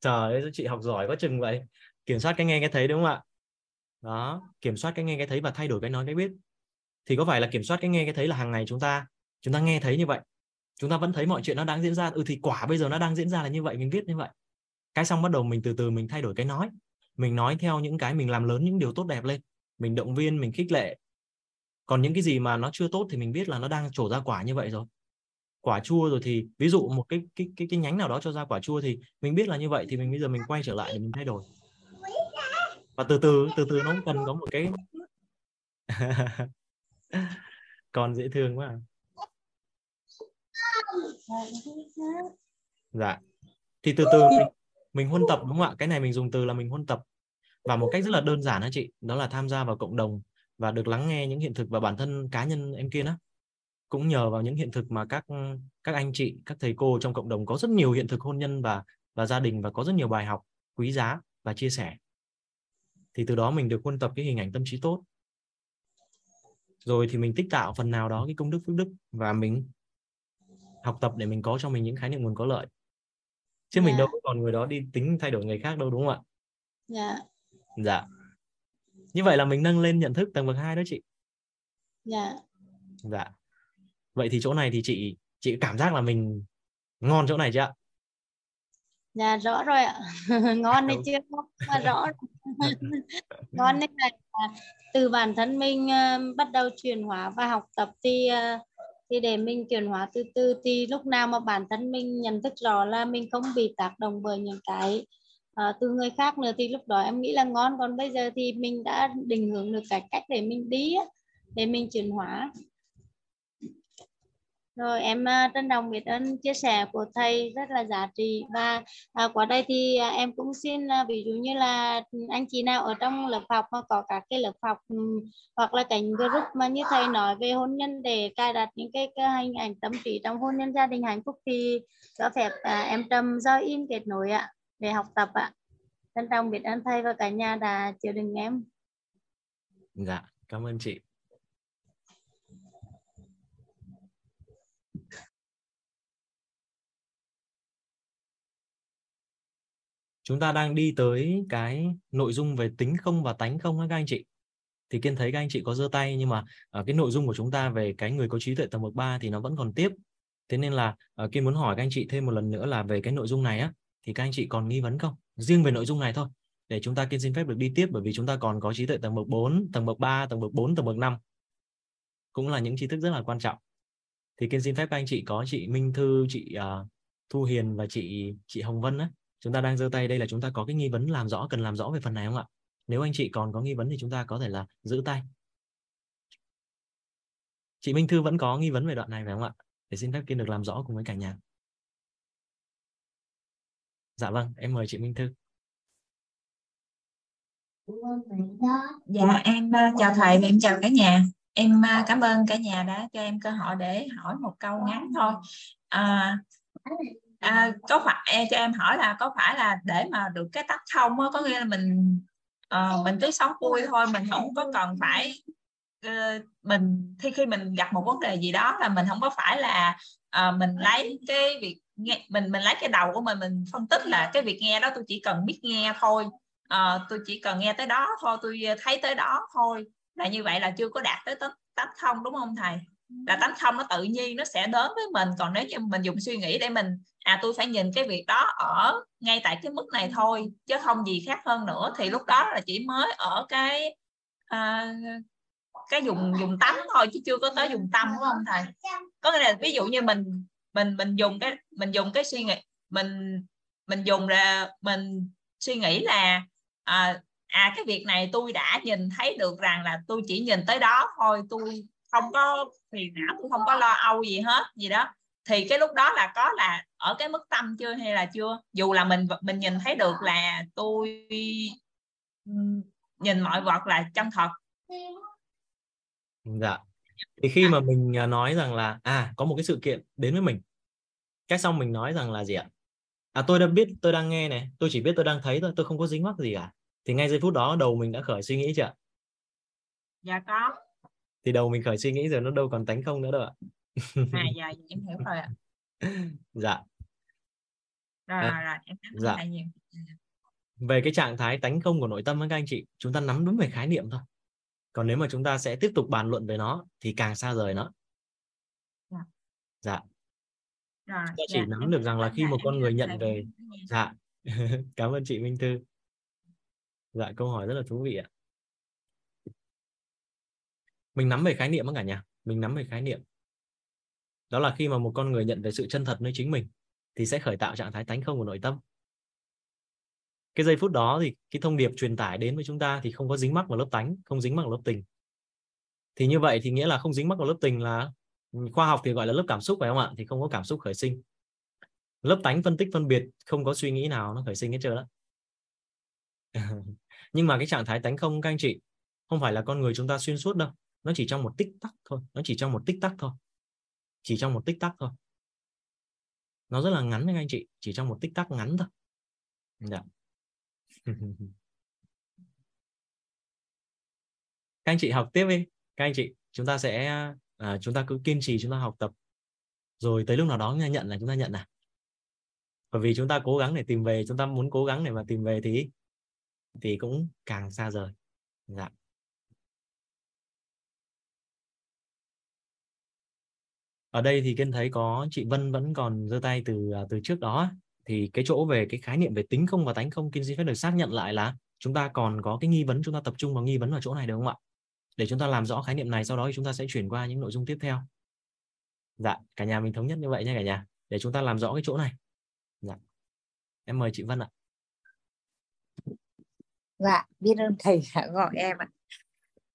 Trời ơi chị học giỏi quá chừng vậy. Kiểm soát cái nghe cái thấy đúng không ạ? Đó kiểm soát cái nghe cái thấy và thay đổi cái nói cái biết. Thì có phải là kiểm soát cái nghe cái thấy là hàng ngày chúng ta chúng ta nghe thấy như vậy, chúng ta vẫn thấy mọi chuyện nó đang diễn ra. Ừ thì quả bây giờ nó đang diễn ra là như vậy, mình viết như vậy. Cái xong bắt đầu mình từ từ mình thay đổi cái nói. Mình nói theo những cái mình làm lớn những điều tốt đẹp lên. Mình động viên, mình khích lệ. Còn những cái gì mà nó chưa tốt thì mình biết là nó đang trổ ra quả như vậy rồi. Quả chua rồi thì, ví dụ một cái cái cái cái nhánh nào đó cho ra quả chua thì mình biết là như vậy thì mình, bây giờ mình quay trở lại để mình thay đổi. Và từ từ từ từ nó cần có một cái còn dễ thương quá à dạ. Thì từ từ mình, mình huân tập đúng không ạ? Cái này mình dùng từ là mình huân tập. Và một cách rất là đơn giản đó chị đó là tham gia vào cộng đồng và được lắng nghe những hiện thực và bản thân cá nhân em kia đó cũng nhờ vào những hiện thực mà các các anh chị các thầy cô trong cộng đồng có rất nhiều hiện thực hôn nhân và và gia đình và có rất nhiều bài học quý giá và chia sẻ. Thì từ đó mình được huân tập cái hình ảnh tâm trí tốt. Rồi thì mình tích tạo phần nào đó cái công đức phước đức và mình học tập để mình có cho mình những khái niệm nguồn có lợi. Chứ yeah. mình đâu dạ. còn người đó đi tính thay đổi người khác đâu đúng không ạ? Dạ. Dạ. Như vậy là mình nâng lên nhận thức tầng bậc 2 đó chị. Dạ. Dạ. Vậy thì chỗ này thì chị chị cảm giác là mình ngon chỗ này chưa ạ? Dạ rõ rồi ạ. Ngon đấy chưa mà rõ ngon nên là từ bản thân mình uh, bắt đầu chuyển hóa và học tập thì uh, thì để mình chuyển hóa từ từ thì lúc nào mà bản thân mình nhận thức rõ là mình không bị tác động bởi những cái uh, từ người khác nữa thì lúc đó em nghĩ là ngon. Còn bây giờ thì mình đã định hướng được cái cách để mình đi để mình chuyển hóa rồi em à, trân trọng biết ơn chia sẻ của thầy rất là giá trị. Và à, qua đây thì à, em cũng xin à, ví dụ như là anh chị nào ở trong lớp học mà có các cái lớp học ừ, hoặc là cảnh group mà như thầy nói về hôn nhân để cài đặt những cái, cái hình ảnh tâm trí trong hôn nhân gia đình hạnh phúc thì cho phép à, em trầm do in kết nối ạ để học tập ạ. Trân trọng biết ơn thầy và cả nhà đã chịu đựng em. Dạ cảm ơn chị. Chúng ta đang đi tới cái nội dung về tính không và tánh không các anh chị. Thì kiên thấy các anh chị có giơ tay nhưng mà uh, cái nội dung của chúng ta về cái người có trí tuệ tầng bậc 3 thì nó vẫn còn tiếp. Thế nên là uh, kiên muốn hỏi các anh chị thêm một lần nữa là về cái nội dung này á thì các anh chị còn nghi vấn không? Riêng về nội dung này thôi để chúng ta kiên xin phép được đi tiếp bởi vì chúng ta còn có trí tuệ tầng bậc 4 tầng bậc 3 tầng bậc 4 tầng bậc 5 cũng là những tri thức rất là quan trọng. Thì kiên xin phép các anh chị có chị Minh Thư chị uh, Thu Hiền và chị chị Hồng Vân á chúng ta đang giơ tay đây là chúng ta có cái nghi vấn làm rõ cần làm rõ về phần này không ạ? Nếu anh chị còn có nghi vấn thì chúng ta có thể là giữ tay. Chị Minh Thư vẫn có nghi vấn về đoạn này phải không ạ? Để xin phép kiên được làm rõ cùng với cả nhà. Dạ vâng em mời chị Minh Thư. Dạ em ờ, chào thầy và em chào cả nhà. Em ờ, cảm ơn cả nhà đã cho em cơ hội để hỏi một câu ngắn thôi. À, à, có phải cho em hỏi là có phải là để mà được cái tắc thông á có nghĩa là mình uh, mình cứ sống vui thôi mình không có cần phải uh, mình khi khi mình gặp một vấn đề gì đó là mình không có phải là uh, mình lấy cái việc nghe mình mình lấy cái đầu của mình mình phân tích là cái việc nghe đó tôi chỉ cần biết nghe thôi. Uh, tôi chỉ cần nghe tới đó thôi tôi thấy tới đó thôi. Là như vậy là chưa có đạt tới tắc thông đúng không thầy? Là tánh không nó tự nhiên nó sẽ đến với mình. Còn nếu như mình dùng suy nghĩ để mình à tôi phải nhìn cái việc đó ở ngay tại cái mức này thôi chứ không gì khác hơn nữa. Thì lúc đó là chỉ mới ở cái à, cái dùng dùng tắm thôi chứ chưa có tới dùng tâm đúng không thầy? Có nghĩa là ví dụ như mình mình mình dùng cái mình dùng cái suy nghĩ mình mình dùng ra mình suy nghĩ là à, à cái việc này tôi đã nhìn thấy được rằng là tôi chỉ nhìn tới đó thôi tôi không có phiền não tôi không có lo âu gì hết gì đó thì cái lúc đó là có là ở cái mức tâm chưa hay là chưa? Dù là mình mình nhìn thấy được là tôi nhìn mọi vật là chân thật. Dạ. Thì khi mà mình à, nói rằng là à có một cái sự kiện đến với mình cái xong mình nói rằng là gì ạ? À tôi đã biết tôi đang nghe này tôi chỉ biết tôi đang thấy thôi tôi không có dính mắc gì cả. Thì ngay giây phút đó đầu mình đã khởi suy nghĩ chưa dạ có. Thì đầu mình khởi suy nghĩ rồi nó đâu còn tánh không nữa đâu ạ à dạ, dạ em hiểu rồi ạ. Dạ. Rồi, à, rồi, em cảm dạ. nhiều. Về cái trạng thái tánh không của nội tâm các anh chị chúng ta nắm đúng về khái niệm thôi. Còn nếu mà chúng ta sẽ tiếp tục bàn luận về nó thì càng xa rời nó. Dạ, dạ. Rồi, ta chỉ dạ, nắm được rằng là khi một con người nhận về dạ. Cảm ơn chị Minh Thư. Dạ câu hỏi rất là thú vị ạ. Mình nắm về khái niệm đó cả nhà. Mình nắm về khái niệm đó là khi mà một con người nhận về sự chân thật nơi chính mình, thì sẽ khởi tạo trạng thái tánh không của nội tâm. Cái giây phút đó thì cái thông điệp truyền tải đến với chúng ta thì không có dính mắc vào lớp tánh, không dính mắc vào lớp tình. Thì như vậy thì nghĩa là không dính mắc vào lớp tình là khoa học thì gọi là lớp cảm xúc phải không ạ? Thì không có cảm xúc khởi sinh. Lớp tánh phân tích phân biệt, không có suy nghĩ nào nó khởi sinh hết trơn đó nhưng mà cái trạng thái tánh không, các anh chị, không phải là con người chúng ta xuyên suốt đâu. Nó chỉ trong một tích tắc thôi, nó chỉ trong một tích tắc thôi chỉ trong một tích tắc thôi. Nó rất là ngắn đấy anh chị chỉ trong một tích tắc ngắn thôi. Dạ. các anh chị học tiếp đi. Các anh chị chúng ta sẽ à, chúng ta cứ kiên trì chúng ta học tập. Rồi tới lúc nào đó chúng ta nhận là chúng ta nhận à? Bởi vì chúng ta cố gắng để tìm về chúng ta muốn cố gắng để mà tìm về thì thì cũng càng xa rời. Dạ. Ở đây thì kiên thấy có chị Vân vẫn còn giơ tay từ à, từ trước đó thì cái chỗ về cái khái niệm về tính không và tánh không kiên xin phép được xác nhận lại là chúng ta còn có cái nghi vấn, chúng ta tập trung vào nghi vấn ở chỗ này được không ạ? Để chúng ta làm rõ khái niệm này, sau đó thì chúng ta sẽ chuyển qua những nội dung tiếp theo. Dạ cả nhà mình thống nhất như vậy nha cả nhà. Để chúng ta làm rõ cái chỗ này. Dạ. Em mời chị Vân ạ. Dạ biết ơn thầy đã gọi em ạ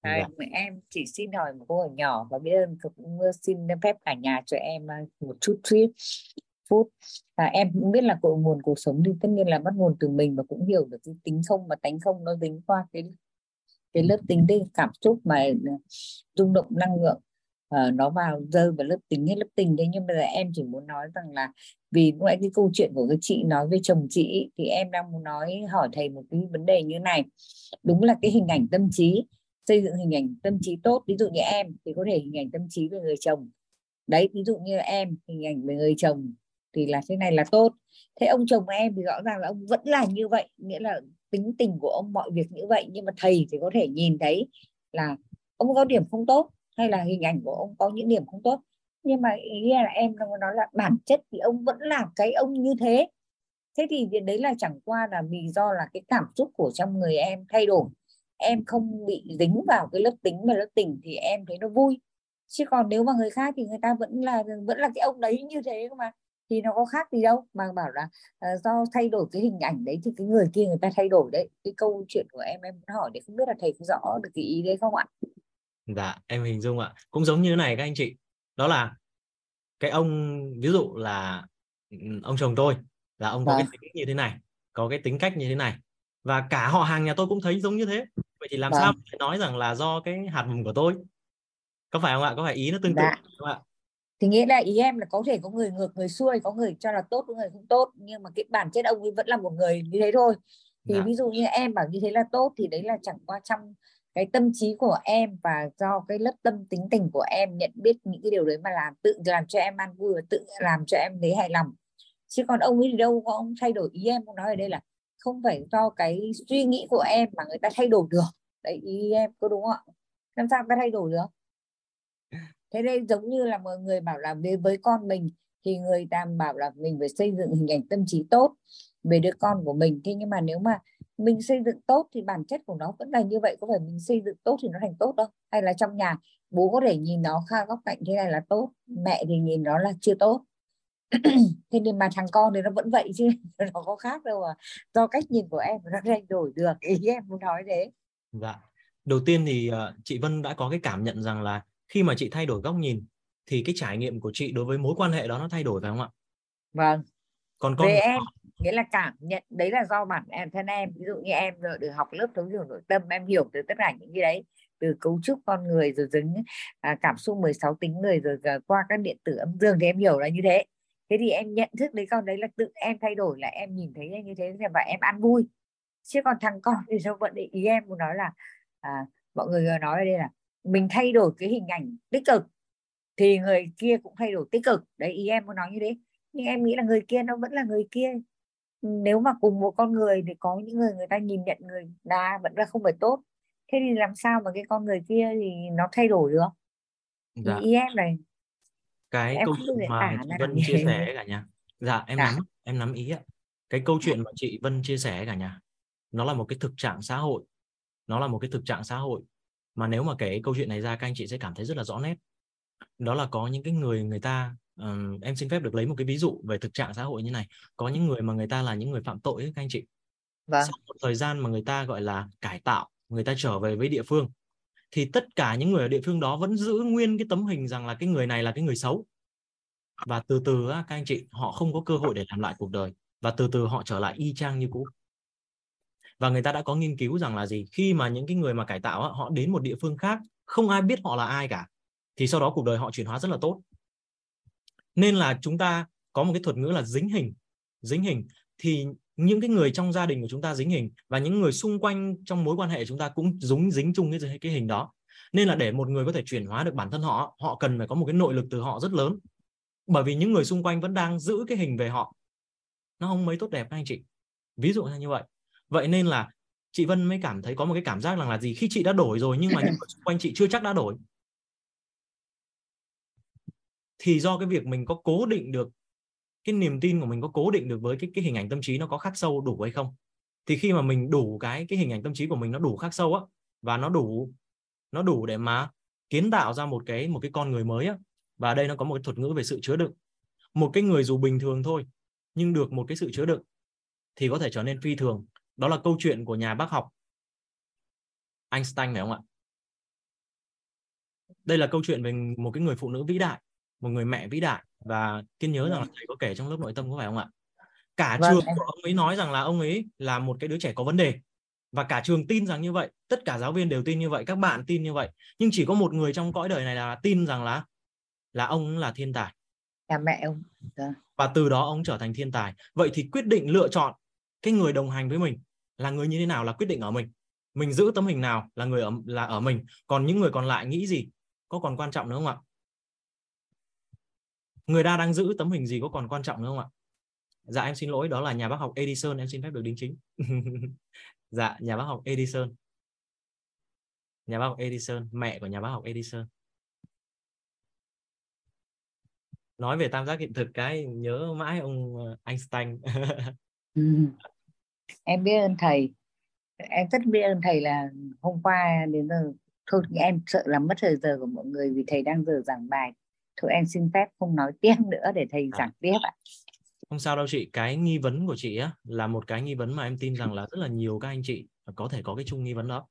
dạ. em chỉ xin hỏi một câu hỏi nhỏ và biết ơn cũng xin phép cả nhà cho em một chút phút phút. À, em cũng biết là cội nguồn cuộc sống thì tất nhiên là bắt nguồn từ mình và cũng hiểu được cái tính không và tánh không nó dính qua cái cái lớp tính đây cảm xúc mà à, rung động năng lượng uh, nó vào rơi vào lớp tính hay lớp tình đấy. Nhưng mà em chỉ muốn nói rằng là vì lúc nãy cái câu chuyện của cái chị nói với chồng chị thì em đang muốn nói hỏi thầy một cái vấn đề như này. Đúng là cái hình ảnh tâm trí xây dựng hình ảnh tâm trí tốt, ví dụ như em thì có thể hình ảnh tâm trí về người chồng. Đấy, ví dụ như em, hình ảnh về người chồng thì là thế này là tốt. Thế ông chồng em thì rõ ràng là ông vẫn là như vậy, nghĩa là tính tình của ông, mọi việc như vậy. Nhưng mà thầy thì có thể nhìn thấy là ông có điểm không tốt hay là hình ảnh của ông có những điểm không tốt. Nhưng mà ý là em nó nói là bản chất thì ông vẫn là cái ông như thế. Thế thì đấy là chẳng qua là vì do là cái cảm xúc của trong người em thay đổi em không bị dính vào cái lớp tính và lớp tình thì em thấy nó vui. Chứ còn nếu mà người khác thì người ta vẫn là vẫn là cái ông đấy như thế mà. Thì nó có khác gì đâu. Mà bảo là uh, do thay đổi cái hình ảnh đấy thì cái người kia người ta thay đổi đấy. Cái câu chuyện của em em muốn hỏi để không biết là thầy có rõ được cái ý đấy không ạ? Dạ em hình dung ạ. Cũng giống như thế này các anh chị. Đó là cái ông ví dụ là ông chồng tôi là ông có à. cái vâng. tính như thế này có cái tính cách như thế này. Và cả họ hàng nhà tôi cũng thấy giống như thế vậy thì làm à. sao để nói rằng là do cái hạt mầm của tôi có phải không ạ có phải ý nó tương tự dạ. không ạ thì nghĩa là ý em là có thể có người ngược người xuôi có người cho là tốt có người không tốt nhưng mà cái bản chất ông ấy vẫn là một người như thế thôi thì dạ. ví dụ như em bảo như thế là tốt thì đấy là chẳng qua trong cái tâm trí của em và do cái lớp tâm tính tình của em nhận biết những cái điều đấy mà làm tự làm cho em an vui và tự làm cho em thấy hài lòng chứ còn ông ấy thì đâu có ông thay đổi ý em cũng nói ở đây là không phải do cái suy nghĩ của em mà người ta thay đổi được. Đấy, ý em có đúng không ạ? Làm sao người ta thay đổi được? Thế đây giống như là mọi người bảo là với với con mình thì người ta bảo là mình phải xây dựng hình ảnh tâm trí tốt về đứa con của mình. Thế nhưng mà nếu mà mình xây dựng tốt thì bản chất của nó vẫn là như vậy. Có phải mình xây dựng tốt thì nó thành tốt đâu hay là trong nhà bố có thể nhìn nó kha góc cạnh thế này là tốt, mẹ thì nhìn nó là chưa tốt? thế nên mà thằng con thì nó vẫn vậy chứ nó có khác đâu mà do cách nhìn của em nó thay đổi được ý em muốn nói thế. Dạ. Đầu tiên thì uh, chị Vân đã có cái cảm nhận rằng là khi mà chị thay đổi góc nhìn thì cái trải nghiệm của chị đối với mối quan hệ đó nó thay đổi phải không ạ? Vâng. Còn con về em nghĩa là cảm nhận đấy là do bản em thân em. Ví dụ như em rồi được học lớp thấu hiểu nội tâm em hiểu từ tất cả những cái đấy. Từ cấu trúc con người rồi dính à, cảm xúc 16 tính người rồi qua các điện tử âm dương thì em hiểu là như thế thế thì em nhận thức đấy con đấy là tự em thay đổi là em nhìn thấy như thế và em ăn vui. Chứ còn thằng con thì sao vẫn ý em muốn nói là à, mọi người nói ở đây là mình thay đổi cái hình ảnh tích cực thì người kia cũng thay đổi tích cực. Đấy ý em muốn nói như thế. Nhưng em nghĩ là người kia nó vẫn là người kia. Nếu mà cùng một con người thì có những người người ta nhìn nhận người ta vẫn là không phải tốt. Thế thì làm sao mà cái con người kia thì nó thay đổi được? Dạ. ý em này cái em câu chuyện mà chị Vân chia sẻ cả nhà. Dạ em dạ. nắm em nắm ý ạ. Cái câu chuyện mà chị Vân chia sẻ cả nhà nó là một cái thực trạng xã hội. Nó là một cái thực trạng xã hội mà nếu mà kể câu chuyện này ra các anh chị sẽ cảm thấy rất là rõ nét. Đó là có những cái người người ta um, em xin phép được lấy một cái ví dụ về thực trạng xã hội như này. Có những người mà người ta là những người phạm tội ấy, các anh chị. Vâng. sau một thời gian mà người ta gọi là cải tạo người ta trở về với địa phương thì tất cả những người ở địa phương đó vẫn giữ nguyên cái tấm hình rằng là cái người này là cái người xấu. Và từ từ các anh chị, họ không có cơ hội để làm lại cuộc đời. Và từ từ họ trở lại y chang như cũ. Và người ta đã có nghiên cứu rằng là gì? Khi mà những cái người mà cải tạo họ đến một địa phương khác, không ai biết họ là ai cả, thì sau đó cuộc đời họ chuyển hóa rất là tốt. Nên là chúng ta có một cái thuật ngữ là dính hình. Dính hình thì những cái người trong gia đình của chúng ta dính hình và những người xung quanh trong mối quan hệ chúng ta cũng dính dính chung cái cái hình đó. Nên là để một người có thể chuyển hóa được bản thân họ họ cần phải có một cái nội lực từ họ rất lớn. Bởi vì những người xung quanh vẫn đang giữ cái hình về họ. Nó không mấy tốt đẹp anh chị. Ví dụ như vậy. Vậy nên là chị Vân mới cảm thấy có một cái cảm giác rằng là gì? Khi chị đã đổi rồi nhưng mà những người xung quanh chị chưa chắc đã đổi. Thì do cái việc mình có cố định được cái niềm tin của mình có cố định được với cái cái hình ảnh tâm trí nó có khắc sâu đủ hay không? Thì khi mà mình đủ cái cái hình ảnh tâm trí của mình nó đủ khắc sâu á, và nó đủ nó đủ để mà kiến tạo ra một cái một cái con người mới á, và đây nó có một cái thuật ngữ về sự chứa đựng. Một cái người dù bình thường thôi, nhưng được một cái sự chứa đựng thì có thể trở nên phi thường. Đó là câu chuyện của nhà bác học Einstein phải không ạ? Đây là câu chuyện về một cái người phụ nữ vĩ đại, một người mẹ vĩ đại và kiên nhớ rằng là thầy có kể trong lớp nội tâm có phải không ạ? Cả Vâng, trường của ông ấy nói rằng là ông ấy là một cái đứa trẻ có vấn đề. Và cả trường tin rằng như vậy tất cả giáo viên đều tin như vậy các bạn tin như vậy. Nhưng chỉ có một người trong cõi đời này là tin rằng là là ông là thiên tài. Nhà mẹ ông. Dạ. và từ đó ông trở thành thiên tài. Vậy thì quyết định lựa chọn cái người đồng hành với mình là người như thế nào là quyết định ở mình. Mình giữ tấm hình nào là người ở là ở mình. Còn những người còn lại nghĩ gì có còn quan trọng nữa không ạ người ta đang giữ tấm hình gì có còn quan trọng nữa không ạ dạ em xin lỗi, đó là nhà bác học Edison, em xin phép được đính chính dạ nhà bác học Edison nhà bác học Edison, mẹ của nhà bác học Edison nói về tam giác hiện thực cái nhớ mãi ông ờ, Einstein Ừ. Em biết ơn thầy. Em rất biết ơn thầy là hôm qua đến giờ thôi, em sợ làm mất thời giờ của mọi người vì thầy đang giờ giảng bài. Thôi em xin phép không nói tiếp nữa để thầy giảng tiếp ạ. không sao đâu chị cái nghi vấn của chị á là một cái nghi vấn mà em tin rằng là rất là nhiều các anh chị có thể có cái chung nghi vấn đó.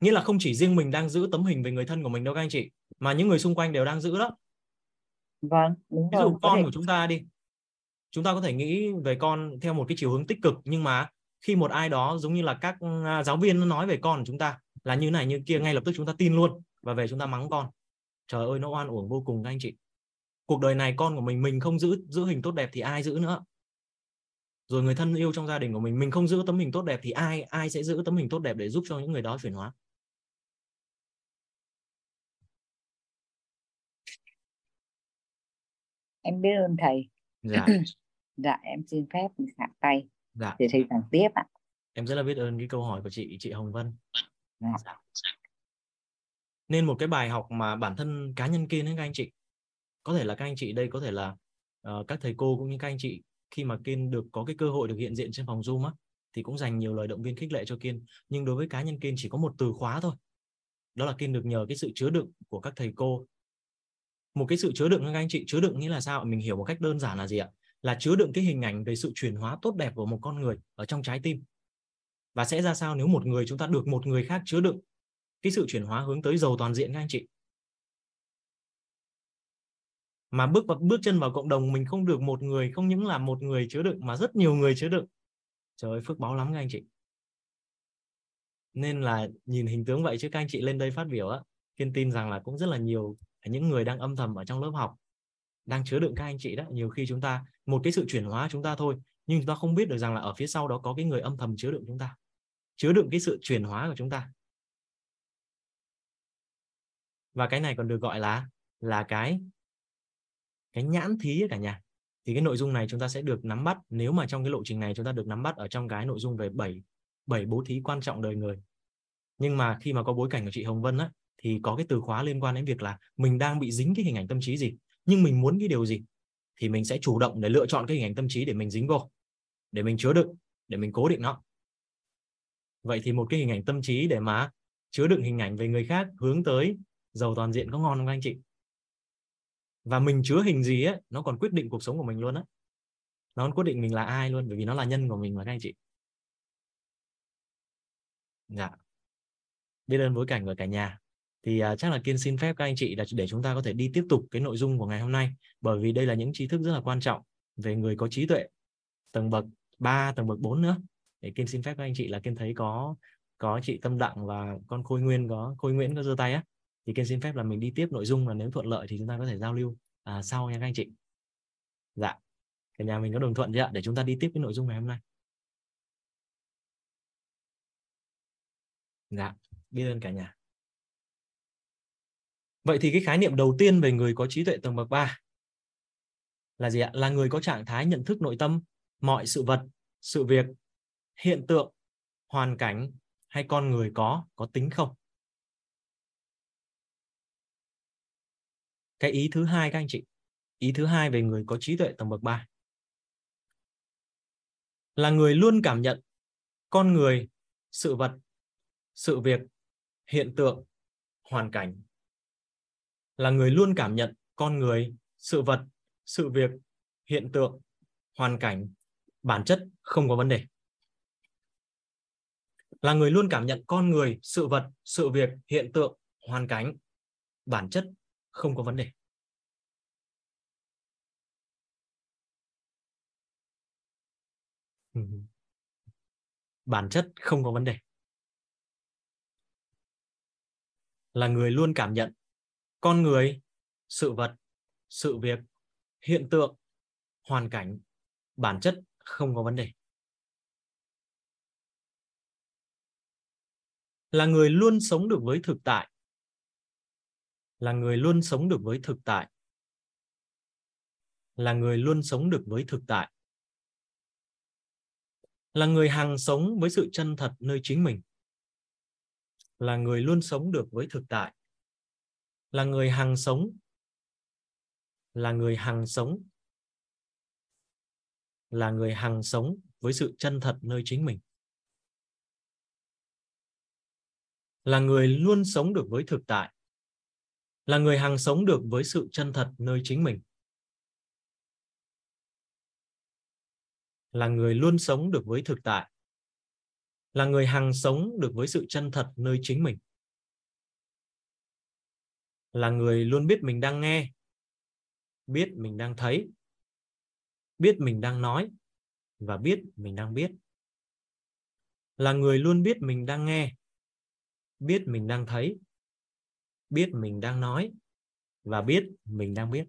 Nghĩa là không chỉ riêng mình đang giữ tấm hình về người thân của mình đâu các anh chị mà những người xung quanh đều đang giữ đó. Vâng, đúng ví rồi. dụ có con thể- của chúng ta đi. Chúng ta có thể nghĩ về con theo một cái chiều hướng tích cực nhưng mà khi một ai đó giống như là các à, giáo viên nó nói về con của chúng ta là như này như kia ngay lập tức chúng ta tin luôn và về chúng ta mắng con. Trời ơi nó oan uổng vô cùng các anh chị cuộc đời này con của mình mình không giữ giữ hình tốt đẹp thì ai giữ nữa? Rồi người thân yêu trong gia đình của mình mình không giữ tấm hình tốt đẹp thì ai ai sẽ giữ tấm hình tốt đẹp để giúp cho những người đó chuyển hóa? Em biết ơn thầy. dạ. Dạ em xin phép hạ tay. Dạ. Để thầy giảng tiếp ạ. em rất là biết ơn cái câu hỏi của chị chị Hồng Vân. Dạ. nên một cái bài học mà bản thân cá nhân Kiên ấy các anh chị có thể là các anh chị đây có thể là uh, các thầy cô cũng như các anh chị khi mà Kiên được có cái cơ hội được hiện diện trên phòng Zoom á thì cũng dành nhiều lời động viên khích lệ cho Kiên. Nhưng đối với cá nhân Kiên chỉ có một từ khóa thôi. Đó là Kiên được nhờ cái sự chứa đựng của các thầy cô. Một cái sự chứa đựng các anh chị chứa đựng nghĩa là sao mình hiểu một cách đơn giản là gì ạ? Là chứa đựng cái hình ảnh về sự chuyển hóa tốt đẹp của một con người ở trong trái tim. Và sẽ ra sao nếu một người chúng ta được một người khác chứa đựng cái sự chuyển hóa hướng tới giàu toàn diện các anh chị? Mà bước vào, bước chân vào cộng đồng mình không được một người, không những là một người chứa đựng, mà rất nhiều người chứa đựng. Trời ơi, phước báo lắm các anh chị. Nên là nhìn hình tướng vậy chứ các anh chị lên đây phát biểu á, kiên tin rằng là cũng rất là nhiều những người đang âm thầm ở trong lớp học, đang chứa đựng các anh chị đó. Nhiều khi chúng ta, một cái sự chuyển hóa chúng ta thôi, nhưng chúng ta không biết được rằng là ở phía sau đó có cái người âm thầm chứa đựng chúng ta, chứa đựng cái sự chuyển hóa của chúng ta. Và cái này còn được gọi là là cái cái nhãn thí cả nhà. Thì cái nội dung này chúng ta sẽ được nắm bắt. Nếu mà trong cái lộ trình này chúng ta được nắm bắt ở trong cái nội dung về bảy bảy bố thí quan trọng đời người. Nhưng mà khi mà có bối cảnh của chị Hồng Vân á, thì có cái từ khóa liên quan đến việc là mình đang bị dính cái hình ảnh tâm trí gì, nhưng mình muốn cái điều gì, thì mình sẽ chủ động để lựa chọn cái hình ảnh tâm trí để mình dính vô, để mình chứa đựng, để mình cố định nó. Vậy thì một cái hình ảnh tâm trí để mà chứa đựng hình ảnh về người khác hướng tới giàu toàn diện có ngon không các anh chị? Và mình chứa hình gì ấy nó còn quyết định cuộc sống của mình luôn á. Nó còn quyết định mình là ai luôn bởi vì nó là nhân của mình mà các anh chị. Dạ. Biết ơn bối cảnh của cả nhà. Thì uh, chắc là kiên xin phép các anh chị là để chúng ta có thể đi tiếp tục cái nội dung của ngày hôm nay bởi vì đây là những tri thức rất là quan trọng về người có trí tuệ tầng bậc 3, tầng bậc 4 nữa. Để kiên xin phép các anh chị là kiên thấy có có chị Tâm Đặng và con Khôi Nguyên có Khôi Nguyễn có giơ tay á thì kiên xin phép là mình đi tiếp nội dung và nếu thuận lợi thì chúng ta có thể giao lưu à, sau nha các anh chị. Dạ cả nhà mình có đồng thuận chưa ạ? Để chúng ta đi tiếp cái nội dung ngày hôm nay. Dạ biết ơn cả nhà. Vậy thì cái khái niệm đầu tiên về người có trí tuệ tầng bậc 3 là gì ạ? Là người có trạng thái nhận thức nội tâm mọi sự vật sự việc hiện tượng hoàn cảnh hay con người có có tính không? Cái ý thứ hai các anh chị, ý thứ hai về người có trí tuệ tầng bậc 3 là người luôn cảm nhận con người, sự vật, sự việc, hiện tượng, hoàn cảnh. Là người luôn cảm nhận con người, sự vật, sự việc, hiện tượng, hoàn cảnh. Bản chất không có vấn đề. Là người luôn cảm nhận con người, sự vật, sự việc, hiện tượng, hoàn cảnh. Bản chất không có vấn đề. Bản chất không có vấn đề. Là người luôn cảm nhận. Con người, sự vật, sự việc, hiện tượng, hoàn cảnh, bản chất không có vấn đề. Là người luôn sống được với thực tại là người luôn sống được với thực tại. Là người luôn sống được với thực tại. Là người hằng sống với sự chân thật nơi chính mình. Là người luôn sống được với thực tại. Là người hằng sống. Là người hằng sống. Là người hằng sống với sự chân thật nơi chính mình. Là người luôn sống được với thực tại là người hằng sống được với sự chân thật nơi chính mình. Là người luôn sống được với thực tại. Là người hằng sống được với sự chân thật nơi chính mình. Là người luôn biết mình đang nghe. Biết mình đang thấy. Biết mình đang nói. Và biết mình đang biết. Là người luôn biết mình đang nghe. Biết mình đang thấy biết mình đang nói và biết mình đang biết.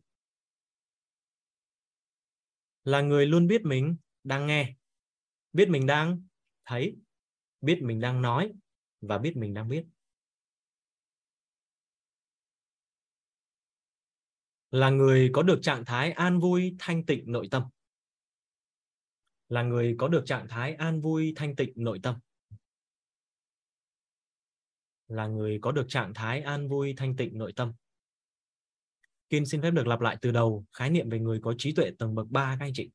Là người luôn biết mình đang nghe, biết mình đang thấy, biết mình đang nói và biết mình đang biết. Là người có được trạng thái an vui, thanh tịnh, nội tâm. Là người có được trạng thái an vui, thanh tịnh, nội tâm là người có được trạng thái an vui thanh tịnh nội tâm Kim xin phép được lặp lại từ đầu khái niệm về người có trí tuệ tầng bậc 3 các anh chị.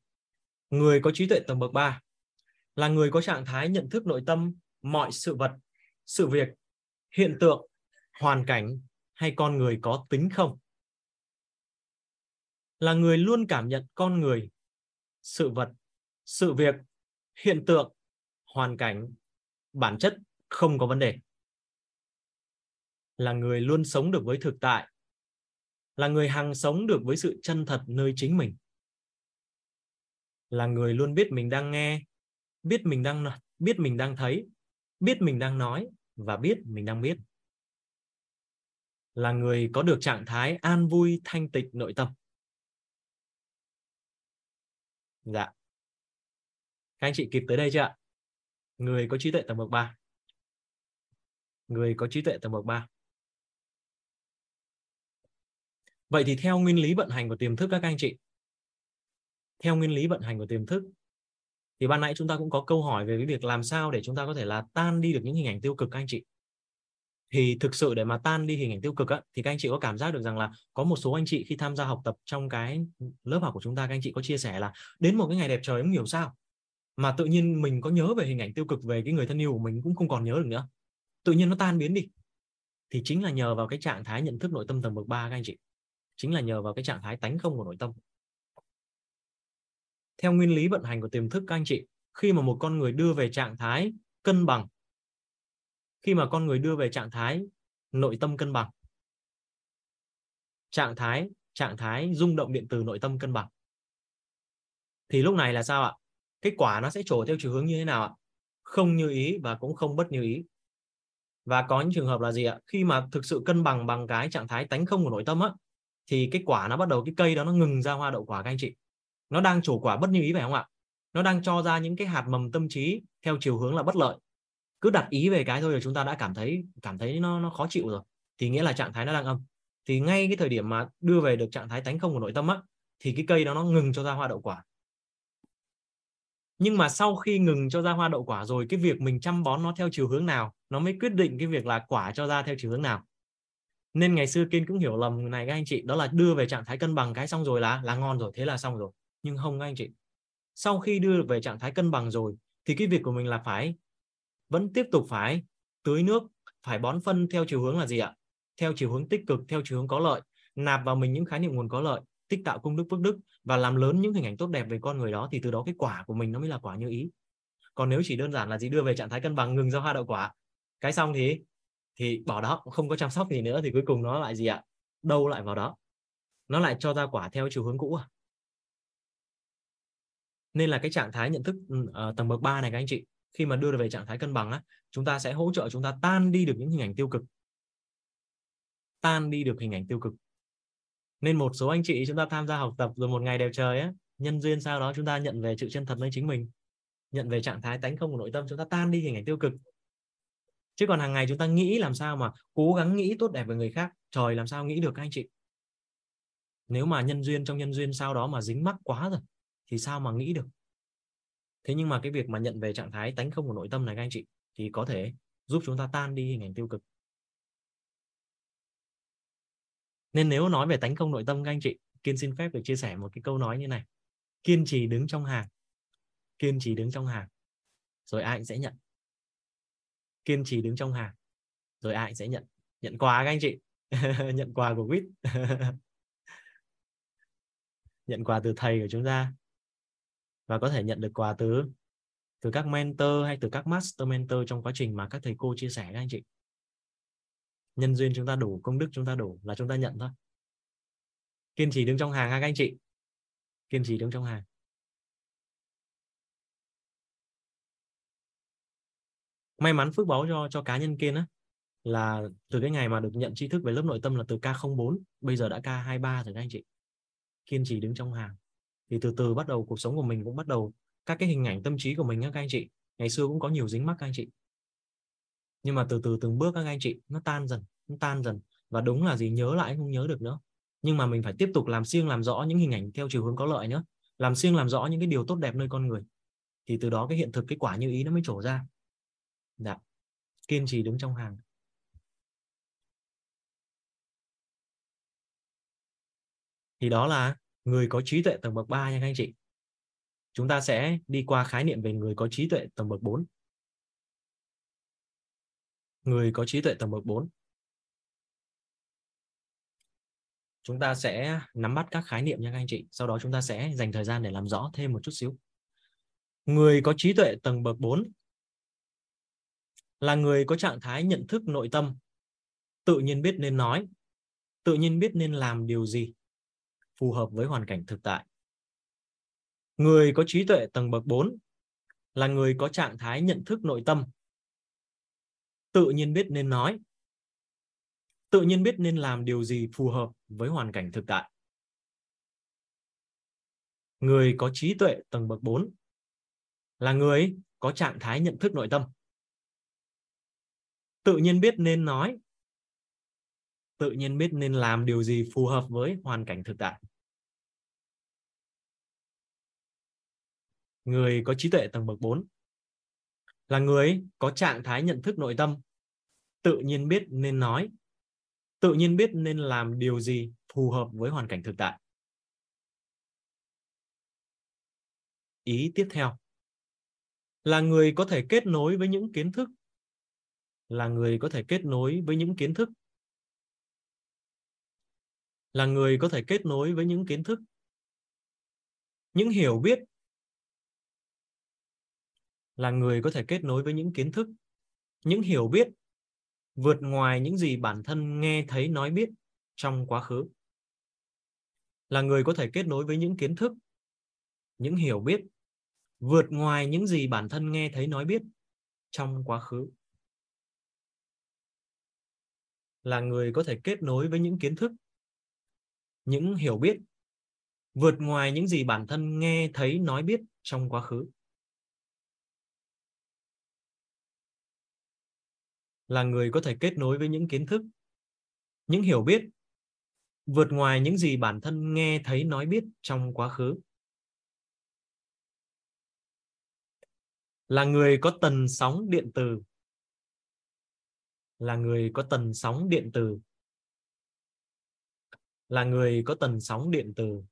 Người có trí tuệ tầng bậc 3 là người có trạng thái nhận thức nội tâm mọi sự vật, sự việc, hiện tượng, hoàn cảnh hay con người có tính không. Là người luôn cảm nhận con người, sự vật, sự việc, hiện tượng, hoàn cảnh, bản chất không có vấn đề. Là người luôn sống được với thực tại, là người hằng sống được với sự chân thật nơi chính mình là người luôn biết mình đang nghe biết mình đang biết mình đang thấy biết mình đang nói và biết mình đang biết là người có được trạng thái an vui thanh tịnh nội tâm. Dạ. Các anh chị kịp tới đây chưa ạ? Người có trí tuệ tầng bậc 3 người có trí tuệ tầng bậc 3 vậy thì theo nguyên lý vận hành của tiềm thức các anh chị. Theo nguyên lý vận hành của tiềm thức thì ban nãy chúng ta cũng có câu hỏi về cái việc làm sao để chúng ta có thể là tan đi được những hình ảnh tiêu cực các anh chị. Thì thực sự để mà tan đi hình ảnh tiêu cực á, thì các anh chị có cảm giác được rằng là có một số anh chị khi tham gia học tập trong cái lớp học của chúng ta các anh chị có chia sẻ là đến một cái ngày đẹp trời không hiểu sao? Mà tự nhiên mình có nhớ về hình ảnh tiêu cực về cái người thân yêu của mình cũng không còn nhớ được nữa. Tự nhiên nó tan biến đi. Thì chính là nhờ vào cái trạng thái nhận thức nội tâm tầng bậc 3 các anh chị chính là nhờ vào cái trạng thái tánh không của nội tâm. Theo nguyên lý vận hành của tiềm thức, các anh chị, khi mà một con người đưa về trạng thái cân bằng, khi mà con người đưa về trạng thái nội tâm cân bằng, trạng thái trạng thái rung động điện từ nội tâm cân bằng, thì lúc này là sao ạ? Kết quả nó sẽ trổ theo chiều hướng như thế nào ạ? Không như ý và cũng không bất như ý. Và có những trường hợp là gì ạ? Khi mà thực sự cân bằng bằng cái trạng thái tánh không của nội tâm á thì cái quả nó bắt đầu, cái cây đó nó ngừng ra hoa đậu quả các anh chị. Nó đang trổ quả bất như ý phải không ạ? Nó đang cho ra những cái hạt mầm tâm trí theo chiều hướng là bất lợi. Cứ đặt ý về cái thôi là chúng ta đã cảm thấy cảm thấy nó nó khó chịu rồi. Thì nghĩa là trạng thái nó đang âm. Thì ngay cái thời điểm mà đưa về được trạng thái tánh không của nội tâm á, thì cái cây đó nó ngừng cho ra hoa đậu quả. Nhưng mà sau khi ngừng cho ra hoa đậu quả rồi, cái việc mình chăm bón nó theo chiều hướng nào, nó mới quyết định cái việc là quả cho ra theo chiều hướng nào nên ngày xưa kiên cũng hiểu lầm này các anh chị, đó là đưa về trạng thái cân bằng cái xong rồi là là ngon rồi, thế là xong rồi. Nhưng không các anh chị, sau khi đưa về trạng thái cân bằng rồi thì cái việc của mình là phải, vẫn tiếp tục phải tưới nước, phải bón phân theo chiều hướng là gì ạ? Theo chiều hướng tích cực, theo chiều hướng có lợi, nạp vào mình những khái niệm nguồn có lợi, tích tạo công đức phước đức và làm lớn những hình ảnh tốt đẹp về con người đó thì từ đó cái quả của mình nó mới là quả như ý. Còn nếu chỉ đơn giản là gì? Đưa về trạng thái cân bằng, ngừng giao hoa đậu quả. Cái xong thì thì bỏ đó không có chăm sóc gì nữa thì cuối cùng nó lại gì ạ? Đâu lại vào đó. Nó lại cho ra quả theo chiều hướng cũ à? Nên là cái trạng thái nhận thức ở ờ, tầng bậc 3 này các anh chị, khi mà đưa về trạng thái cân bằng á, chúng ta sẽ hỗ trợ chúng ta tan đi được những hình ảnh tiêu cực. Tan đi được hình ảnh tiêu cực. Nên một số anh chị chúng ta tham gia học tập rồi một ngày đẹp trời á, nhân duyên sau đó chúng ta nhận về sự chân thật nơi chính mình. Nhận về trạng thái tánh không của nội tâm, chúng ta tan đi hình ảnh tiêu cực chứ còn hàng ngày chúng ta nghĩ làm sao mà cố gắng nghĩ tốt đẹp về người khác, trời làm sao nghĩ được các anh chị? Nếu mà nhân duyên trong nhân duyên sau đó mà dính mắc quá rồi, thì sao mà nghĩ được? Thế nhưng mà cái việc mà nhận về trạng thái tánh không của nội tâm này các anh chị, thì có thể giúp chúng ta tan đi hình ảnh tiêu cực. Nên nếu nói về tánh không nội tâm các anh chị, kiên xin phép được chia sẻ một cái câu nói như này. Kiên trì đứng trong hàng. Kiên trì đứng trong hàng. Rồi ai cũng sẽ nhận kiên trì đứng trong hàng, rồi ai sẽ nhận nhận quà các anh chị. Nhận quà của quýt. Nhận quà từ thầy của chúng ta. Và có thể nhận được quà từ từ các mentor hay từ các master mentor trong quá trình mà các thầy cô chia sẻ các anh chị. Nhân duyên chúng ta đủ, công đức chúng ta đủ là chúng ta nhận thôi. Kiên trì đứng trong hàng ha các anh chị. Kiên trì đứng trong hàng. May mắn phước báo cho cho cá nhân kiên á, là từ cái ngày mà được nhận tri thức về lớp nội tâm là từ K04 bây giờ đã K23 rồi các anh chị. Kiên trì đứng trong hàng. Thì từ từ bắt đầu cuộc sống của mình cũng bắt đầu, các cái hình ảnh tâm trí của mình các anh chị. Ngày xưa cũng có nhiều dính mắc các anh chị. Nhưng mà từ từ từng bước các anh chị, nó tan dần, nó tan dần. Và đúng là gì, nhớ lại không nhớ được nữa. Nhưng mà mình phải tiếp tục làm siêng làm rõ những hình ảnh theo chiều hướng có lợi nữa làm siêng làm rõ những cái điều tốt đẹp nơi con người. Thì từ đó cái hiện thực, cái quả như ý nó mới trổ ra dạ. Kiên trì đứng trong hàng. Thì đó là người có trí tuệ tầng bậc 3 nha các anh chị. Chúng ta sẽ đi qua khái niệm về người có trí tuệ tầng bậc 4 người có trí tuệ tầng bậc 4 chúng ta sẽ nắm bắt các khái niệm nha các anh chị. Sau đó chúng ta sẽ dành thời gian để làm rõ thêm một chút xíu. Người có trí tuệ tầng bậc 4 là người có trạng thái nhận thức nội tâm. Tự nhiên biết nên nói, tự nhiên biết nên làm điều gì, phù hợp với hoàn cảnh thực tại. Người có trí tuệ tầng bậc 4 là người có trạng thái nhận thức nội tâm. Tự nhiên biết nên nói, tự nhiên biết nên làm điều gì phù hợp với hoàn cảnh thực tại. Người có trí tuệ tầng bậc 4 là người có trạng thái nhận thức nội tâm tự nhiên biết nên nói. Tự nhiên biết nên làm điều gì phù hợp với hoàn cảnh thực tại. Người có trí tuệ tầng bậc 4 là người có trạng thái nhận thức nội tâm. Tự nhiên biết nên nói. Tự nhiên biết nên làm điều gì phù hợp với hoàn cảnh thực tại. Ý tiếp theo là người có thể kết nối với những kiến thức là người có thể kết nối với những kiến thức. Là người có thể kết nối với những kiến thức. Những hiểu biết. Là người có thể kết nối với những kiến thức. Những hiểu biết. Vượt ngoài những gì bản thân nghe, thấy, nói, biết trong quá khứ. Là người có thể kết nối với những kiến thức. Những hiểu biết. Vượt ngoài những gì bản thân nghe, thấy, nói, biết trong quá khứ. Là người có thể kết nối với những kiến thức, những hiểu biết, vượt ngoài những gì bản thân nghe, thấy, nói biết trong quá khứ. Là người có thể kết nối với những kiến thức, những hiểu biết, vượt ngoài những gì bản thân nghe, thấy, nói biết trong quá khứ. Là người có tần sóng điện từ là người có tần sóng điện từ. Là người có tần sóng điện từ.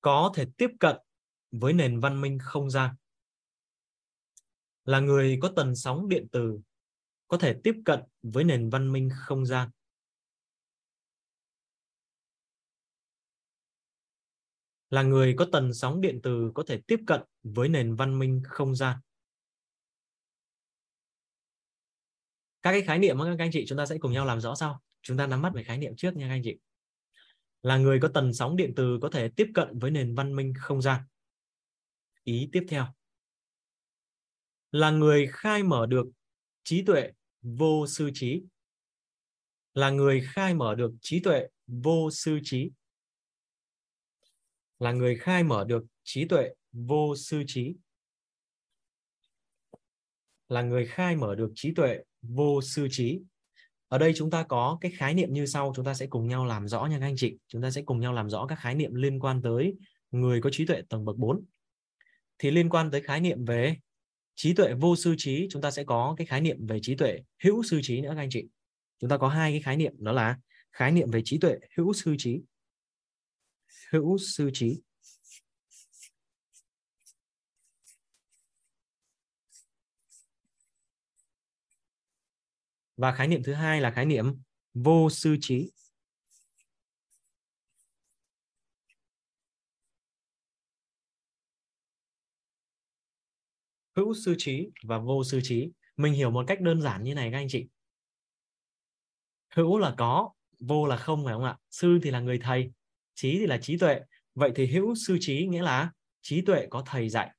Có thể tiếp cận với nền văn minh không gian. Là người có tần sóng điện từ, có thể tiếp cận với nền văn minh không gian. Là người có tần sóng điện từ có thể tiếp cận với nền văn minh không gian. Các cái khái niệm các anh chị, chúng ta sẽ cùng nhau làm rõ sau. Chúng ta nắm bắt về khái niệm trước nha các anh chị. Là người có tần sóng điện từ có thể tiếp cận với nền văn minh không gian. Ý tiếp theo. Là người khai mở được trí tuệ vô sư trí. Là người khai mở được trí tuệ vô sư trí. Là người khai mở được trí tuệ vô sư trí. Là người khai mở được trí tuệ vô sư trí. Ở đây chúng ta có cái khái niệm như sau, chúng ta sẽ cùng nhau làm rõ nha các anh chị. Chúng ta sẽ cùng nhau làm rõ các khái niệm liên quan tới người có trí tuệ tầng bậc 4 thì liên quan tới khái niệm về trí tuệ vô sư trí, chúng ta sẽ có cái khái niệm về trí tuệ hữu sư trí nữa các anh chị. Chúng ta có hai cái khái niệm, đó là khái niệm về trí tuệ hữu sư trí. Hữu sư trí. Và khái niệm thứ hai là khái niệm vô sư trí. Hữu sư trí và vô sư trí. Mình hiểu một cách đơn giản như này các anh chị. Hữu là có, vô là không phải không ạ? Sư thì là người thầy, trí thì là trí tuệ. Vậy thì hữu sư trí nghĩa là trí tuệ có thầy dạy.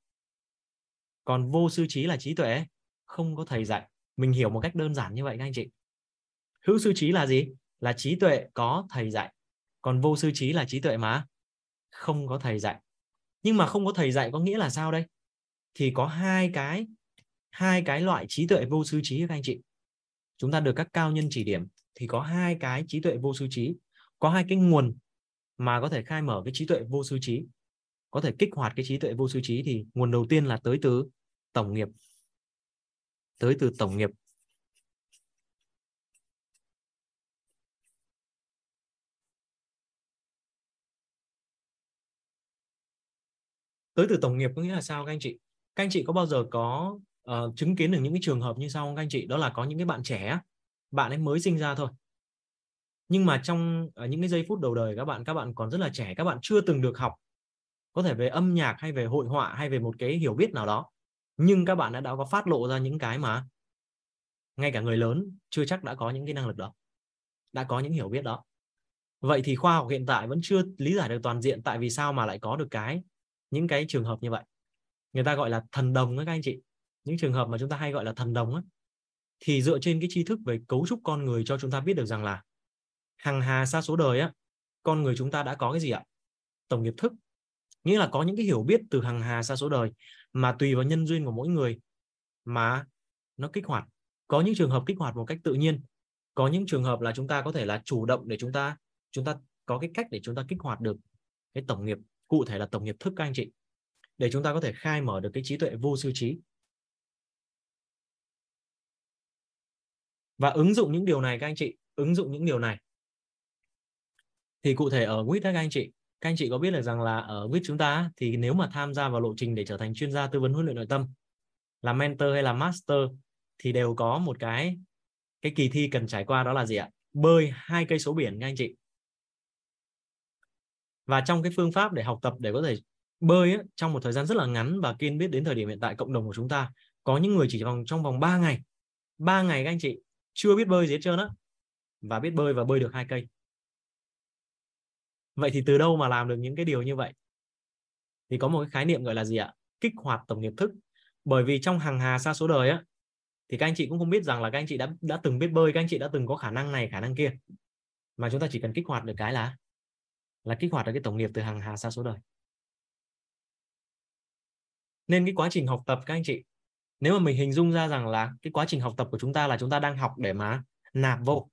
Còn vô sư trí là trí tuệ, không có thầy dạy mình hiểu một cách đơn giản như vậy các anh chị. Hữu sư trí là gì? Là trí tuệ có thầy dạy. Còn vô sư trí là trí tuệ mà không có thầy dạy. Nhưng mà không có thầy dạy có nghĩa là sao đây? Thì có hai cái hai cái loại trí tuệ vô sư trí các anh chị. Chúng ta được các cao nhân chỉ điểm, thì có hai cái trí tuệ vô sư trí. Có hai cái nguồn mà có thể khai mở cái trí tuệ vô sư trí. Có thể kích hoạt cái trí tuệ vô sư trí thì nguồn đầu tiên là tới từ tổng nghiệp tới từ tổng nghiệp. Tới từ tổng nghiệp có nghĩa là sao các anh chị? Các anh chị có bao giờ có uh, chứng kiến được những cái trường hợp như sau không các anh chị? Đó là có những cái bạn trẻ bạn ấy mới sinh ra thôi. Nhưng mà trong uh, những cái giây phút đầu đời các bạn các bạn còn rất là trẻ các bạn chưa từng được học có thể về âm nhạc hay về hội họa hay về một cái hiểu biết nào đó nhưng các bạn đã đã có phát lộ ra những cái mà ngay cả người lớn chưa chắc đã có những cái năng lực đó đã có những hiểu biết đó. Vậy thì khoa học hiện tại vẫn chưa lý giải được toàn diện tại vì sao mà lại có được cái những cái trường hợp như vậy. Người ta gọi là thần đồng đó các anh chị. Những trường hợp mà chúng ta hay gọi là thần đồng ấy, thì dựa trên cái tri thức về cấu trúc con người cho chúng ta biết được rằng là hàng hà xa số đời á con người chúng ta đã có cái gì ạ? Tổng nghiệp thức nghĩa là có những cái hiểu biết từ hàng hà xa số đời mà tùy vào nhân duyên của mỗi người mà nó kích hoạt. Có những trường hợp kích hoạt một cách tự nhiên, có những trường hợp là chúng ta có thể là chủ động để chúng ta chúng ta có cái cách để chúng ta kích hoạt được cái tổng nghiệp, cụ thể là tổng nghiệp thức các anh chị, để chúng ta có thể khai mở được cái trí tuệ vô sư trí. Và ứng dụng những điều này các anh chị, ứng dụng những điều này. Thì cụ thể ở WIT các anh chị các anh chị có biết được rằng là ở vip chúng ta thì nếu mà tham gia vào lộ trình để trở thành chuyên gia tư vấn huấn luyện nội tâm là mentor hay là master thì đều có một cái cái kỳ thi cần trải qua đó là gì ạ? Bơi hai cây số biển các anh chị. Và trong cái phương pháp để học tập để có thể bơi ấy, trong một thời gian rất là ngắn và kiên biết đến thời điểm hiện tại cộng đồng của chúng ta có những người chỉ vòng trong vòng 3 ngày. 3 ngày các anh chị chưa biết bơi gì hết trơn á. Và biết bơi và bơi được hai cây vậy thì từ đâu mà làm được những cái điều như vậy? Thì có một cái khái niệm gọi là gì ạ? Kích hoạt tổng nghiệp thức. Bởi vì trong hàng hà xa số đời á, thì các anh chị cũng không biết rằng là các anh chị đã đã từng biết bơi, các anh chị đã từng có khả năng này, khả năng kia. Mà chúng ta chỉ cần kích hoạt được cái là là kích hoạt được cái tổng nghiệp từ hàng hà xa số đời. Nên cái quá trình học tập các anh chị, nếu mà mình hình dung ra rằng là cái quá trình học tập của chúng ta là chúng ta đang học để mà nạp vô,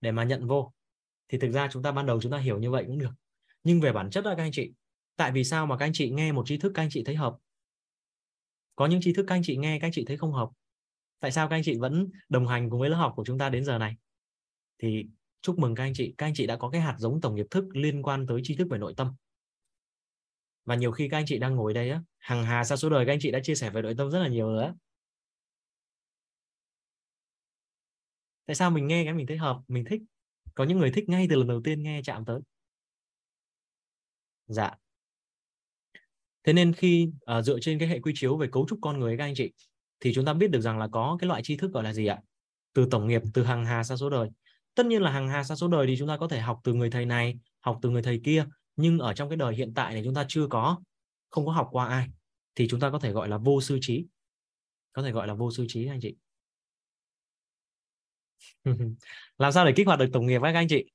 để mà nhận vô thì thực ra chúng ta ban đầu chúng ta hiểu như vậy cũng được. Nhưng về bản chất đó, các anh chị, tại vì sao mà các anh chị nghe một tri thức các anh chị thấy hợp? Có những tri thức các anh chị nghe, các anh chị thấy không hợp. Tại sao các anh chị vẫn đồng hành cùng với lớp học của chúng ta đến giờ này? Thì chúc mừng các anh chị. Các anh chị đã có cái hạt giống tổng nghiệp thức liên quan tới tri thức về nội tâm. Và nhiều khi các anh chị đang ngồi đây á hàng hà xa số đời các anh chị đã chia sẻ về nội tâm rất là nhiều rồi á. Tại sao mình nghe cái mình thấy hợp, mình thích? Có những người thích ngay từ lần đầu tiên nghe chạm tới. Dạ. Thế nên khi uh, dựa trên cái hệ quy chiếu về cấu trúc con người các anh chị thì chúng ta biết được rằng là có cái loại tri thức gọi là gì ạ? Từ tổng nghiệp từ hàng hà sa số đời. Tất nhiên là hàng hà sa số đời thì chúng ta có thể học từ người thầy này học từ người thầy kia nhưng ở trong cái đời hiện tại này chúng ta chưa có không có học qua ai thì chúng ta có thể gọi là vô sư trí. Có thể gọi là vô sư trí anh chị làm sao để kích hoạt được tổng nghiệp các anh chị?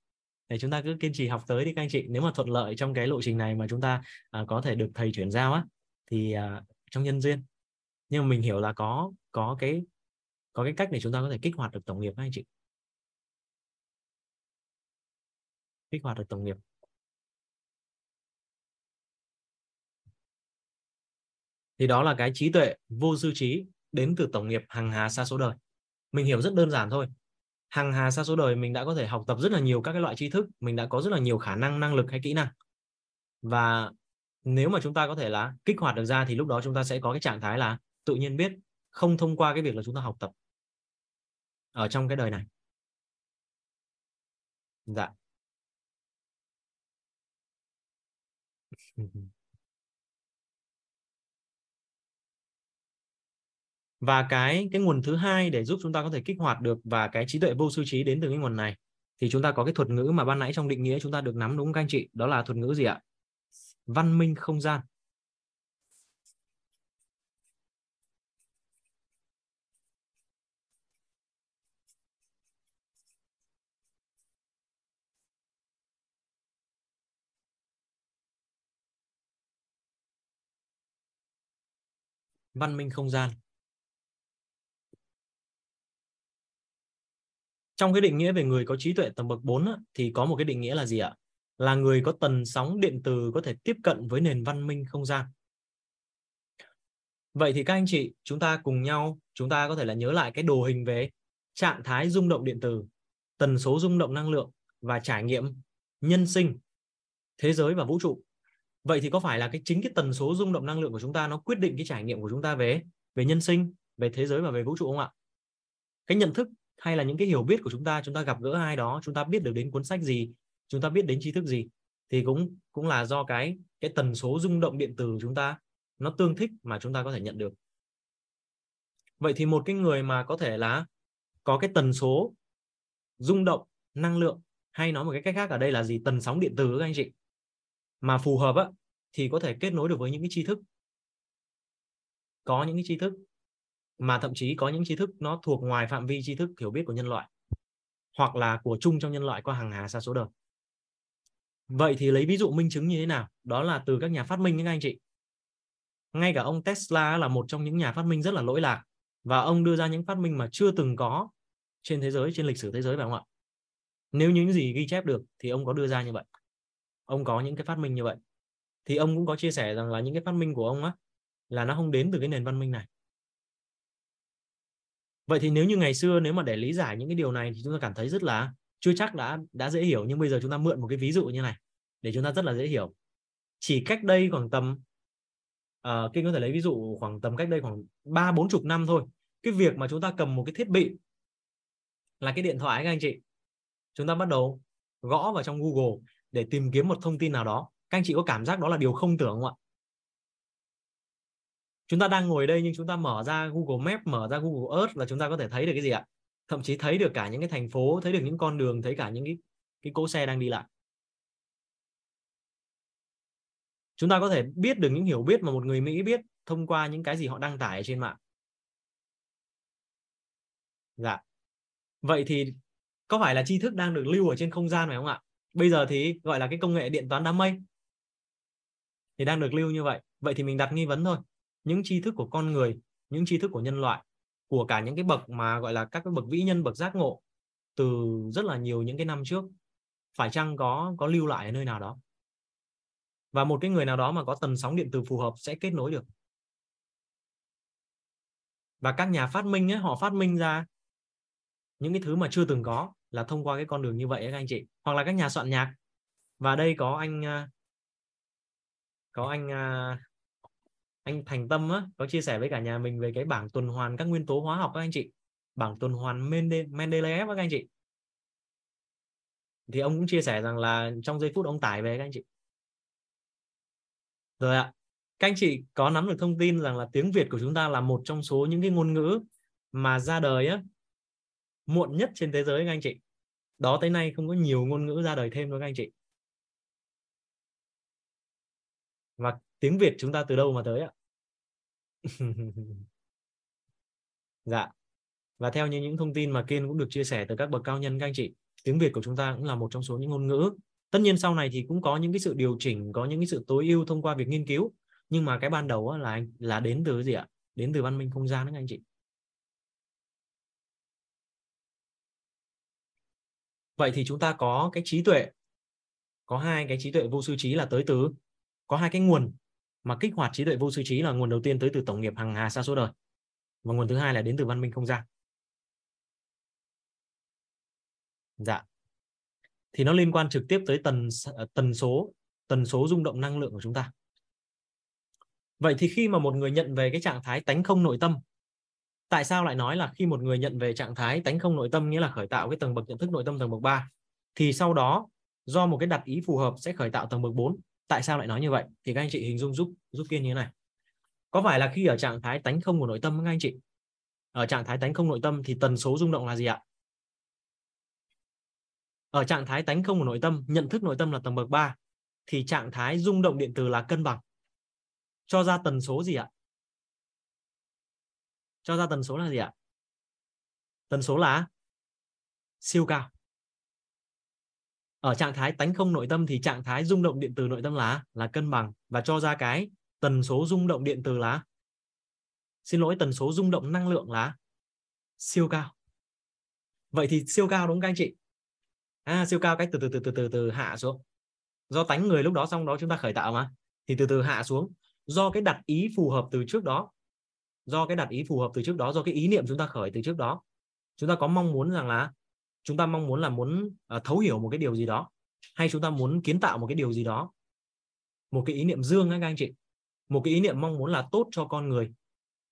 Để chúng ta cứ kiên trì học tới đi các anh chị. Nếu mà thuận lợi trong cái lộ trình này mà chúng ta à, có thể được thầy chuyển giao á thì à, trong nhân duyên. Nhưng mà mình hiểu là có có cái có cái cách để chúng ta có thể kích hoạt được tổng nghiệp các anh chị. Kích hoạt được tổng nghiệp. Thì đó là cái trí tuệ vô dư trí đến từ tổng nghiệp hàng hà xa số đời. Mình hiểu rất đơn giản thôi hàng hà xa số đời, mình đã có thể học tập rất là nhiều các cái loại tri thức, mình đã có rất là nhiều khả năng năng lực hay kỹ năng. Và nếu mà chúng ta có thể là kích hoạt được ra thì lúc đó chúng ta sẽ có cái trạng thái là tự nhiên biết không thông qua cái việc là chúng ta học tập ở trong cái đời này. Dạ. Và cái cái nguồn thứ hai để giúp chúng ta có thể kích hoạt được và cái trí tuệ vô sư trí đến từ cái nguồn này, thì chúng ta có cái thuật ngữ mà ban nãy trong định nghĩa chúng ta được nắm, đúng không các anh chị? Đó là thuật ngữ gì ạ? Văn minh không gian. Văn minh không gian. Trong cái định nghĩa về người có trí tuệ tầm bậc 4 á, thì có một cái định nghĩa là gì ạ? Là người có tần sóng điện từ có thể tiếp cận với nền văn minh không gian. Vậy thì các anh chị, chúng ta cùng nhau, chúng ta có thể là nhớ lại cái đồ hình về trạng thái rung động điện từ, tần số rung động năng lượng và trải nghiệm nhân sinh, thế giới và vũ trụ. Vậy thì có phải là cái chính cái tần số rung động năng lượng của chúng ta nó quyết định cái trải nghiệm của chúng ta về về nhân sinh, về thế giới và về vũ trụ không ạ? Cái nhận thức hay là những cái hiểu biết của chúng ta chúng ta gặp gỡ ai đó, chúng ta biết được đến cuốn sách gì, chúng ta biết đến tri thức gì, thì cũng cũng là do cái cái tần số rung động điện từ chúng ta, nó tương thích mà chúng ta có thể nhận được. Vậy thì một cái người mà có thể là có cái tần số rung động, năng lượng, hay nói một cái cách khác ở đây là gì? Tần sóng điện từ các anh chị. Mà phù hợp á, thì có thể kết nối được với những cái tri thức. Có những cái tri thức mà thậm chí có những tri thức nó thuộc ngoài phạm vi tri thức hiểu biết của nhân loại, hoặc là của chung trong nhân loại qua hàng hà xa số đời. Vậy thì lấy ví dụ minh chứng như thế nào? Đó là từ các nhà phát minh các anh chị. Ngay cả ông Tesla là một trong những nhà phát minh rất là lỗi lạc, và ông đưa ra những phát minh mà chưa từng có trên thế giới, trên lịch sử thế giới phải không ạ? Nếu những gì ghi chép được thì ông có đưa ra như vậy. Ông có những cái phát minh như vậy. Thì ông cũng có chia sẻ rằng là những cái phát minh của ông á, là nó không đến từ cái nền văn minh này vậy thì nếu như ngày xưa nếu mà để lý giải những cái điều này thì chúng ta cảm thấy rất là chưa chắc đã đã dễ hiểu. Nhưng bây giờ chúng ta mượn một cái ví dụ như này để chúng ta rất là dễ hiểu. Chỉ cách đây khoảng tầm uh, kinh có thể lấy ví dụ khoảng tầm cách đây khoảng ba bốn chục năm thôi cái việc mà chúng ta cầm một cái thiết bị là cái điện thoại các anh chị. Chúng ta bắt đầu gõ vào trong Google để tìm kiếm một thông tin nào đó. Các anh chị có cảm giác đó là điều không tưởng không ạ? Chúng ta đang ngồi đây nhưng chúng ta mở ra Google Maps mở ra Google Earth là chúng ta có thể thấy được cái gì ạ? Thậm chí thấy được cả những cái thành phố, thấy được những con đường, thấy cả những cái cái cỗ xe đang đi lại. Chúng ta có thể biết được những hiểu biết mà một người Mỹ biết thông qua những cái gì họ đăng tải trên mạng. Dạ. Vậy thì có phải là tri thức đang được lưu ở trên không gian phải không ạ? Bây giờ thì gọi là cái công nghệ điện toán đám mây. Thì đang được lưu như vậy. Vậy thì mình đặt nghi vấn thôi những tri thức của con người những tri thức của nhân loại của cả những cái bậc mà gọi là các cái bậc vĩ nhân bậc giác ngộ từ rất là nhiều những cái năm trước phải chăng có có lưu lại ở nơi nào đó? Và một cái người nào đó mà có tần sóng điện từ phù hợp sẽ kết nối được. Và các nhà phát minh ấy, họ phát minh ra những cái thứ mà chưa từng có là thông qua cái con đường như vậy các anh chị. Hoặc là các nhà soạn nhạc. Và đây có anh à, có anh à, anh Thành Tâm á, có chia sẻ với cả nhà mình về cái bảng tuần hoàn các nguyên tố hóa học các anh chị. Bảng tuần hoàn Mendeleev các anh chị. Thì ông cũng chia sẻ rằng là trong giây phút ông tải về các anh chị. Rồi ạ các anh chị có nắm được thông tin rằng là tiếng Việt của chúng ta là một trong số những cái ngôn ngữ mà ra đời á muộn nhất trên thế giới các anh chị. Đó tới nay không có nhiều ngôn ngữ ra đời thêm đâu các anh chị. Và tiếng Việt chúng ta từ đâu mà tới ạ? Dạ. Và theo như những thông tin mà Kiên cũng được chia sẻ từ các bậc cao nhân, các anh chị, tiếng Việt của chúng ta cũng là một trong số những ngôn ngữ. Tất nhiên sau này thì cũng có những cái sự điều chỉnh, có những cái sự tối ưu thông qua việc nghiên cứu. Nhưng mà cái ban đầu là là đến từ gì ạ? Đến từ văn minh không gian các anh chị. Vậy thì chúng ta có cái trí tuệ, có hai cái trí tuệ vô sư trí là tới từ, có hai cái nguồn mà kích hoạt trí tuệ vô sư trí là nguồn đầu tiên tới từ tổng nghiệp hàng hà xa số đời. Và nguồn thứ hai là đến từ văn minh không gian. Dạ. Thì nó liên quan trực tiếp tới tần ờ, tần số tần số rung động năng lượng của chúng ta. Vậy thì khi mà một người nhận về cái trạng thái tánh không nội tâm, tại sao lại nói là khi một người nhận về trạng thái tánh không nội tâm, nghĩa là khởi tạo cái tầng bậc nhận thức nội tâm tầng bậc 3 thì sau đó do một cái đặt ý phù hợp sẽ khởi tạo tầng bậc 4 tại sao lại nói như vậy? Thì các anh chị hình dung giúp giúp kiên như thế này. Có phải là khi ở trạng thái tánh không của nội tâm các anh chị? Ở trạng thái tánh không nội tâm thì tần số rung động là gì ạ? Ở trạng thái tánh không của nội tâm, nhận thức nội tâm là tầng bậc 3 thì trạng thái rung động điện từ là cân bằng. Cho ra tần số gì ạ? Cho ra tần số là gì ạ? Tần số là siêu cao ở trạng thái tánh không nội tâm thì trạng thái rung động điện từ nội tâm là là cân bằng và cho ra cái tần số rung động điện từ là xin lỗi tần số rung động năng lượng là siêu cao. Vậy thì siêu cao đúng không các anh chị? À, siêu cao cách từ từ từ từ từ từ hạ xuống. Do tánh người lúc đó xong đó chúng ta khởi tạo mà. Thì từ từ hạ xuống. Do cái đặt ý phù hợp từ trước đó. Do cái đặt ý phù hợp từ trước đó do cái ý niệm chúng ta khởi từ trước đó. Chúng ta có mong muốn rằng là chúng ta mong muốn là muốn uh, thấu hiểu một cái điều gì đó hay chúng ta muốn kiến tạo một cái điều gì đó một cái ý niệm dương các anh chị một cái ý niệm mong muốn là tốt cho con người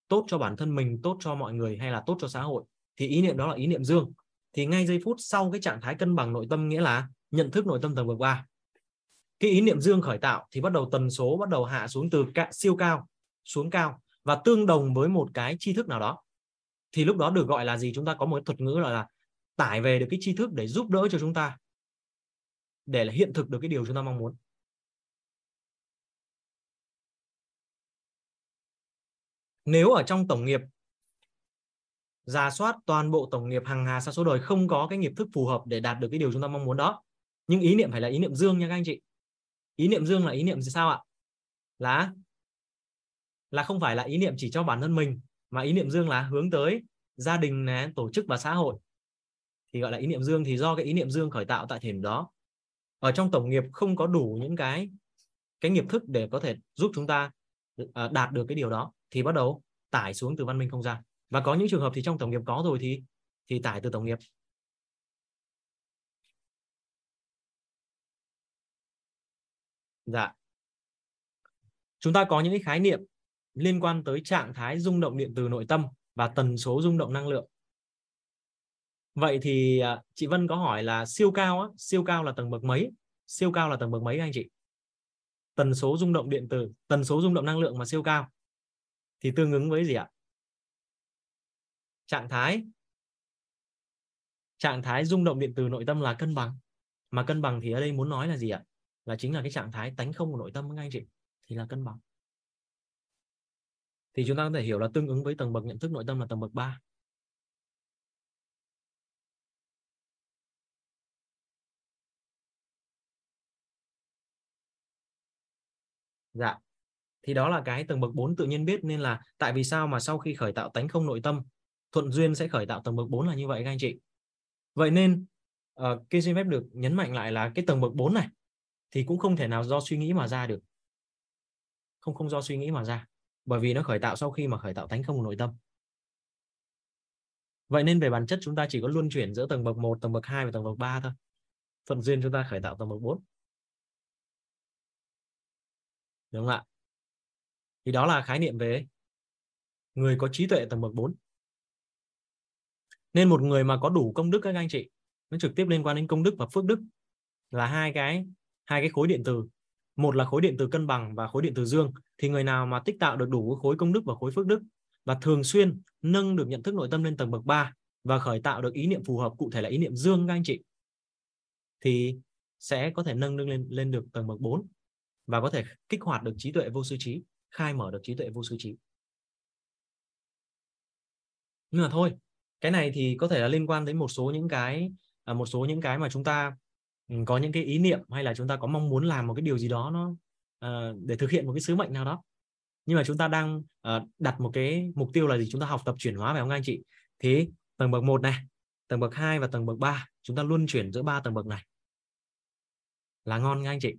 tốt cho bản thân mình tốt cho mọi người hay là tốt cho xã hội thì ý niệm đó là ý niệm dương. Thì ngay giây phút sau cái trạng thái cân bằng nội tâm nghĩa là nhận thức nội tâm tầng bậc ba cái ý niệm dương khởi tạo thì bắt đầu tần số bắt đầu hạ xuống từ siêu cao xuống cao và tương đồng với một cái tri thức nào đó. Thì lúc đó được gọi là gì? Chúng ta có một thuật ngữ là, là tải về được cái tri thức để giúp đỡ cho chúng ta. Để là hiện thực được cái điều chúng ta mong muốn. Nếu ở trong tổng nghiệp giả soát toàn bộ tổng nghiệp hàng hà sa số đời không có cái nghiệp thức phù hợp để đạt được cái điều chúng ta mong muốn đó nhưng ý niệm phải là ý niệm dương nha các anh chị. Ý niệm dương là ý niệm gì sao ạ? Là là không phải là ý niệm chỉ cho bản thân mình mà ý niệm dương là hướng tới gia đình này, tổ chức và xã hội thì, gọi là, ý niệm dương thì do cái ý niệm dương khởi tạo tại thời điểm đó. Ở trong tổng nghiệp không có đủ những cái cái nghiệp thức để có thể giúp chúng ta ờ, đạt được cái điều đó, thì bắt đầu tải xuống từ văn minh không gian. Và có những trường hợp thì trong tổng nghiệp có rồi thì thì tải từ tổng nghiệp. Dạ. Chúng ta có những cái khái niệm liên quan tới trạng thái rung động điện từ nội tâm và tần số rung động năng lượng vậy thì à, chị Vân có hỏi là siêu cao á, siêu cao là tầng bậc mấy? Siêu cao là tầng bậc mấy anh chị? Tần số rung động điện từ tần số rung động năng lượng mà siêu cao. Thì tương ứng với gì ạ? Trạng thái. Trạng thái rung động điện từ nội tâm là cân bằng. Mà cân bằng thì ở đây muốn nói là gì ạ? Là chính là cái trạng thái tánh không của nội tâm các anh chị thì là cân bằng. Thì chúng ta có thể hiểu là tương ứng với tầng bậc nhận thức nội tâm là tầng bậc 3 Dạ. Thì đó là cái tầng bậc 4 tự nhiên biết nên là tại vì sao mà sau khi khởi tạo tánh không nội tâm thuận duyên sẽ khởi tạo tầng bậc 4 là như vậy các anh chị. Vậy nên uh, Kim xin phép được nhấn mạnh lại là cái tầng bậc 4 này thì cũng không thể nào do suy nghĩ mà ra được. Không không do suy nghĩ mà ra. Bởi vì nó khởi tạo sau khi mà khởi tạo tánh không nội tâm. vậy nên về bản chất chúng ta chỉ có luân chuyển giữa tầng bậc 1, tầng bậc 2 và tầng bậc 3 thôi thuận duyên chúng ta khởi tạo tầng bậc 4 đúng không ạ? Thì đó là khái niệm về người có trí tuệ tầng bậc 4 nên một người mà có đủ công đức các anh chị, nó trực tiếp liên quan đến công đức và phước đức là hai cái hai cái khối điện từ. Một là khối điện từ cân bằng và khối điện từ dương. Thì người nào mà tích tạo được đủ khối công đức và khối phước đức và thường xuyên nâng được nhận thức nội tâm lên tầng bậc 3 và khởi tạo được ý niệm phù hợp, cụ thể là ý niệm dương các anh chị, thì sẽ có thể nâng lên lên được tầng bậc 4 và có thể kích hoạt được trí tuệ vô sư trí, khai mở được trí tuệ vô sư trí. Nhưng mà thôi, cái này thì có thể là liên quan đến một số những cái à, một số những cái mà chúng ta ừ, có những cái ý niệm hay là chúng ta có mong muốn làm một cái điều gì đó nó ờ, để thực hiện một cái sứ mệnh nào đó. Nhưng mà chúng ta đang ờ, đặt một cái mục tiêu là gì? Chúng ta học tập chuyển hóa phải không anh chị? Thì tầng bậc 1 này, tầng bậc 2 và tầng bậc 3 chúng ta luôn chuyển giữa ba tầng bậc này. Là ngon nha anh chị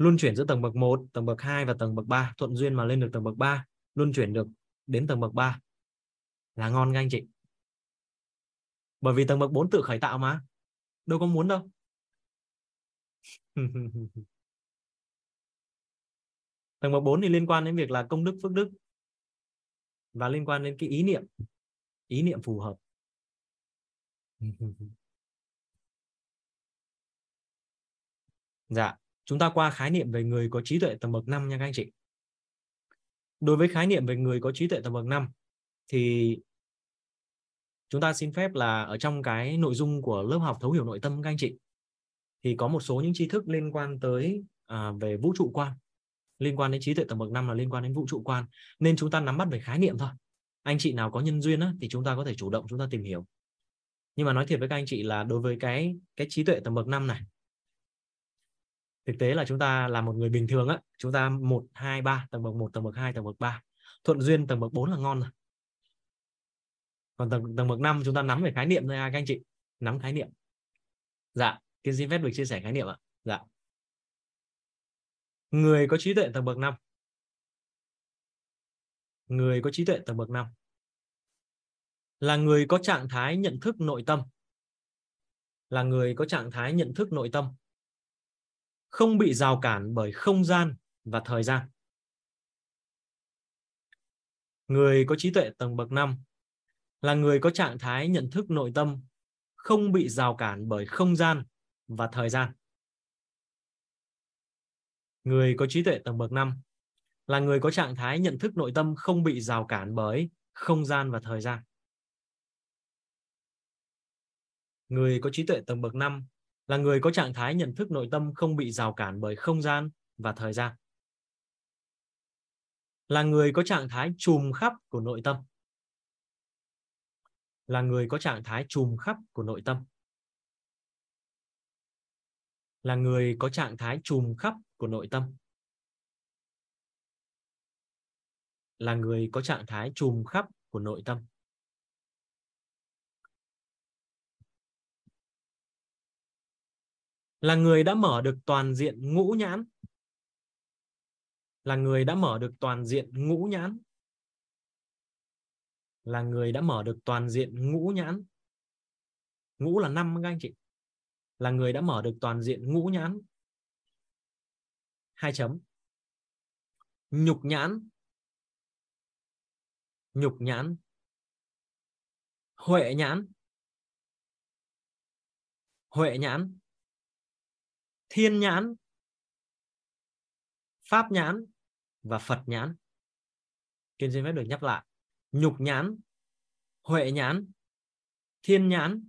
luân chuyển giữa tầng bậc 1 tầng bậc 2 và tầng bậc 3 thuận duyên mà lên được tầng bậc 3 luân chuyển được đến tầng bậc 3 là ngon các anh chị. Bởi vì tầng bậc 4 tự khởi tạo mà. Đâu có muốn đâu. Tầng bậc 4 thì liên quan đến việc là công đức, phước đức. Và liên quan đến cái ý niệm. Ý niệm phù hợp. Dạ chúng ta qua khái niệm về người có trí tuệ tầm bậc 5 nha các anh chị. Đối với khái niệm về người có trí tuệ tầm bậc 5 thì chúng ta xin phép là ở trong cái nội dung của lớp học thấu hiểu nội tâm các anh chị thì có một số những tri thức liên quan tới à, về vũ trụ quan. Liên quan đến trí tuệ tầm bậc 5 là liên quan đến vũ trụ quan. Nên chúng ta nắm bắt về khái niệm thôi. Anh chị nào có nhân duyên á, thì chúng ta có thể chủ động chúng ta tìm hiểu. Nhưng mà nói thiệt với các anh chị là đối với cái cái trí tuệ tầm bậc 5 này thực tế là chúng ta là một người bình thường á chúng ta một hai ba tầng bậc 1, tầng bậc 2, tầng bậc 3 thuận duyên tầng bậc 4 là ngon rồi. Còn tầng tầng bậc 5 chúng ta nắm về khái niệm thôi à, các anh chị nắm khái niệm. Dạ tiến sĩ Vết được chia sẻ khái niệm ạ. Dạ. Người có trí tuệ tầng bậc 5 người có trí tuệ tầng bậc 5 là người có trạng thái nhận thức nội tâm. Là người có trạng thái nhận thức nội tâm không bị rào cản bởi không gian và thời gian người có trí tuệ tầng bậc 5 là người có trạng thái nhận thức nội tâm không bị rào cản bởi không gian và thời gian. Người có trí tuệ tầng bậc 5 là người có trạng thái nhận thức nội tâm không bị rào cản bởi không gian và thời gian. Người có trí tuệ tầng bậc 5 là người có trạng thái nhận thức nội tâm không bị rào cản bởi không gian và thời gian. Là người có trạng thái trùm khắp của nội tâm. Là người có trạng thái trùm khắp của nội tâm. Là người có trạng thái trùm khắp của nội tâm. Là người có trạng thái trùm khắp của nội tâm. Là người đã mở được toàn diện ngũ nhãn. Là người đã mở được toàn diện ngũ nhãn. Là người đã mở được toàn diện ngũ nhãn. Ngũ là năm các anh chị. Là người đã mở được toàn diện ngũ nhãn. Hai chấm. Nhục nhãn. Nhục nhãn. Huệ nhãn. Huệ nhãn thiên nhãn, pháp nhãn và phật nhãn. Kiên xin phép được nhắc lại. Nhục nhãn, huệ nhãn, thiên nhãn,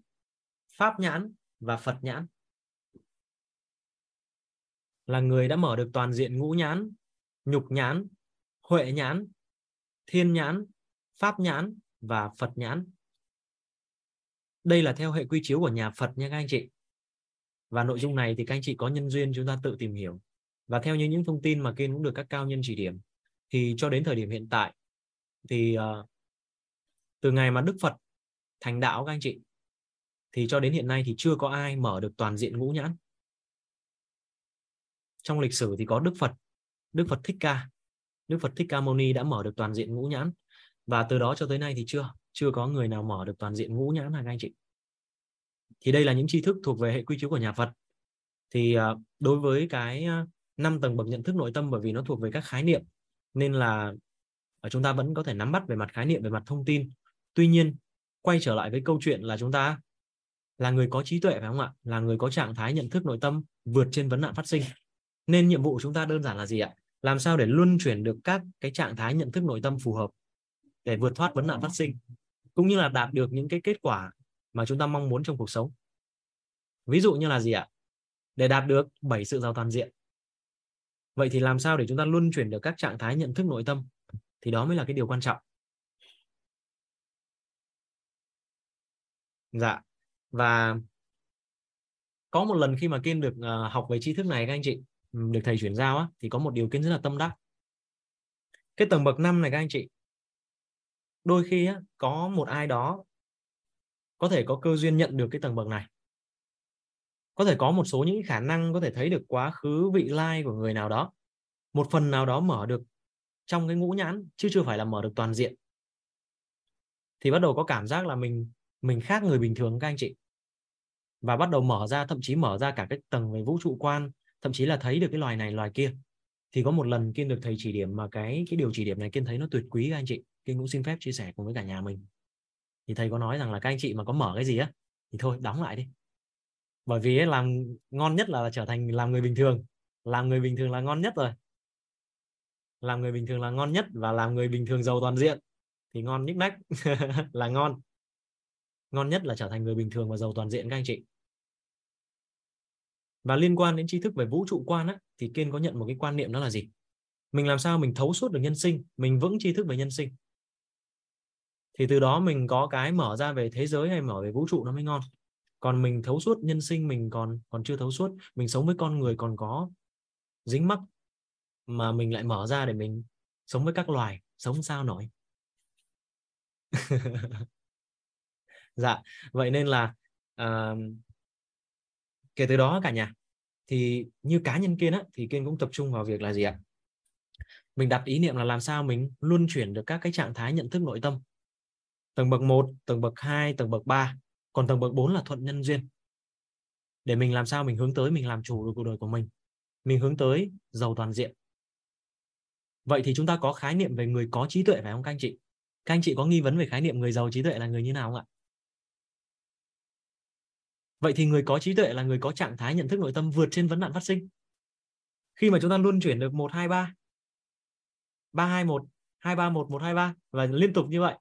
pháp nhãn và phật nhãn. Là người đã mở được toàn diện ngũ nhãn, nhục nhãn, huệ nhãn, thiên nhãn, pháp nhãn và phật nhãn. Đây là theo hệ quy chiếu của nhà phật nha các anh chị và nội dung này thì các anh chị có nhân duyên chúng ta tự tìm hiểu. Và theo như những thông tin mà kiên cũng được các cao nhân chỉ điểm thì cho đến thời điểm hiện tại thì uh, từ ngày mà Đức Phật thành đạo các anh chị thì cho đến hiện nay thì chưa có ai mở được toàn diện ngũ nhãn. Trong lịch sử thì có Đức Phật Đức Phật Thích Ca. Đức Phật Thích Ca Mâu Ni đã mở được toàn diện ngũ nhãn. Và từ đó cho tới nay thì chưa chưa có người nào mở được toàn diện ngũ nhãn hả các anh chị? Thì đây là những tri thức thuộc về hệ quy chiếu của nhà Phật. Thì à, đối với cái à, năm tầng bậc nhận thức nội tâm, bởi vì nó thuộc về các khái niệm, nên là à, chúng ta vẫn có thể nắm bắt về mặt khái niệm, về mặt thông tin. Tuy nhiên, quay trở lại với câu chuyện là chúng ta là người có trí tuệ, phải không ạ? Là người có trạng thái nhận thức nội tâm vượt trên vấn nạn phát sinh. Nên nhiệm vụ của chúng ta đơn giản là gì ạ? Làm sao để luân chuyển được các cái trạng thái nhận thức nội tâm phù hợp để vượt thoát vấn nạn phát sinh, cũng như là đạt được những cái kết quả mà chúng ta mong muốn trong cuộc sống. Ví dụ như là gì ạ? Để đạt được bảy sự giàu toàn diện. Vậy thì làm sao để chúng ta luân chuyển được các trạng thái nhận thức nội tâm? Thì đó mới là cái điều quan trọng. Dạ. Và có một lần khi mà kiên được uh, học về tri thức này các anh chị được thầy chuyển giao á, thì có một điều kiến rất là tâm đắc. Cái tầng bậc năm này các anh chị đôi khi á, có một ai đó có thể có cơ duyên nhận được cái tầng bậc này. Có thể có một số những khả năng có thể thấy được quá khứ, vị lai của người nào đó. Một phần nào đó mở được trong cái ngũ nhãn, chứ chưa phải là mở được toàn diện. Thì bắt đầu có cảm giác là mình mình khác người bình thường các anh chị. Và bắt đầu mở ra, thậm chí mở ra cả cái tầng về vũ trụ quan, thậm chí là thấy được cái loài này, loài kia. Thì có một lần kiên được thầy chỉ điểm mà cái cái điều chỉ điểm này kiên thấy nó tuyệt quý các anh chị. Kiên cũng xin phép chia sẻ cùng với cả nhà mình thì thầy có nói rằng là các anh chị mà có mở cái gì á thì thôi đóng lại đi. Bởi vì ấy, làm ngon nhất là, là trở thành làm người bình thường. Làm người bình thường là ngon nhất rồi. Làm người bình thường là ngon nhất và làm người bình thường giàu toàn diện thì ngon nhích nách là ngon. Ngon nhất là trở thành người bình thường và giàu toàn diện các anh chị. Và liên quan đến tri thức về vũ trụ quan á, thì kiên có nhận một cái quan niệm đó là gì? Mình làm sao mình thấu suốt được nhân sinh mình vững tri thức về nhân sinh? Thì từ đó mình có cái mở ra về thế giới hay mở về vũ trụ nó mới ngon. Còn mình thấu suốt nhân sinh mình còn còn chưa thấu suốt mình sống với con người còn có dính mắc mà mình lại mở ra để mình sống với các loài sống sao nổi. Dạ vậy nên là uh, kể từ đó cả nhà thì như cá nhân kiên á thì kiên cũng tập trung vào việc là gì ạ? Mình đặt ý niệm là làm sao mình luôn chuyển được các cái trạng thái nhận thức nội tâm tầng bậc 1, tầng bậc 2, tầng bậc 3 còn tầng bậc 4 là thuận nhân duyên. Để mình làm sao mình hướng tới mình làm chủ được cuộc đời của mình. Mình hướng tới giàu toàn diện. Vậy thì chúng ta có khái niệm về người có trí tuệ phải không các anh chị? Các anh chị có nghi vấn về khái niệm người giàu trí tuệ là người như nào không ạ? Vậy thì người có trí tuệ là người có trạng thái nhận thức nội tâm vượt trên vấn nạn phát sinh. Khi mà chúng ta luôn chuyển được một hai ba ba hai một hai ba một một hai ba và liên tục như vậy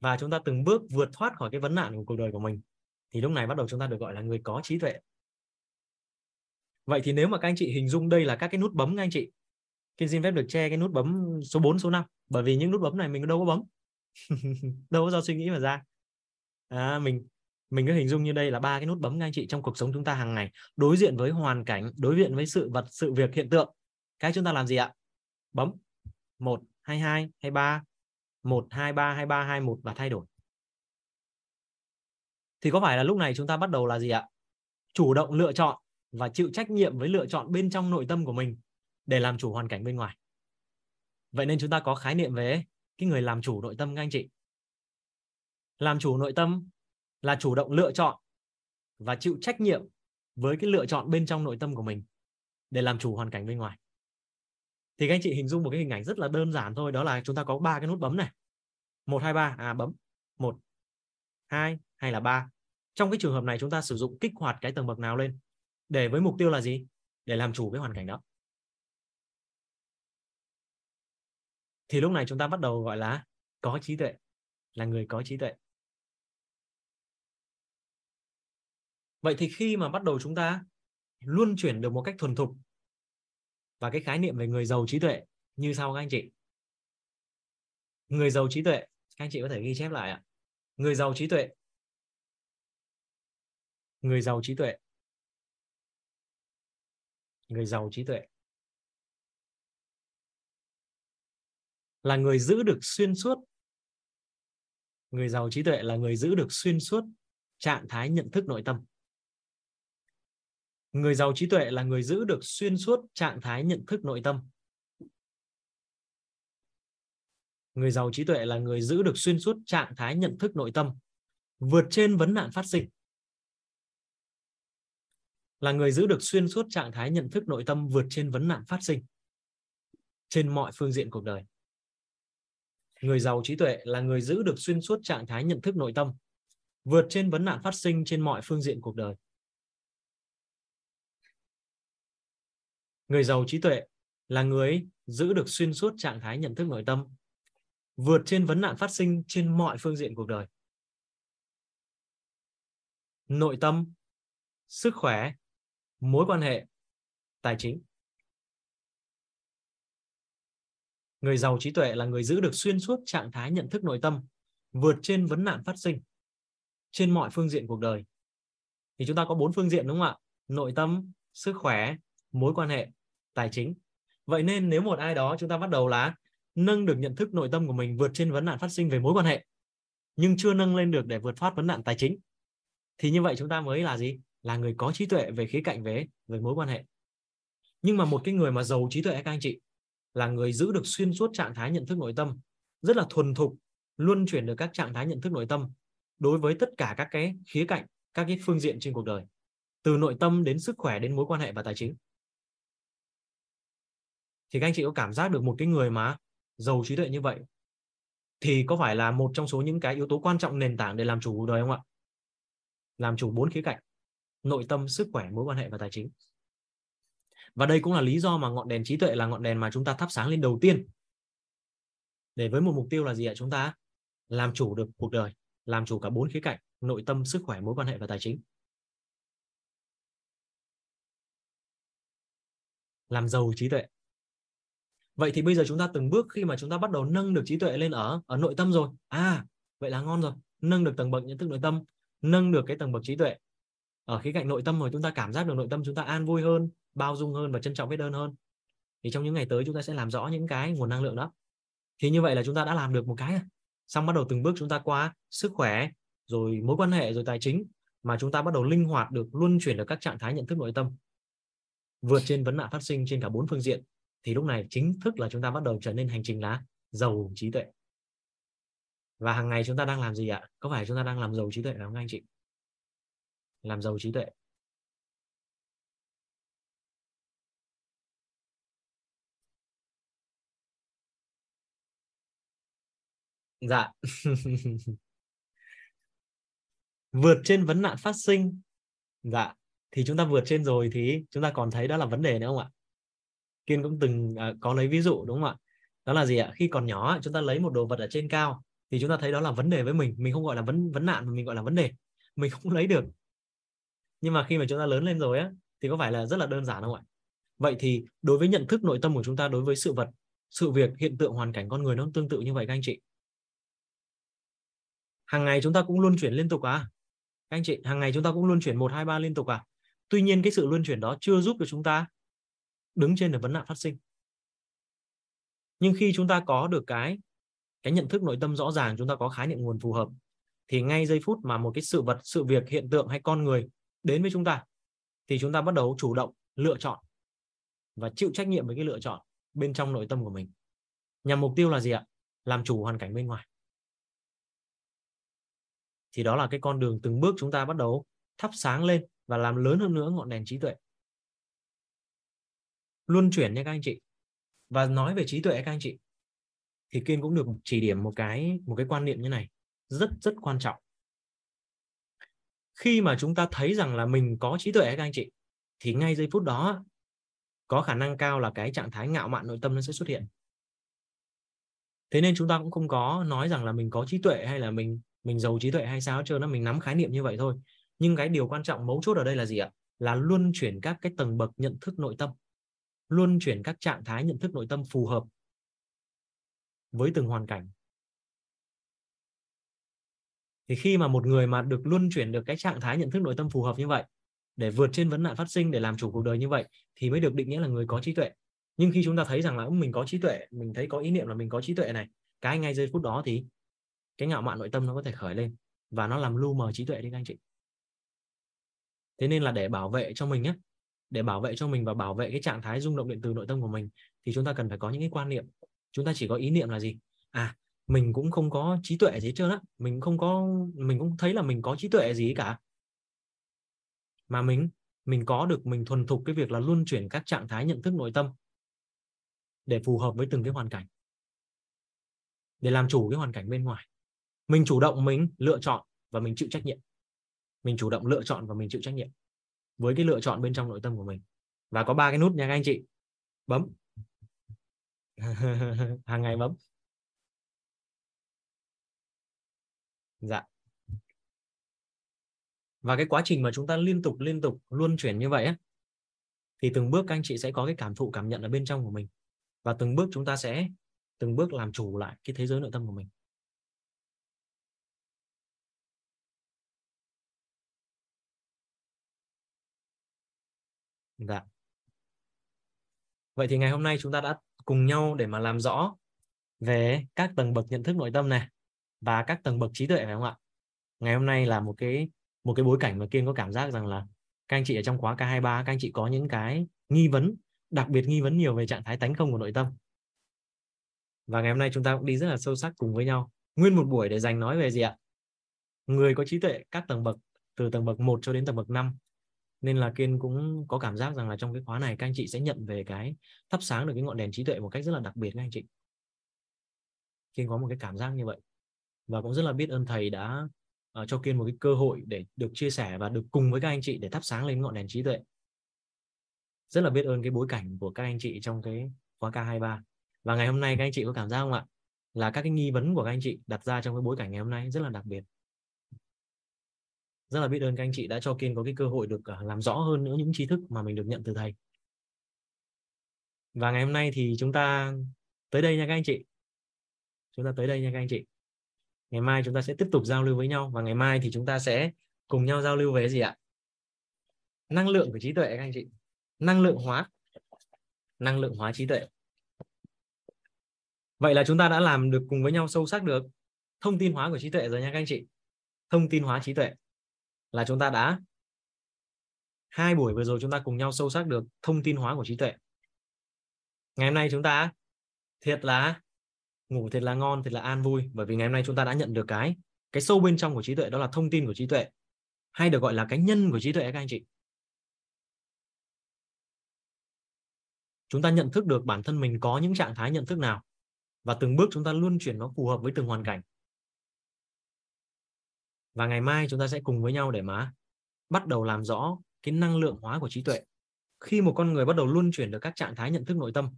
và chúng ta từng bước vượt thoát khỏi cái vấn nạn của cuộc đời của mình. Thì lúc này bắt đầu chúng ta được gọi là người có trí tuệ. Vậy thì nếu mà các anh chị hình dung đây là các cái nút bấm các anh chị. Kim xin phép được che cái nút bấm số 4, số 5 bởi vì những nút bấm này mình đâu có bấm. Đâu có do suy nghĩ mà ra. À, mình mình cứ hình dung như đây là ba cái nút bấm các anh chị trong cuộc sống chúng ta hàng ngày. Đối diện với hoàn cảnh đối diện với sự vật sự việc hiện tượng. Cái chúng ta làm gì ạ? Bấm. Một hai hai hai ba một, hai, ba hai ba, hai, một và thay đổi. Thì có phải là lúc này chúng ta bắt đầu là gì ạ? Chủ động lựa chọn và chịu trách nhiệm với lựa chọn bên trong nội tâm của mình để làm chủ hoàn cảnh bên ngoài. Vậy nên chúng ta có khái niệm về cái người làm chủ nội tâm các anh chị. Làm chủ nội tâm là chủ động lựa chọn và chịu trách nhiệm với cái lựa chọn bên trong nội tâm của mình để làm chủ hoàn cảnh bên ngoài thì các anh chị hình dung một cái hình ảnh rất là đơn giản thôi, đó là chúng ta có ba cái nút bấm này. Một, hai, ba à bấm. Một, hai, hay là ba. Trong cái trường hợp này chúng ta sử dụng kích hoạt cái tầng bậc nào lên? Để với mục tiêu là gì? Để làm chủ cái hoàn cảnh đó. Thì lúc này chúng ta bắt đầu gọi là có trí tuệ, là người có trí tuệ. Vậy thì khi mà bắt đầu chúng ta luôn chuyển được một cách thuần thục và cái khái niệm về người giàu trí tuệ như sau các anh chị. Người giàu trí tuệ, các anh chị có thể ghi chép lại ạ. Người giàu trí tuệ. Người giàu trí tuệ. Người giàu trí tuệ. Là người giữ được xuyên suốt. Người giàu trí tuệ là người giữ được xuyên suốt trạng thái nhận thức nội tâm người giàu trí tuệ là người giữ được xuyên suốt trạng thái nhận thức nội tâm. Người giàu trí tuệ là người giữ được xuyên suốt trạng thái nhận thức nội tâm, vượt trên vấn nạn phát sinh. Là người giữ được xuyên suốt trạng thái nhận thức nội tâm, vượt trên vấn nạn phát sinh trên mọi phương diện cuộc đời. Người giàu trí tuệ là người giữ được xuyên suốt trạng thái nhận thức nội tâm, vượt trên vấn nạn phát sinh trên mọi phương diện cuộc đời. Người giàu trí tuệ là người giữ được xuyên suốt trạng thái nhận thức nội tâm, vượt trên vấn nạn phát sinh trên mọi phương diện cuộc đời. Nội tâm, sức khỏe, mối quan hệ, tài chính. Người giàu trí tuệ là người giữ được xuyên suốt trạng thái nhận thức nội tâm, vượt trên vấn nạn phát sinh trên mọi phương diện cuộc đời. Thì chúng ta có bốn phương diện đúng không ạ? Nội tâm, sức khỏe, mối quan hệ tài chính. Vậy nên nếu một ai đó chúng ta bắt đầu là nâng được nhận thức nội tâm của mình vượt trên vấn nạn phát sinh về mối quan hệ, nhưng chưa nâng lên được để vượt thoát vấn nạn tài chính, thì như vậy chúng ta mới là gì? Là người có trí tuệ về khía cạnh về về mối quan hệ. Nhưng mà một cái người mà giàu trí tuệ các anh chị, là người giữ được xuyên suốt trạng thái nhận thức nội tâm, rất là thuần thục, luân chuyển được các trạng thái nhận thức nội tâm đối với tất cả các cái khía cạnh, các cái phương diện trên cuộc đời, từ nội tâm đến sức khỏe đến mối quan hệ và tài chính thì các anh chị có cảm giác được một cái người mà giàu trí tuệ như vậy thì có phải là một trong số những cái yếu tố quan trọng nền tảng để làm chủ cuộc đời không ạ? Làm chủ bốn khía cạnh, nội tâm, sức khỏe, mối quan hệ và tài chính. Và đây cũng là lý do mà ngọn đèn trí tuệ là ngọn đèn mà chúng ta thắp sáng lên đầu tiên. Để với một mục tiêu là gì ạ? Chúng ta làm chủ được cuộc đời, làm chủ cả bốn khía cạnh, nội tâm, sức khỏe, mối quan hệ và tài chính. Làm giàu trí tuệ vậy thì bây giờ chúng ta từng bước khi mà chúng ta bắt đầu nâng được trí tuệ lên ở ở nội tâm rồi. À vậy là ngon rồi. Nâng được tầng bậc nhận thức nội tâm, nâng được cái tầng bậc trí tuệ. Ở khía cạnh nội tâm rồi, chúng ta cảm giác được nội tâm, chúng ta an vui hơn, bao dung hơn và trân trọng biết ơn hơn. Thì trong những ngày tới, chúng ta sẽ làm rõ những cái nguồn năng lượng đó. Thì như vậy là chúng ta đã làm được một cái à. xong bắt đầu từng bước chúng ta qua sức khỏe, rồi mối quan hệ, rồi tài chính mà chúng ta bắt đầu linh hoạt được, luân chuyển được các trạng thái nhận thức nội tâm. Vượt trên vấn nạn phát sinh trên cả bốn phương diện thì lúc này chính thức là chúng ta bắt đầu trở nên hành trình lá giàu trí tuệ. Và hàng ngày chúng ta đang làm gì ạ? Có phải chúng ta đang làm giàu trí tuệ không anh chị? Làm giàu trí tuệ. Dạ. Vượt trên vấn nạn phát sinh. Dạ. Thì chúng ta vượt trên rồi thì chúng ta còn thấy đó là vấn đề nữa không ạ? Kiên cũng từng uh, có lấy ví dụ đúng không ạ? Đó là gì ạ? Khi còn nhỏ chúng ta lấy một đồ vật ở trên cao thì chúng ta thấy đó là vấn đề với mình. Mình không gọi là vấn vấn nạn mà mình gọi là vấn đề. Mình không lấy được. Nhưng mà khi mà chúng ta lớn lên rồi á thì có phải là rất là đơn giản không ạ? Vậy thì đối với nhận thức nội tâm của chúng ta đối với sự vật sự việc hiện tượng hoàn cảnh con người nó tương tự như vậy các anh chị? Hàng ngày chúng ta cũng luân chuyển liên tục à? Các anh chị hàng ngày chúng ta cũng luân chuyển một hai ba liên tục à? Tuy nhiên cái sự luân chuyển đó chưa giúp được chúng ta đứng trên được vấn nạn phát sinh. Nhưng khi chúng ta có được cái cái nhận thức nội tâm rõ ràng, chúng ta có khái niệm nguồn phù hợp, thì ngay giây phút mà một cái sự vật, sự việc, hiện tượng hay con người đến với chúng ta, thì chúng ta bắt đầu chủ động lựa chọn và chịu trách nhiệm với cái lựa chọn bên trong nội tâm của mình. Nhằm mục tiêu là gì ạ? Làm chủ hoàn cảnh bên ngoài. Thì đó là cái con đường từng bước chúng ta bắt đầu thắp sáng lên và làm lớn hơn nữa ngọn đèn trí tuệ luân chuyển nha các anh chị. Và nói về trí tuệ các anh chị, thì kiên cũng được chỉ điểm một cái một cái quan niệm như này, rất rất quan trọng. Khi mà chúng ta thấy rằng là mình có trí tuệ các anh chị, thì ngay giây phút đó, có khả năng cao là cái trạng thái ngạo mạn nội tâm nó sẽ xuất hiện. Thế nên chúng ta cũng không có nói rằng là mình có trí tuệ hay là mình mình giàu trí tuệ hay sao chưa nó mình nắm khái niệm như vậy thôi. Nhưng cái điều quan trọng mấu chốt ở đây là gì ạ? Là luân chuyển các cái tầng bậc nhận thức nội tâm luân chuyển các trạng thái nhận thức nội tâm phù hợp với từng hoàn cảnh. Thì khi mà một người mà được luân chuyển được cái trạng thái nhận thức nội tâm phù hợp như vậy, để vượt trên vấn nạn phát sinh, để làm chủ cuộc đời như vậy, thì mới được định nghĩa là người có trí tuệ. Nhưng khi chúng ta thấy rằng là mình có trí tuệ, mình thấy có ý niệm là mình có trí tuệ này. Cái ngay giây phút đó thì cái ngạo mạn nội tâm nó có thể khởi lên và nó làm lu mờ trí tuệ đi các anh chị. Thế nên là để bảo vệ cho mình nhé để bảo vệ cho mình và bảo vệ cái trạng thái rung động điện từ nội tâm của mình, thì chúng ta cần phải có những cái quan niệm. Chúng ta chỉ có ý niệm là gì? À mình cũng không có trí tuệ gì hết trơn á. Mình không có, mình cũng thấy là mình có trí tuệ gì cả. Mà mình mình có được, mình thuần thục cái việc là luân chuyển các trạng thái nhận thức nội tâm để phù hợp với từng cái hoàn cảnh. Để làm chủ cái hoàn cảnh bên ngoài. Mình chủ động mình lựa chọn và mình chịu trách nhiệm. Mình chủ động lựa chọn và mình chịu trách nhiệm với cái lựa chọn bên trong nội tâm của mình. Và có ba cái nút nha các anh chị. Bấm. Hàng ngày bấm. Dạ. Và cái quá trình mà chúng ta liên tục liên tục luôn chuyển như vậy á, thì từng bước các anh chị sẽ có cái cảm thụ, cảm nhận ở bên trong của mình. Và từng bước chúng ta sẽ, từng bước làm chủ lại cái thế giới nội tâm của mình. Dạ. Vậy thì ngày hôm nay chúng ta đã cùng nhau để mà làm rõ về các tầng bậc nhận thức nội tâm này và các tầng bậc trí tuệ phải không ạ? Ngày hôm nay là một cái một cái bối cảnh mà kiên có cảm giác rằng là các anh chị ở trong khóa K23 các anh chị có những cái nghi vấn, đặc biệt nghi vấn nhiều về trạng thái tánh không của nội tâm. Và ngày hôm nay chúng ta cũng đi rất là sâu sắc cùng với nhau. Nguyên một buổi để dành nói về gì ạ? Người có trí tuệ, các tầng bậc, từ tầng bậc 1 cho đến tầng bậc 5 nên là kiên cũng có cảm giác rằng là trong cái khóa này các anh chị sẽ nhận về cái thắp sáng được cái ngọn đèn trí tuệ một cách rất là đặc biệt các anh chị. Kiên có một cái cảm giác như vậy. Và cũng rất là biết ơn thầy đã uh, cho kiên một cái cơ hội để được chia sẻ và được cùng với các anh chị để thắp sáng lên ngọn đèn trí tuệ. Rất là biết ơn cái bối cảnh của các anh chị trong cái khóa K23 và ngày hôm nay các anh chị có cảm giác không ạ? Là các cái nghi vấn của các anh chị đặt ra trong cái bối cảnh ngày hôm nay rất là đặc biệt rất là biết ơn các anh chị đã cho Kiên có cái cơ hội được à, làm rõ hơn nữa những tri thức mà mình được nhận từ thầy. Và ngày hôm nay thì chúng ta tới đây nha các anh chị. Chúng ta tới đây nha các anh chị. Ngày mai chúng ta sẽ tiếp tục giao lưu với nhau và ngày mai thì chúng ta sẽ cùng nhau giao lưu về gì ạ? Năng lượng của trí tuệ các anh chị. Năng lượng hóa. Năng lượng hóa trí tuệ. Vậy là chúng ta đã làm được cùng với nhau sâu sắc được thông tin hóa của trí tuệ rồi nha các anh chị. Thông tin hóa trí tuệ là chúng ta đã hai buổi vừa rồi chúng ta cùng nhau sâu sắc được thông tin hóa của trí tuệ. Ngày hôm nay chúng ta thiệt là ngủ, thiệt là ngon, thiệt là an vui, bởi vì ngày hôm nay chúng ta đã nhận được cái cái sâu bên trong của trí tuệ, đó là thông tin của trí tuệ, hay được gọi là cái nhân của trí tuệ các anh chị. Chúng ta nhận thức được bản thân mình có những trạng thái nhận thức nào và từng bước chúng ta luôn chuyển nó phù hợp với từng hoàn cảnh và ngày mai chúng ta sẽ cùng với nhau để mà bắt đầu làm rõ cái năng lượng hóa của trí tuệ. Khi một con người bắt đầu luân chuyển được các trạng thái nhận thức nội tâm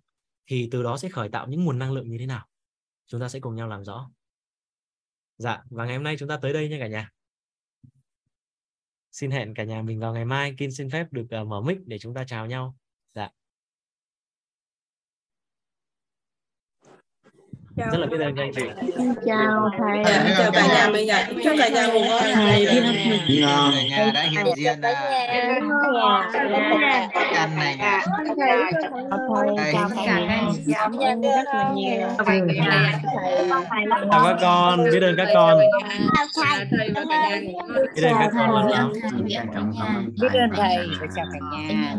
thì từ đó sẽ khởi tạo những nguồn năng lượng như thế nào? Chúng ta sẽ cùng nhau làm rõ. Dạ và ngày hôm nay chúng ta tới đây nha cả nhà. Xin hẹn cả nhà mình vào ngày mai. Kim xin phép được uh, mở mic để chúng ta chào nhau dạ Chào. rất là biết ơn các anh chị chào thầy chào cả nhà mình ạ chúc cả nhà ngủ ngon thầy đi học ngon nhà đã hiện diện căn này nhà thầy chào thầy cảm ơn rất là nhiều chào các con biết ơn các con biết ơn các con biết ơn thầy chào cả nhà